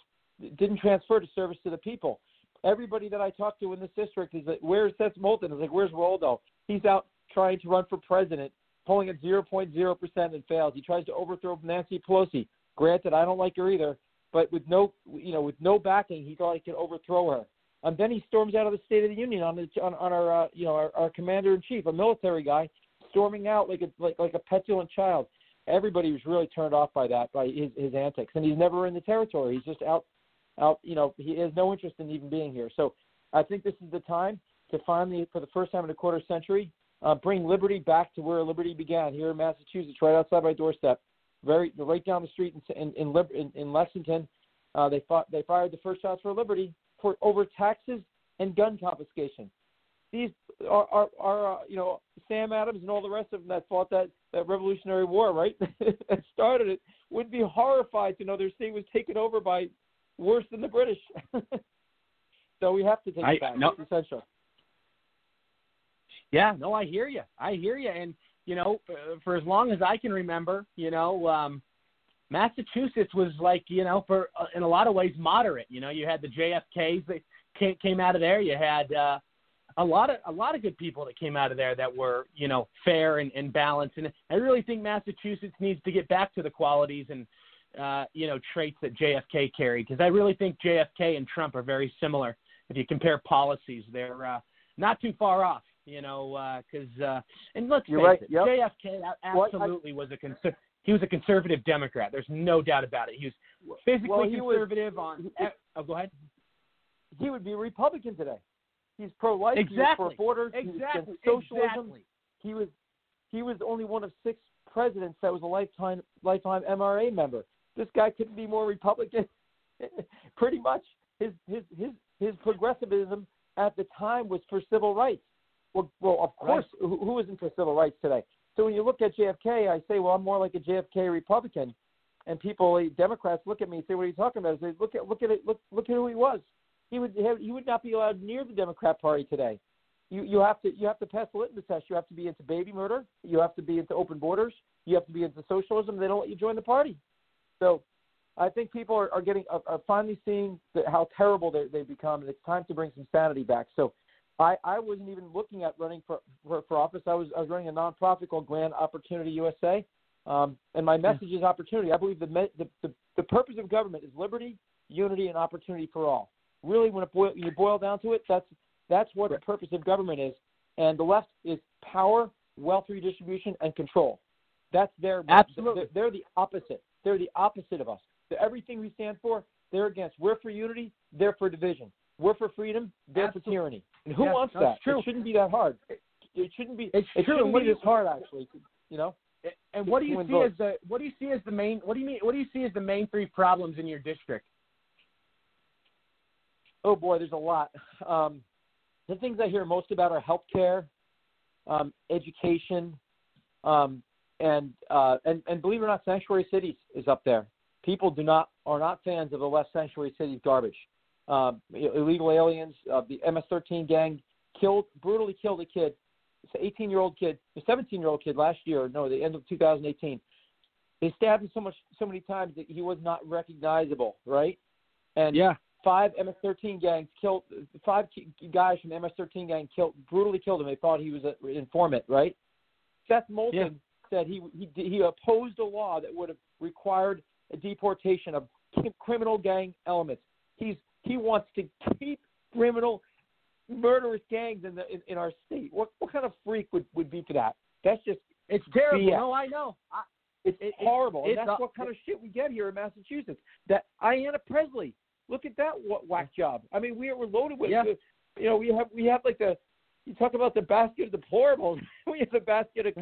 didn't transfer to service to the people. Everybody that I talk to in this district is like, where's Seth Moulton? Is like, where's Waldo? He's out trying to run for president, polling at 0.0% and fails. He tries to overthrow Nancy Pelosi. Granted, I don't like her either, but with no, you know, with no backing, he thought he could overthrow her. And then he storms out of the State of the Union on the on, on our uh, you know our, our commander in chief, a military guy, storming out like a like like a petulant child. Everybody was really turned off by that, by his his antics, and he's never in the territory. He's just out out. You know, he has no interest in even being here. So I think this is the time to finally, for the first time in a quarter century, uh, bring liberty back to where liberty began here in Massachusetts, right outside my doorstep, very right down the street in in in, in, in Lexington. Uh, they fought, they fired the first shots for liberty for over taxes and gun confiscation. These are, are, are uh, you know Sam Adams and all the rest of them that fought that, that Revolutionary War, right? <laughs> that started it would be horrified to know their state was taken over by worse than the British. <laughs> so we have to take I, it back. No, it's essential. Yeah, no, I hear you. I hear you. And you know, for as long as I can remember, you know, um, Massachusetts was like, you know, for uh, in a lot of ways moderate. You know, you had the JFKs that came, came out of there. You had uh, a lot of a lot of good people that came out of there that were, you know, fair and, and balanced. And I really think Massachusetts needs to get back to the qualities and uh, you know traits that JFK carried because I really think JFK and Trump are very similar. If you compare policies, they're uh, not too far off you know, because uh, uh, and let's You're face right. it, Yep. JFK absolutely was a conser- he was a conservative Democrat. There's no doubt about it. He was physically Well, he was- conservative on. he- oh, go ahead. He would be a Republican today. He's pro-life. He was Exactly. for borders. He was Exactly. against socialism. Exactly. He was he was only one of six presidents that was a lifetime lifetime NRA member. This guy couldn't be more Republican. <laughs> Pretty much his his his his progressivism at the time was for civil rights. Well, well of course, who, who isn't for civil rights today? So when you look at JFK, I say, well, I'm more like a JFK Republican, and people, Democrats, look at me and say, what are you talking about? I say, look at look at it, look look at who he was. He would have, he would not be allowed near the Democrat Party today. You you have to you have to pass the litmus test. You have to be into baby murder. You have to be into open borders. You have to be into socialism. They don't let you join the party. So I think people are, are getting are, are finally seeing that how terrible they, they've become, and it's time to bring some sanity back. So I, I wasn't even looking at running for, for, for office. I was I was running a nonprofit called Grand Opportunity USA, um, and my message is opportunity. I believe the, the the the purpose of government is liberty, unity, and opportunity for all. Really, when it boil, you boil down to it, that's that's what the purpose of government is. And the left is power, wealth redistribution, and control. That's their Absolutely. They're, they're the opposite. They're the opposite of us. So everything we stand for, they're against. We're for unity. They're for division. We're for freedom. They're Absolutely. for tyranny. And who Yes, wants that? true. It shouldn't be that hard. It, it shouldn't be. It's it true. shouldn't what be this hard, actually. You know. And what do you see votes. as the what do you see as the main what do you mean what do you see as the main three problems in your district? Oh boy, there's a lot. Um, the things I hear most about are healthcare, um, education, um, and uh, and and believe it or not, sanctuary cities is up there. People do not are not fans of the left sanctuary cities garbage. Um, illegal aliens, uh, the MS-13 gang killed brutally killed a kid, it's an 18 year old kid, a 17 year old kid last year. No, the end of 2018. They stabbed him so much so many times that he was not recognizable. Right. And Yeah. five MS-13 gangs killed five guys from the MS-13 gang killed brutally killed him. They thought he was an informant, right? Seth Moulton said he he he opposed a law that would have required a deportation of criminal gang elements. He's he wants to keep criminal murderous gangs in the in, in our state. What what kind of freak would would be for that? That's just It's terrible. BS. No, I know. I, it's It- it- horrible. it's and that's a- what kind of shit we get here in Massachusetts. That Ayanna Pressley, look at that whack job. I mean, we are, we're loaded with, Yeah. you know, we have we have like the, you talk about the basket of deplorables. <laughs> we have the basket of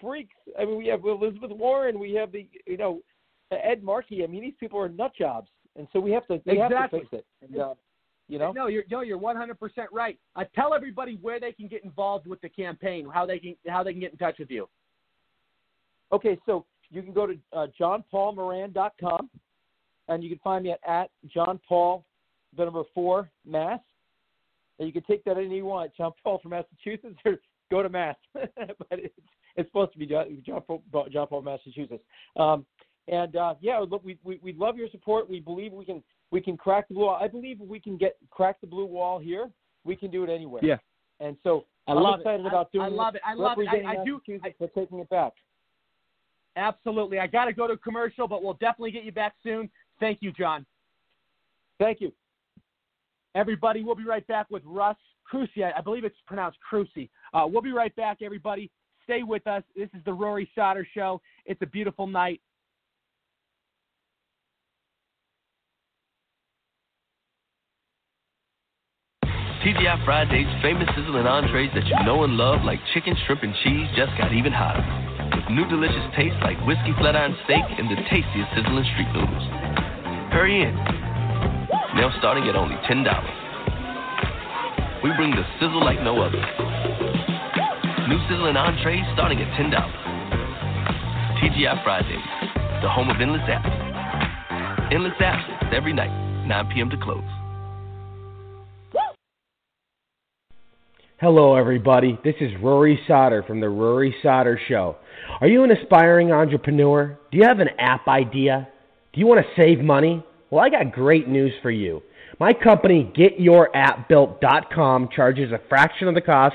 freaks. I mean, we have Elizabeth Warren. We have the, you know, Ed Markey. I mean, these people are nut jobs, and so we have to we Exactly. have to fix it. And, uh, you know, No, you're no, you're 100 percent right. I tell everybody where they can get involved with the campaign, how they can how they can get in touch with you. Okay, so you can go to uh, johnpaulmoran.com, and you can find me at, at John Paul, the number four, Mass. And you can take that any you want, John Paul from Massachusetts, or go to Mass. <laughs> but it's, it's supposed to be John, John, Paul, Massachusetts. Um, and uh, yeah, look, we, we we love your support. We believe we can we can crack the blue wall. I believe if we can get crack the blue wall here, we can do it anywhere. Yeah. And so I am love it. excited I- about doing I love it. I love it. I- I do- Massachusetts for taking it back. Absolutely. I got to go to commercial, but we'll definitely get you back soon. Thank you, John. Thank you. Everybody, we'll be right back with Russ Cruci. I, I believe it's pronounced Cruci. Uh, we'll be right back, everybody. Stay with us. This is the Rory Sauter Show. It's a beautiful night. TGI Fridays famous sizzling entrees that you know and love like chicken, shrimp, and cheese just got even hotter. With new delicious tastes like whiskey flat iron steak and the tastiest sizzling street noodles. Hurry in. Now starting at only $10. We bring the sizzle like no other. New sizzling entrees starting at $10. TGI Fridays, the home of endless apps. Endless apps every night, 9 p.m. to close. Hello, everybody. This is Rory Sauter from The Rory Sauter Show. Are you an aspiring entrepreneur? Do you have an app idea? Do you want to save money? Well, I got great news for you. My company, GetYourAppBuilt.com, charges a fraction of the cost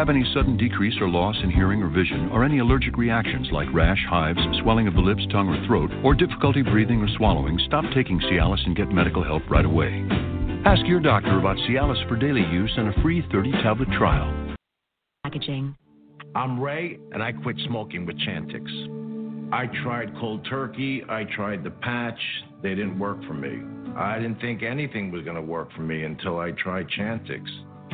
any sudden decrease or loss in hearing or vision, or any allergic reactions like rash, hives, swelling of the lips, tongue, or throat, or difficulty breathing or swallowing, stop taking Cialis and get medical help right away. Ask your doctor about Cialis for daily use and a free 30 tablet trial. Packaging. I'm Ray, and I quit smoking with Chantix. I tried cold turkey, I tried the patch, they didn't work for me. I didn't think anything was going to work for me until I tried Chantix.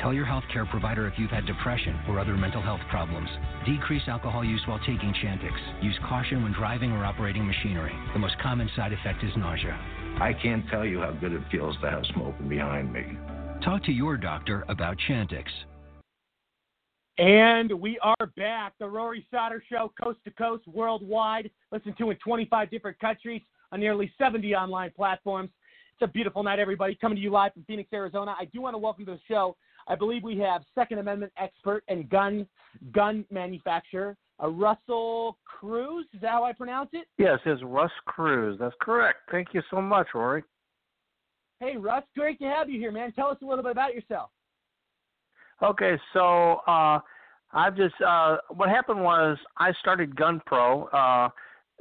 Tell your healthcare provider if you've had depression or other mental health problems. Decrease alcohol use while taking Chantix. Use caution when driving or operating machinery. The most common side effect is nausea. I can't tell you how good it feels to have smoking behind me. Talk to your doctor about Chantix. And we are back. The Rory Sauter Show, coast to coast, worldwide. Listen to in 25 different countries on nearly 70 online platforms. It's a beautiful night, everybody. Coming to you live from Phoenix, Arizona. I do want to welcome to the show. I believe we have Second Amendment expert and gun gun manufacturer, uh, Russell Kruse. Is that how I pronounce it? Yes, it's Russ Kruse. That's correct. Thank you so much, Rory. Hey, Russ, great to have you here, man. Tell us a little bit about yourself. Okay, so uh, I just uh, what happened was I started GunPro, uh,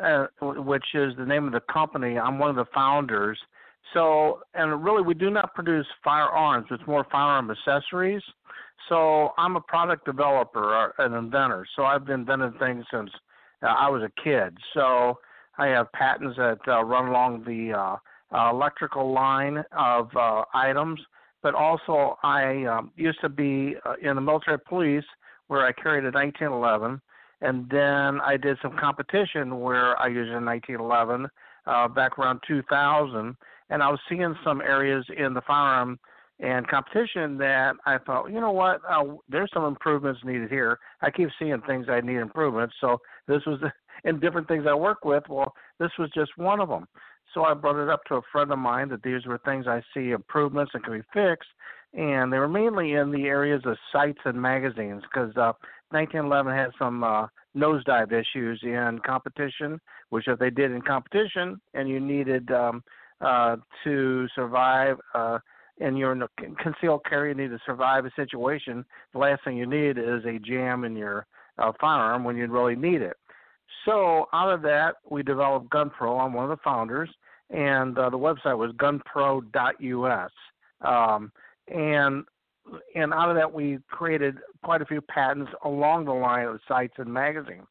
uh, which is the name of the company. I'm one of the founders. So, and really, we do not produce firearms. It's more firearm accessories. So, I'm a product developer, an inventor. So, I've invented things since uh, I was a kid. So, I have patents that uh, run along the uh, uh, electrical line of uh, items. But also, I um, used to be uh, in the military police where I carried a 1911, and then I did some competition where I used a 1911 uh, back around 2000 and I was seeing some areas in the firearm and competition that I thought, you know what, uh, there's some improvements needed here. I keep seeing things I need improvements, so this was <laughs> in different things I work with. Well, this was just one of them. So I brought it up to a friend of mine that these were things I see improvements that can be fixed, and they were mainly in the areas of sites and magazines because uh, 1911 had some uh, nosedive issues in competition, which if they did in competition and you needed um, uh, to survive uh, and you're in a concealed carry, you need to survive a situation. The last thing you need is a jam in your uh, firearm when you really need it. So out of that, we developed GunPro. I'm one of the founders, and uh, the website was gunpro.us. Um, and and out of that, we created quite a few patents along the line of sites and magazines.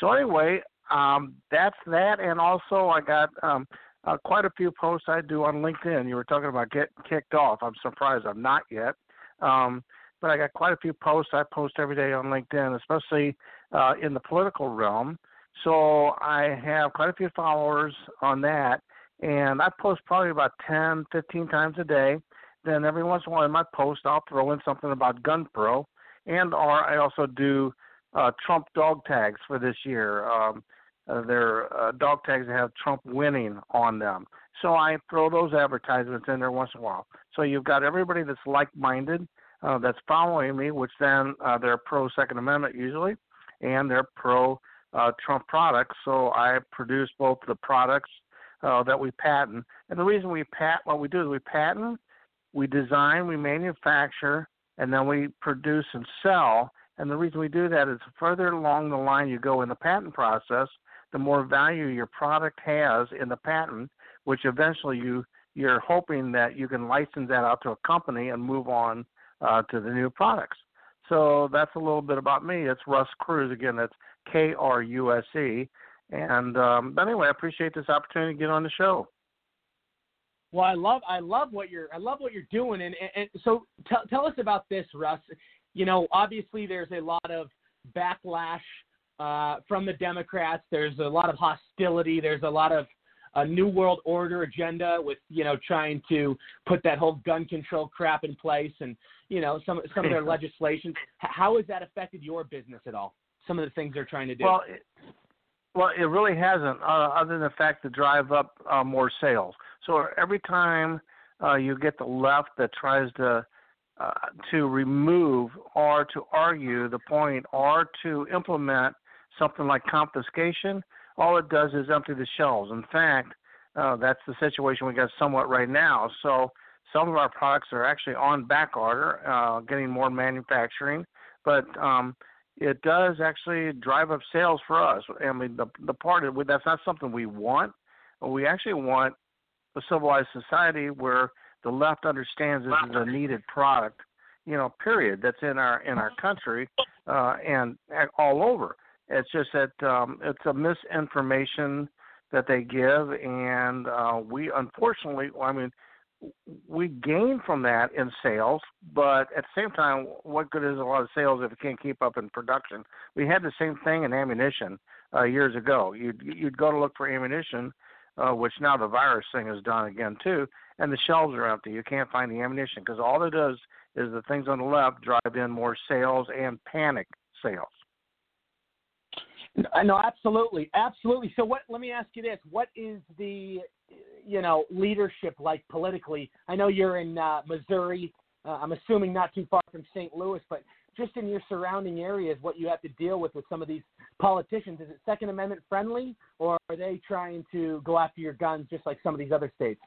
So anyway, um, that's that, and also I got um, uh, quite a few posts I do on LinkedIn. You were talking about getting kicked off. I'm surprised I'm not yet. Um, but I got quite a few posts I post every day on LinkedIn, especially uh, in the political realm. So I have quite a few followers on that, and I post probably about 10, 15 times a day. Then every once in a while in my post, I'll throw in something about gun GunPro, and or I also do uh, Trump dog tags for this year. Um, uh, they're uh, dog tags that have Trump winning on them. So I throw those advertisements in there once in a while. So you've got everybody that's like-minded uh, that's following me, which then uh, they're pro Second Amendment usually, and they're pro uh, Trump products. So I produce both the products uh, that we patent, and the reason we patent what we do is we patent, we design, we manufacture, and then we produce and sell. And the reason we do that is further along the line you go in the patent process, the more value your product has in the patent, which eventually you you're hoping that you can license that out to a company and move on uh, to the new products. So that's a little bit about me. It's Russ Kruse again. That's K R U S E. And um, but anyway, I appreciate this opportunity to get on the show. Well, I love I love what you're I love what you're doing, and and, and so tell tell us about this, Russ. You know, obviously there's a lot of backlash uh, from the Democrats. There's a lot of hostility. There's a lot of a new world order agenda with you know trying to put that whole gun control crap in place and you know some some of their <laughs> legislation. How has that affected your business at all? Some of the things they're trying to do. Well, it, well, it really hasn't, uh, other than the fact to drive up uh, more sales. So every time uh, you get the left that tries to uh, to remove or to argue the point or to implement something like confiscation, all it does is empty the shelves. In fact, uh, that's the situation we got somewhat right now. So some of our products are actually on back order, uh, getting more manufacturing, but um, it does actually drive up sales for us. I mean, the the part of that's not something we want. We actually want a civilized society where the left understands this is a needed product, you know, period. That's in our in our country uh, and all over. It's just that um, it's a misinformation that they give, and uh, we unfortunately, I mean, we gain from that in sales, but at the same time, what good is a lot of sales if it can't keep up in production? We had the same thing in ammunition uh, years ago. You'd you'd go to look for ammunition, uh, which now the virus thing is done again too, and the shelves are empty. You can't find the ammunition because all it does is the things on the left drive in more sales and panic sales. No, absolutely, absolutely. So, what? Let me ask you this: What is the, you know, leadership like politically? I know you're in uh, Missouri. Uh, I'm assuming not too far from St. Louis, but just in your surrounding areas, what you have to deal with with some of these politicians? Is it Second Amendment friendly, or are they trying to go after your guns just like some of these other states?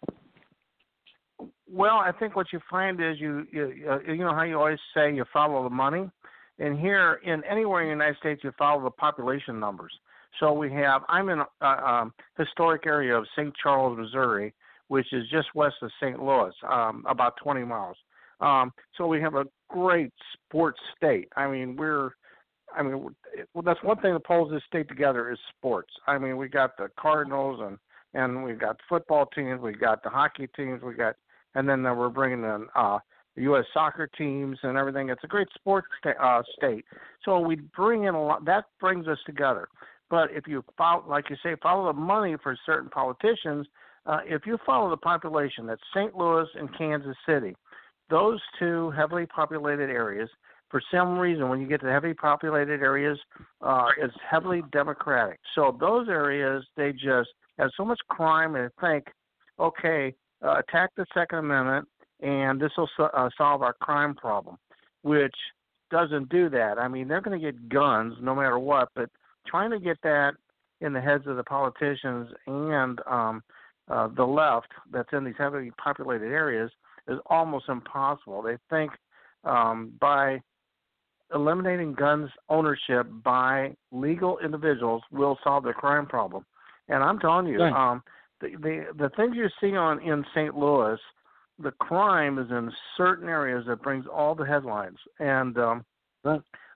Well, I think what you find is you you you know how you always say you follow the money. And here, in anywhere in the United States, you follow the population numbers. So we have, I'm in a um, historic area of St. Charles, Missouri, which is just west of St. Louis, um, about 20 miles. Um, so we have a great sports state. I mean, we're, I mean, well, that's one thing that pulls this state together is sports. I mean, we got the Cardinals and and we've got football teams, we got the hockey teams, we got, and then we're bringing in uh, U.S. soccer teams and everything. It's a great sports uh, state. So we bring in a lot. That brings us together. But if you follow, like you say, follow the money for certain politicians, uh, if you follow the population, that's St. Louis and Kansas City, those two heavily populated areas. For some reason, when you get to heavily populated areas, uh, it's heavily Democratic. So those areas, they just have so much crime, and think okay, uh, attack the Second Amendment, and this will so- uh, solve our crime problem, which doesn't do that. I mean, they're going to get guns no matter what, but trying to get that in the heads of the politicians and um, uh, the left that's in these heavily populated areas is almost impossible. They think um, by eliminating guns ownership by legal individuals will solve the crime problem. And I'm telling you, Right. um, the, the the things you see on in St. Louis, the crime is in certain areas that brings all the headlines. And um,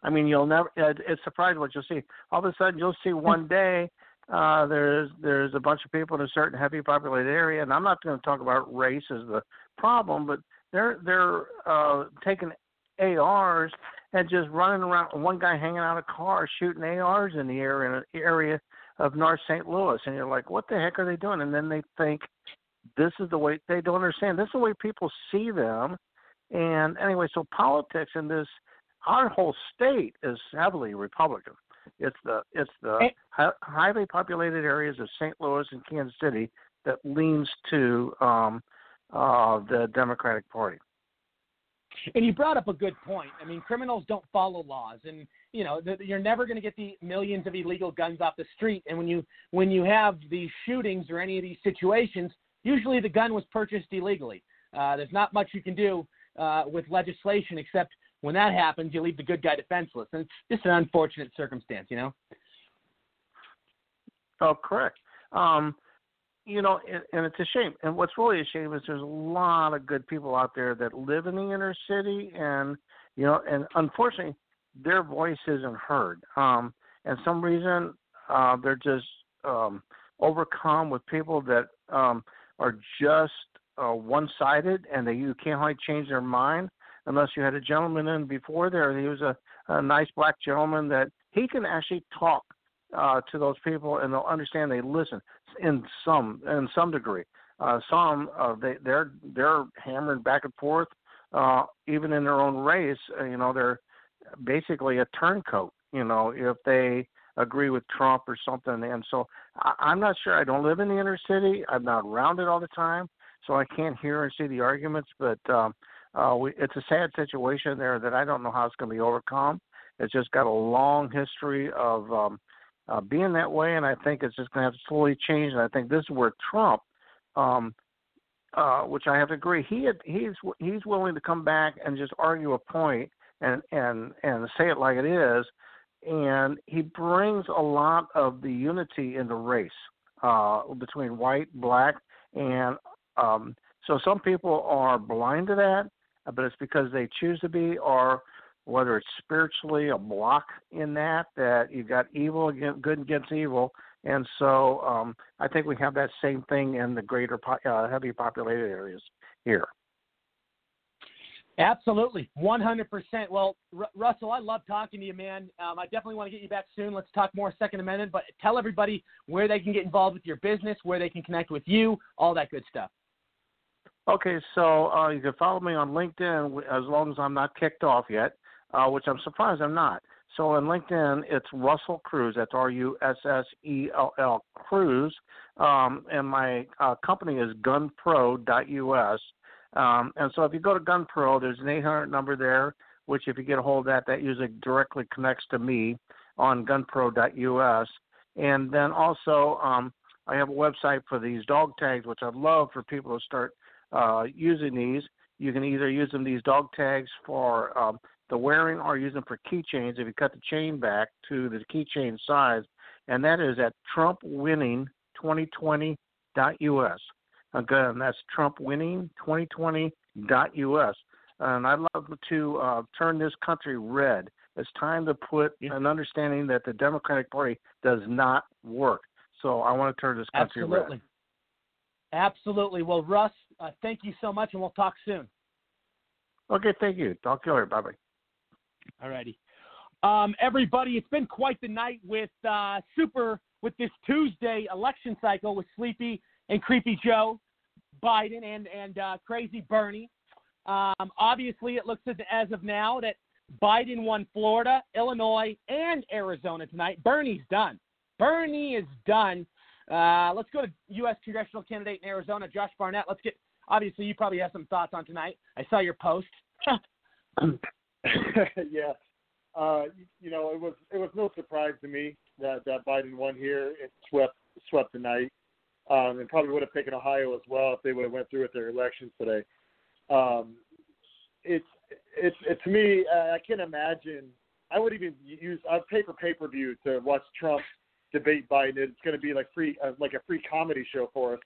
I mean, you'll never. It, it's surprising what you'll see. All of a sudden, you'll see one day uh, there's there's a bunch of people in a certain heavy populated area, and I'm not going to talk about race as the problem, but they're they're uh, taking ARs and just running around. One guy hanging out of a car shooting ARs in the area in an area of North St. Louis, and you're like, what the heck are they doing? And then they think this is the way they don't understand. This is the way people see them. And anyway, so politics in this, our whole state is heavily Republican. It's the it's the hi- highly populated areas of St. Louis and Kansas City that leans to um, uh, the Democratic Party. And you brought up a good point. I mean, criminals don't follow laws, and you know the, you're never going to get the millions of illegal guns off the street. And when you when you have these shootings or any of these situations, usually the gun was purchased illegally. Uh, there's not much you can do uh, with legislation except when that happens, you leave the good guy defenseless, and it's just an unfortunate circumstance, you know. Oh, correct. Um, you know, and, and it's a shame. And what's really a shame is there's a lot of good people out there that live in the inner city, and you know, and unfortunately, their voice isn't heard. Um, and some reason, uh, they're just um, overcome with people that um, are just uh, one-sided, and they you can't hardly change their mind unless you had a gentleman in before there. He was a, a nice black gentleman that he can actually talk uh, to those people, and they'll understand. They listen in some in some degree. Uh, some uh, they they're they're hammering back and forth, uh, even in their own race. Uh, you know, they're basically a turncoat. You know, if they agree with Trump or something, and so I, I'm not sure. I don't live in the inner city. I'm not around it all the time, so I can't hear and see the arguments. But um, uh, we, it's a sad situation there that I don't know how it's going to be overcome. It's just got a long history of um, uh, being that way, and I think it's just going to have to slowly change. And I think this is where Trump, um, uh, which I have to agree, he had, he's he's willing to come back and just argue a point and and and say it like it is, and he brings a lot of the unity in the race uh, between white, black, and um, so some people are blind to that, but it's because they choose to be, or whether it's spiritually a block in that that you've got evil against good against evil, and so um, I think we have that same thing in the greater po- uh, heavy populated areas here. Absolutely, 100%. Well, R- Russell, I love talking to you, man. Um, I definitely want to get you back soon. Let's talk more Second Amendment, but tell everybody where they can get involved with your business, where they can connect with you, all that good stuff. Okay, so uh, you can follow me on LinkedIn as long as I'm not kicked off yet, uh, which I'm surprised I'm not. So on LinkedIn, it's Russell Kruse. That's R U S S E L L Kruse, um, and my uh, company is GunPro.us. Um, and so if you go to GunPro, there's an 800 number there, which if you get a hold of that, that usually directly connects to me on GunPro.us. And then also, um, I have a website for these dog tags, which I'd love for people to start uh, using these. You can either use them these dog tags for um, the wearing or use them for keychains if you cut the chain back to the keychain size, and that is at TrumpWinning2020.us. Again, that's TrumpWinning2020.us. And I'd love to uh, turn this country red. It's time to put an understanding that the Democratic Party does not work. So I want to turn this country Absolutely. red. Absolutely. Well, Russ, uh, thank you so much, and we'll talk soon. Okay, thank you. Talk to you later. Bye bye. All righty. Um, everybody, it's been quite the night with uh, Super with this Tuesday election cycle with Sleepy and Creepy Joe Biden and and uh, Crazy Bernie. Um, obviously, it looks as, as of now that Biden won Florida, Illinois, and Arizona tonight. Bernie's done. Bernie is done. Uh, let's go to U.S. congressional candidate in Arizona, Josh Barnett. Let's get. Obviously, you probably have some thoughts on tonight. I saw your post. <laughs> yeah. Uh, you, know, it was it was no surprise to me that that Biden won here It swept swept the night, um, and probably would have taken Ohio as well if they would have went through with their elections today. Um, it's it's it, to me, uh, I can't imagine. I would even use I'd pay for pay per view to watch Trump debate Biden. It's going to be like free uh, like a free comedy show for us.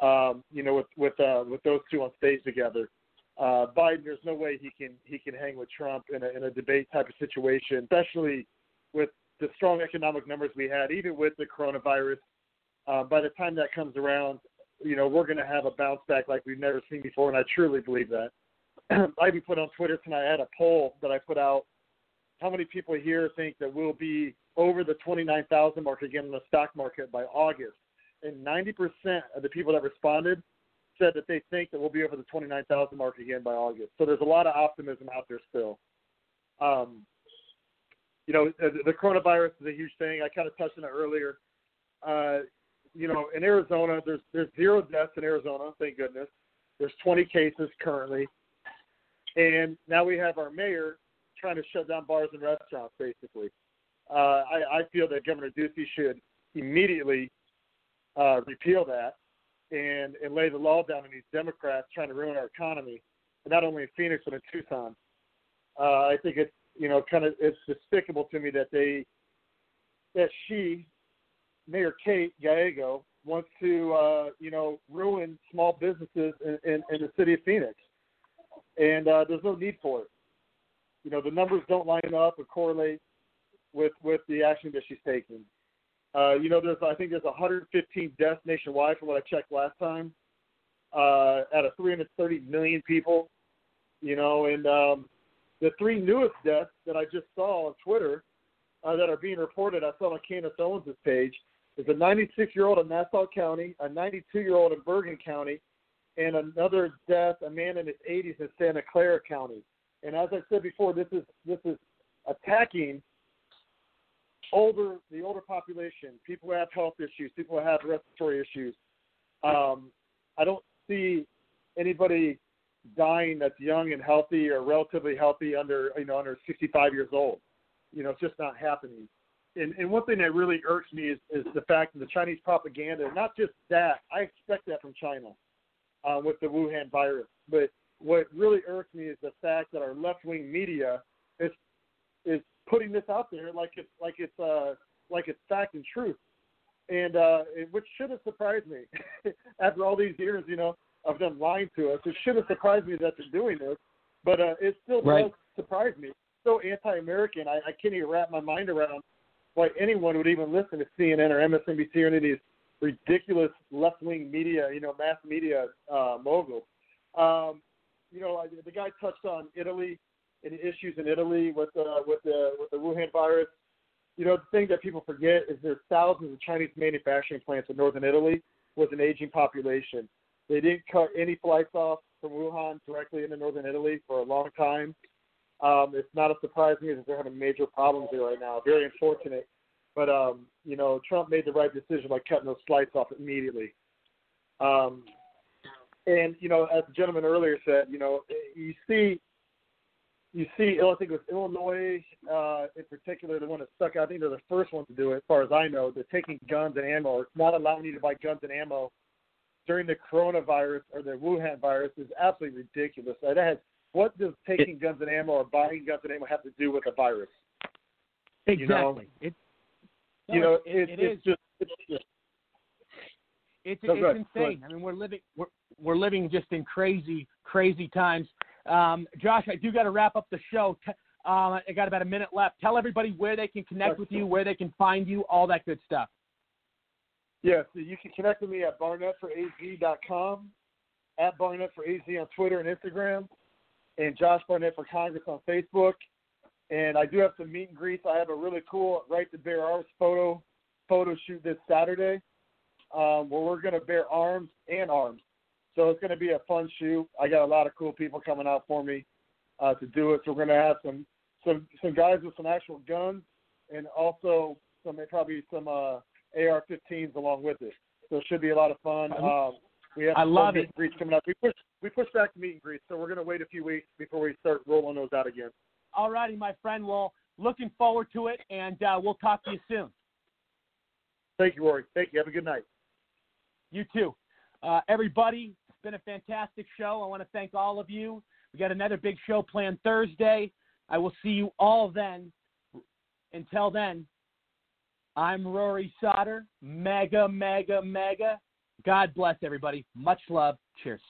Um, you know, with with uh, with those two on stage together uh, Biden, there's no way he can he can hang with Trump in a, in a debate type of situation, especially with the strong economic numbers we had, even with the coronavirus. Uh, by the time that comes around, you know we're going to have a bounce back like we've never seen before, and I truly believe that. <clears throat> I even put on Twitter tonight. I had a poll that I put out. How many people here think that we'll be over the 29,000 mark again in the stock market by August? And 90% of the people that responded said that they think that we'll be over the 29,000 mark again by August. So there's a lot of optimism out there still. Um, you know, the, coronavirus is a huge thing. I kind of touched on it earlier. Uh, you know, in Arizona, there's there's zero deaths in Arizona, thank goodness. There's 20 cases currently, and now we have our mayor trying to shut down bars and restaurants. Basically, uh, I, I feel that Governor Ducey should immediately uh, repeal that and and lay the law down on these Democrats trying to ruin our economy, and not only in Phoenix but in Tucson. Uh, I think it's you know kind of it's despicable to me that they that she, Mayor Kate Gallego, wants to uh, you know ruin small businesses in, in, in the city of Phoenix, and uh, there's no need for it. You know the numbers don't line up or correlate with with the action that she's taking. Uh, you know, there's I think there's 115 deaths nationwide from what I checked last time, uh, out of 330 million people. You know, and um, the three newest deaths that I just saw on Twitter uh, that are being reported, I saw on Candace Owens' page, is a 96 year old in Nassau County, a 92 year old in Bergen County, and another death, a man in his 80s in Santa Clara County. And as I said before, this is this is attacking older the older population, people who have health issues, people who have respiratory issues. Um, I don't see anybody dying that's young and healthy or relatively healthy under you know under 65 years old. You know, it's just not happening. And, and one thing that really irks me is, is the fact that the Chinese propaganda, not just that, I expect that from China uh, with the Wuhan virus. But what really irks me is the fact that our left wing media is is putting this out there like it's like it's uh like it's fact and truth, and uh, which should have surprised me <laughs> after all these years, you know, of them lying to us. It should have surprised me that they're doing this, but uh, it still right. does surprise me. So anti-American, I, I can't even wrap my mind around why anyone would even listen to CNN or MSNBC or any of these ridiculous left-wing media, you know, mass media uh, moguls. Um, you know, the guy touched on Italy any issues in Italy with uh, with the with the Wuhan virus. You know, the thing that people forget is there's thousands of Chinese manufacturing plants in northern Italy with an aging population. They didn't cut any flights off from Wuhan directly into northern Italy for a long time. Um, it's not a surprise to me that they're having major problems there right now. Very unfortunate. But um, you know, Trump made the right decision by cutting those flights off immediately. Um, and you know, as the gentleman earlier said, you know, you see you see, I think it was Illinois uh, in particular, the one that stuck out. I think they're the first one to do it, as far as I know. They're taking guns and ammo, or not allowing you to buy guns and ammo during the coronavirus or the Wuhan virus is absolutely ridiculous. That has what does taking guns and ammo or buying guns and ammo have to do with a virus? Exactly. You know, it, you know, it, it's, it it's is. just it's just It's, No, it's go ahead, go insane. I mean, we're living we're we're living just in crazy crazy times. Um, Josh, I do got to wrap up the show. T- um, I got about a minute left. Tell everybody where they can connect with you, where they can find you, all that good stuff. Yeah, so you can connect with me at barnettforaz.com, at Barnett for AZ on Twitter and Instagram, and Josh Barnett for Congress on Facebook. And I do have some meet and greets. I have a really cool Right to Bear Arms photo photo shoot this Saturday, um, where we're going to bear arms and arms. So it's going to be a fun shoot. I got a lot of cool people coming out for me uh, to do it. So we're going to have some some some guys with some actual guns, and also some probably some uh, AR-15s along with it. So it should be a lot of fun. Um, we have I love meet it. and greets coming up. We pushed we pushed back the meet and greets, so we're going to wait a few weeks before we start rolling those out again. All righty, my friend. Well, looking forward to it, and uh, we'll talk to you soon. Thank you, Rory. Thank you. Have a good night. You too. Uh, everybody, it's been a fantastic show. I want to thank all of you. We got another big show planned Thursday. I will see you all then. Until then, I'm Rory Sauter. MAGA, MAGA, MAGA. God bless everybody. Much love. Cheers.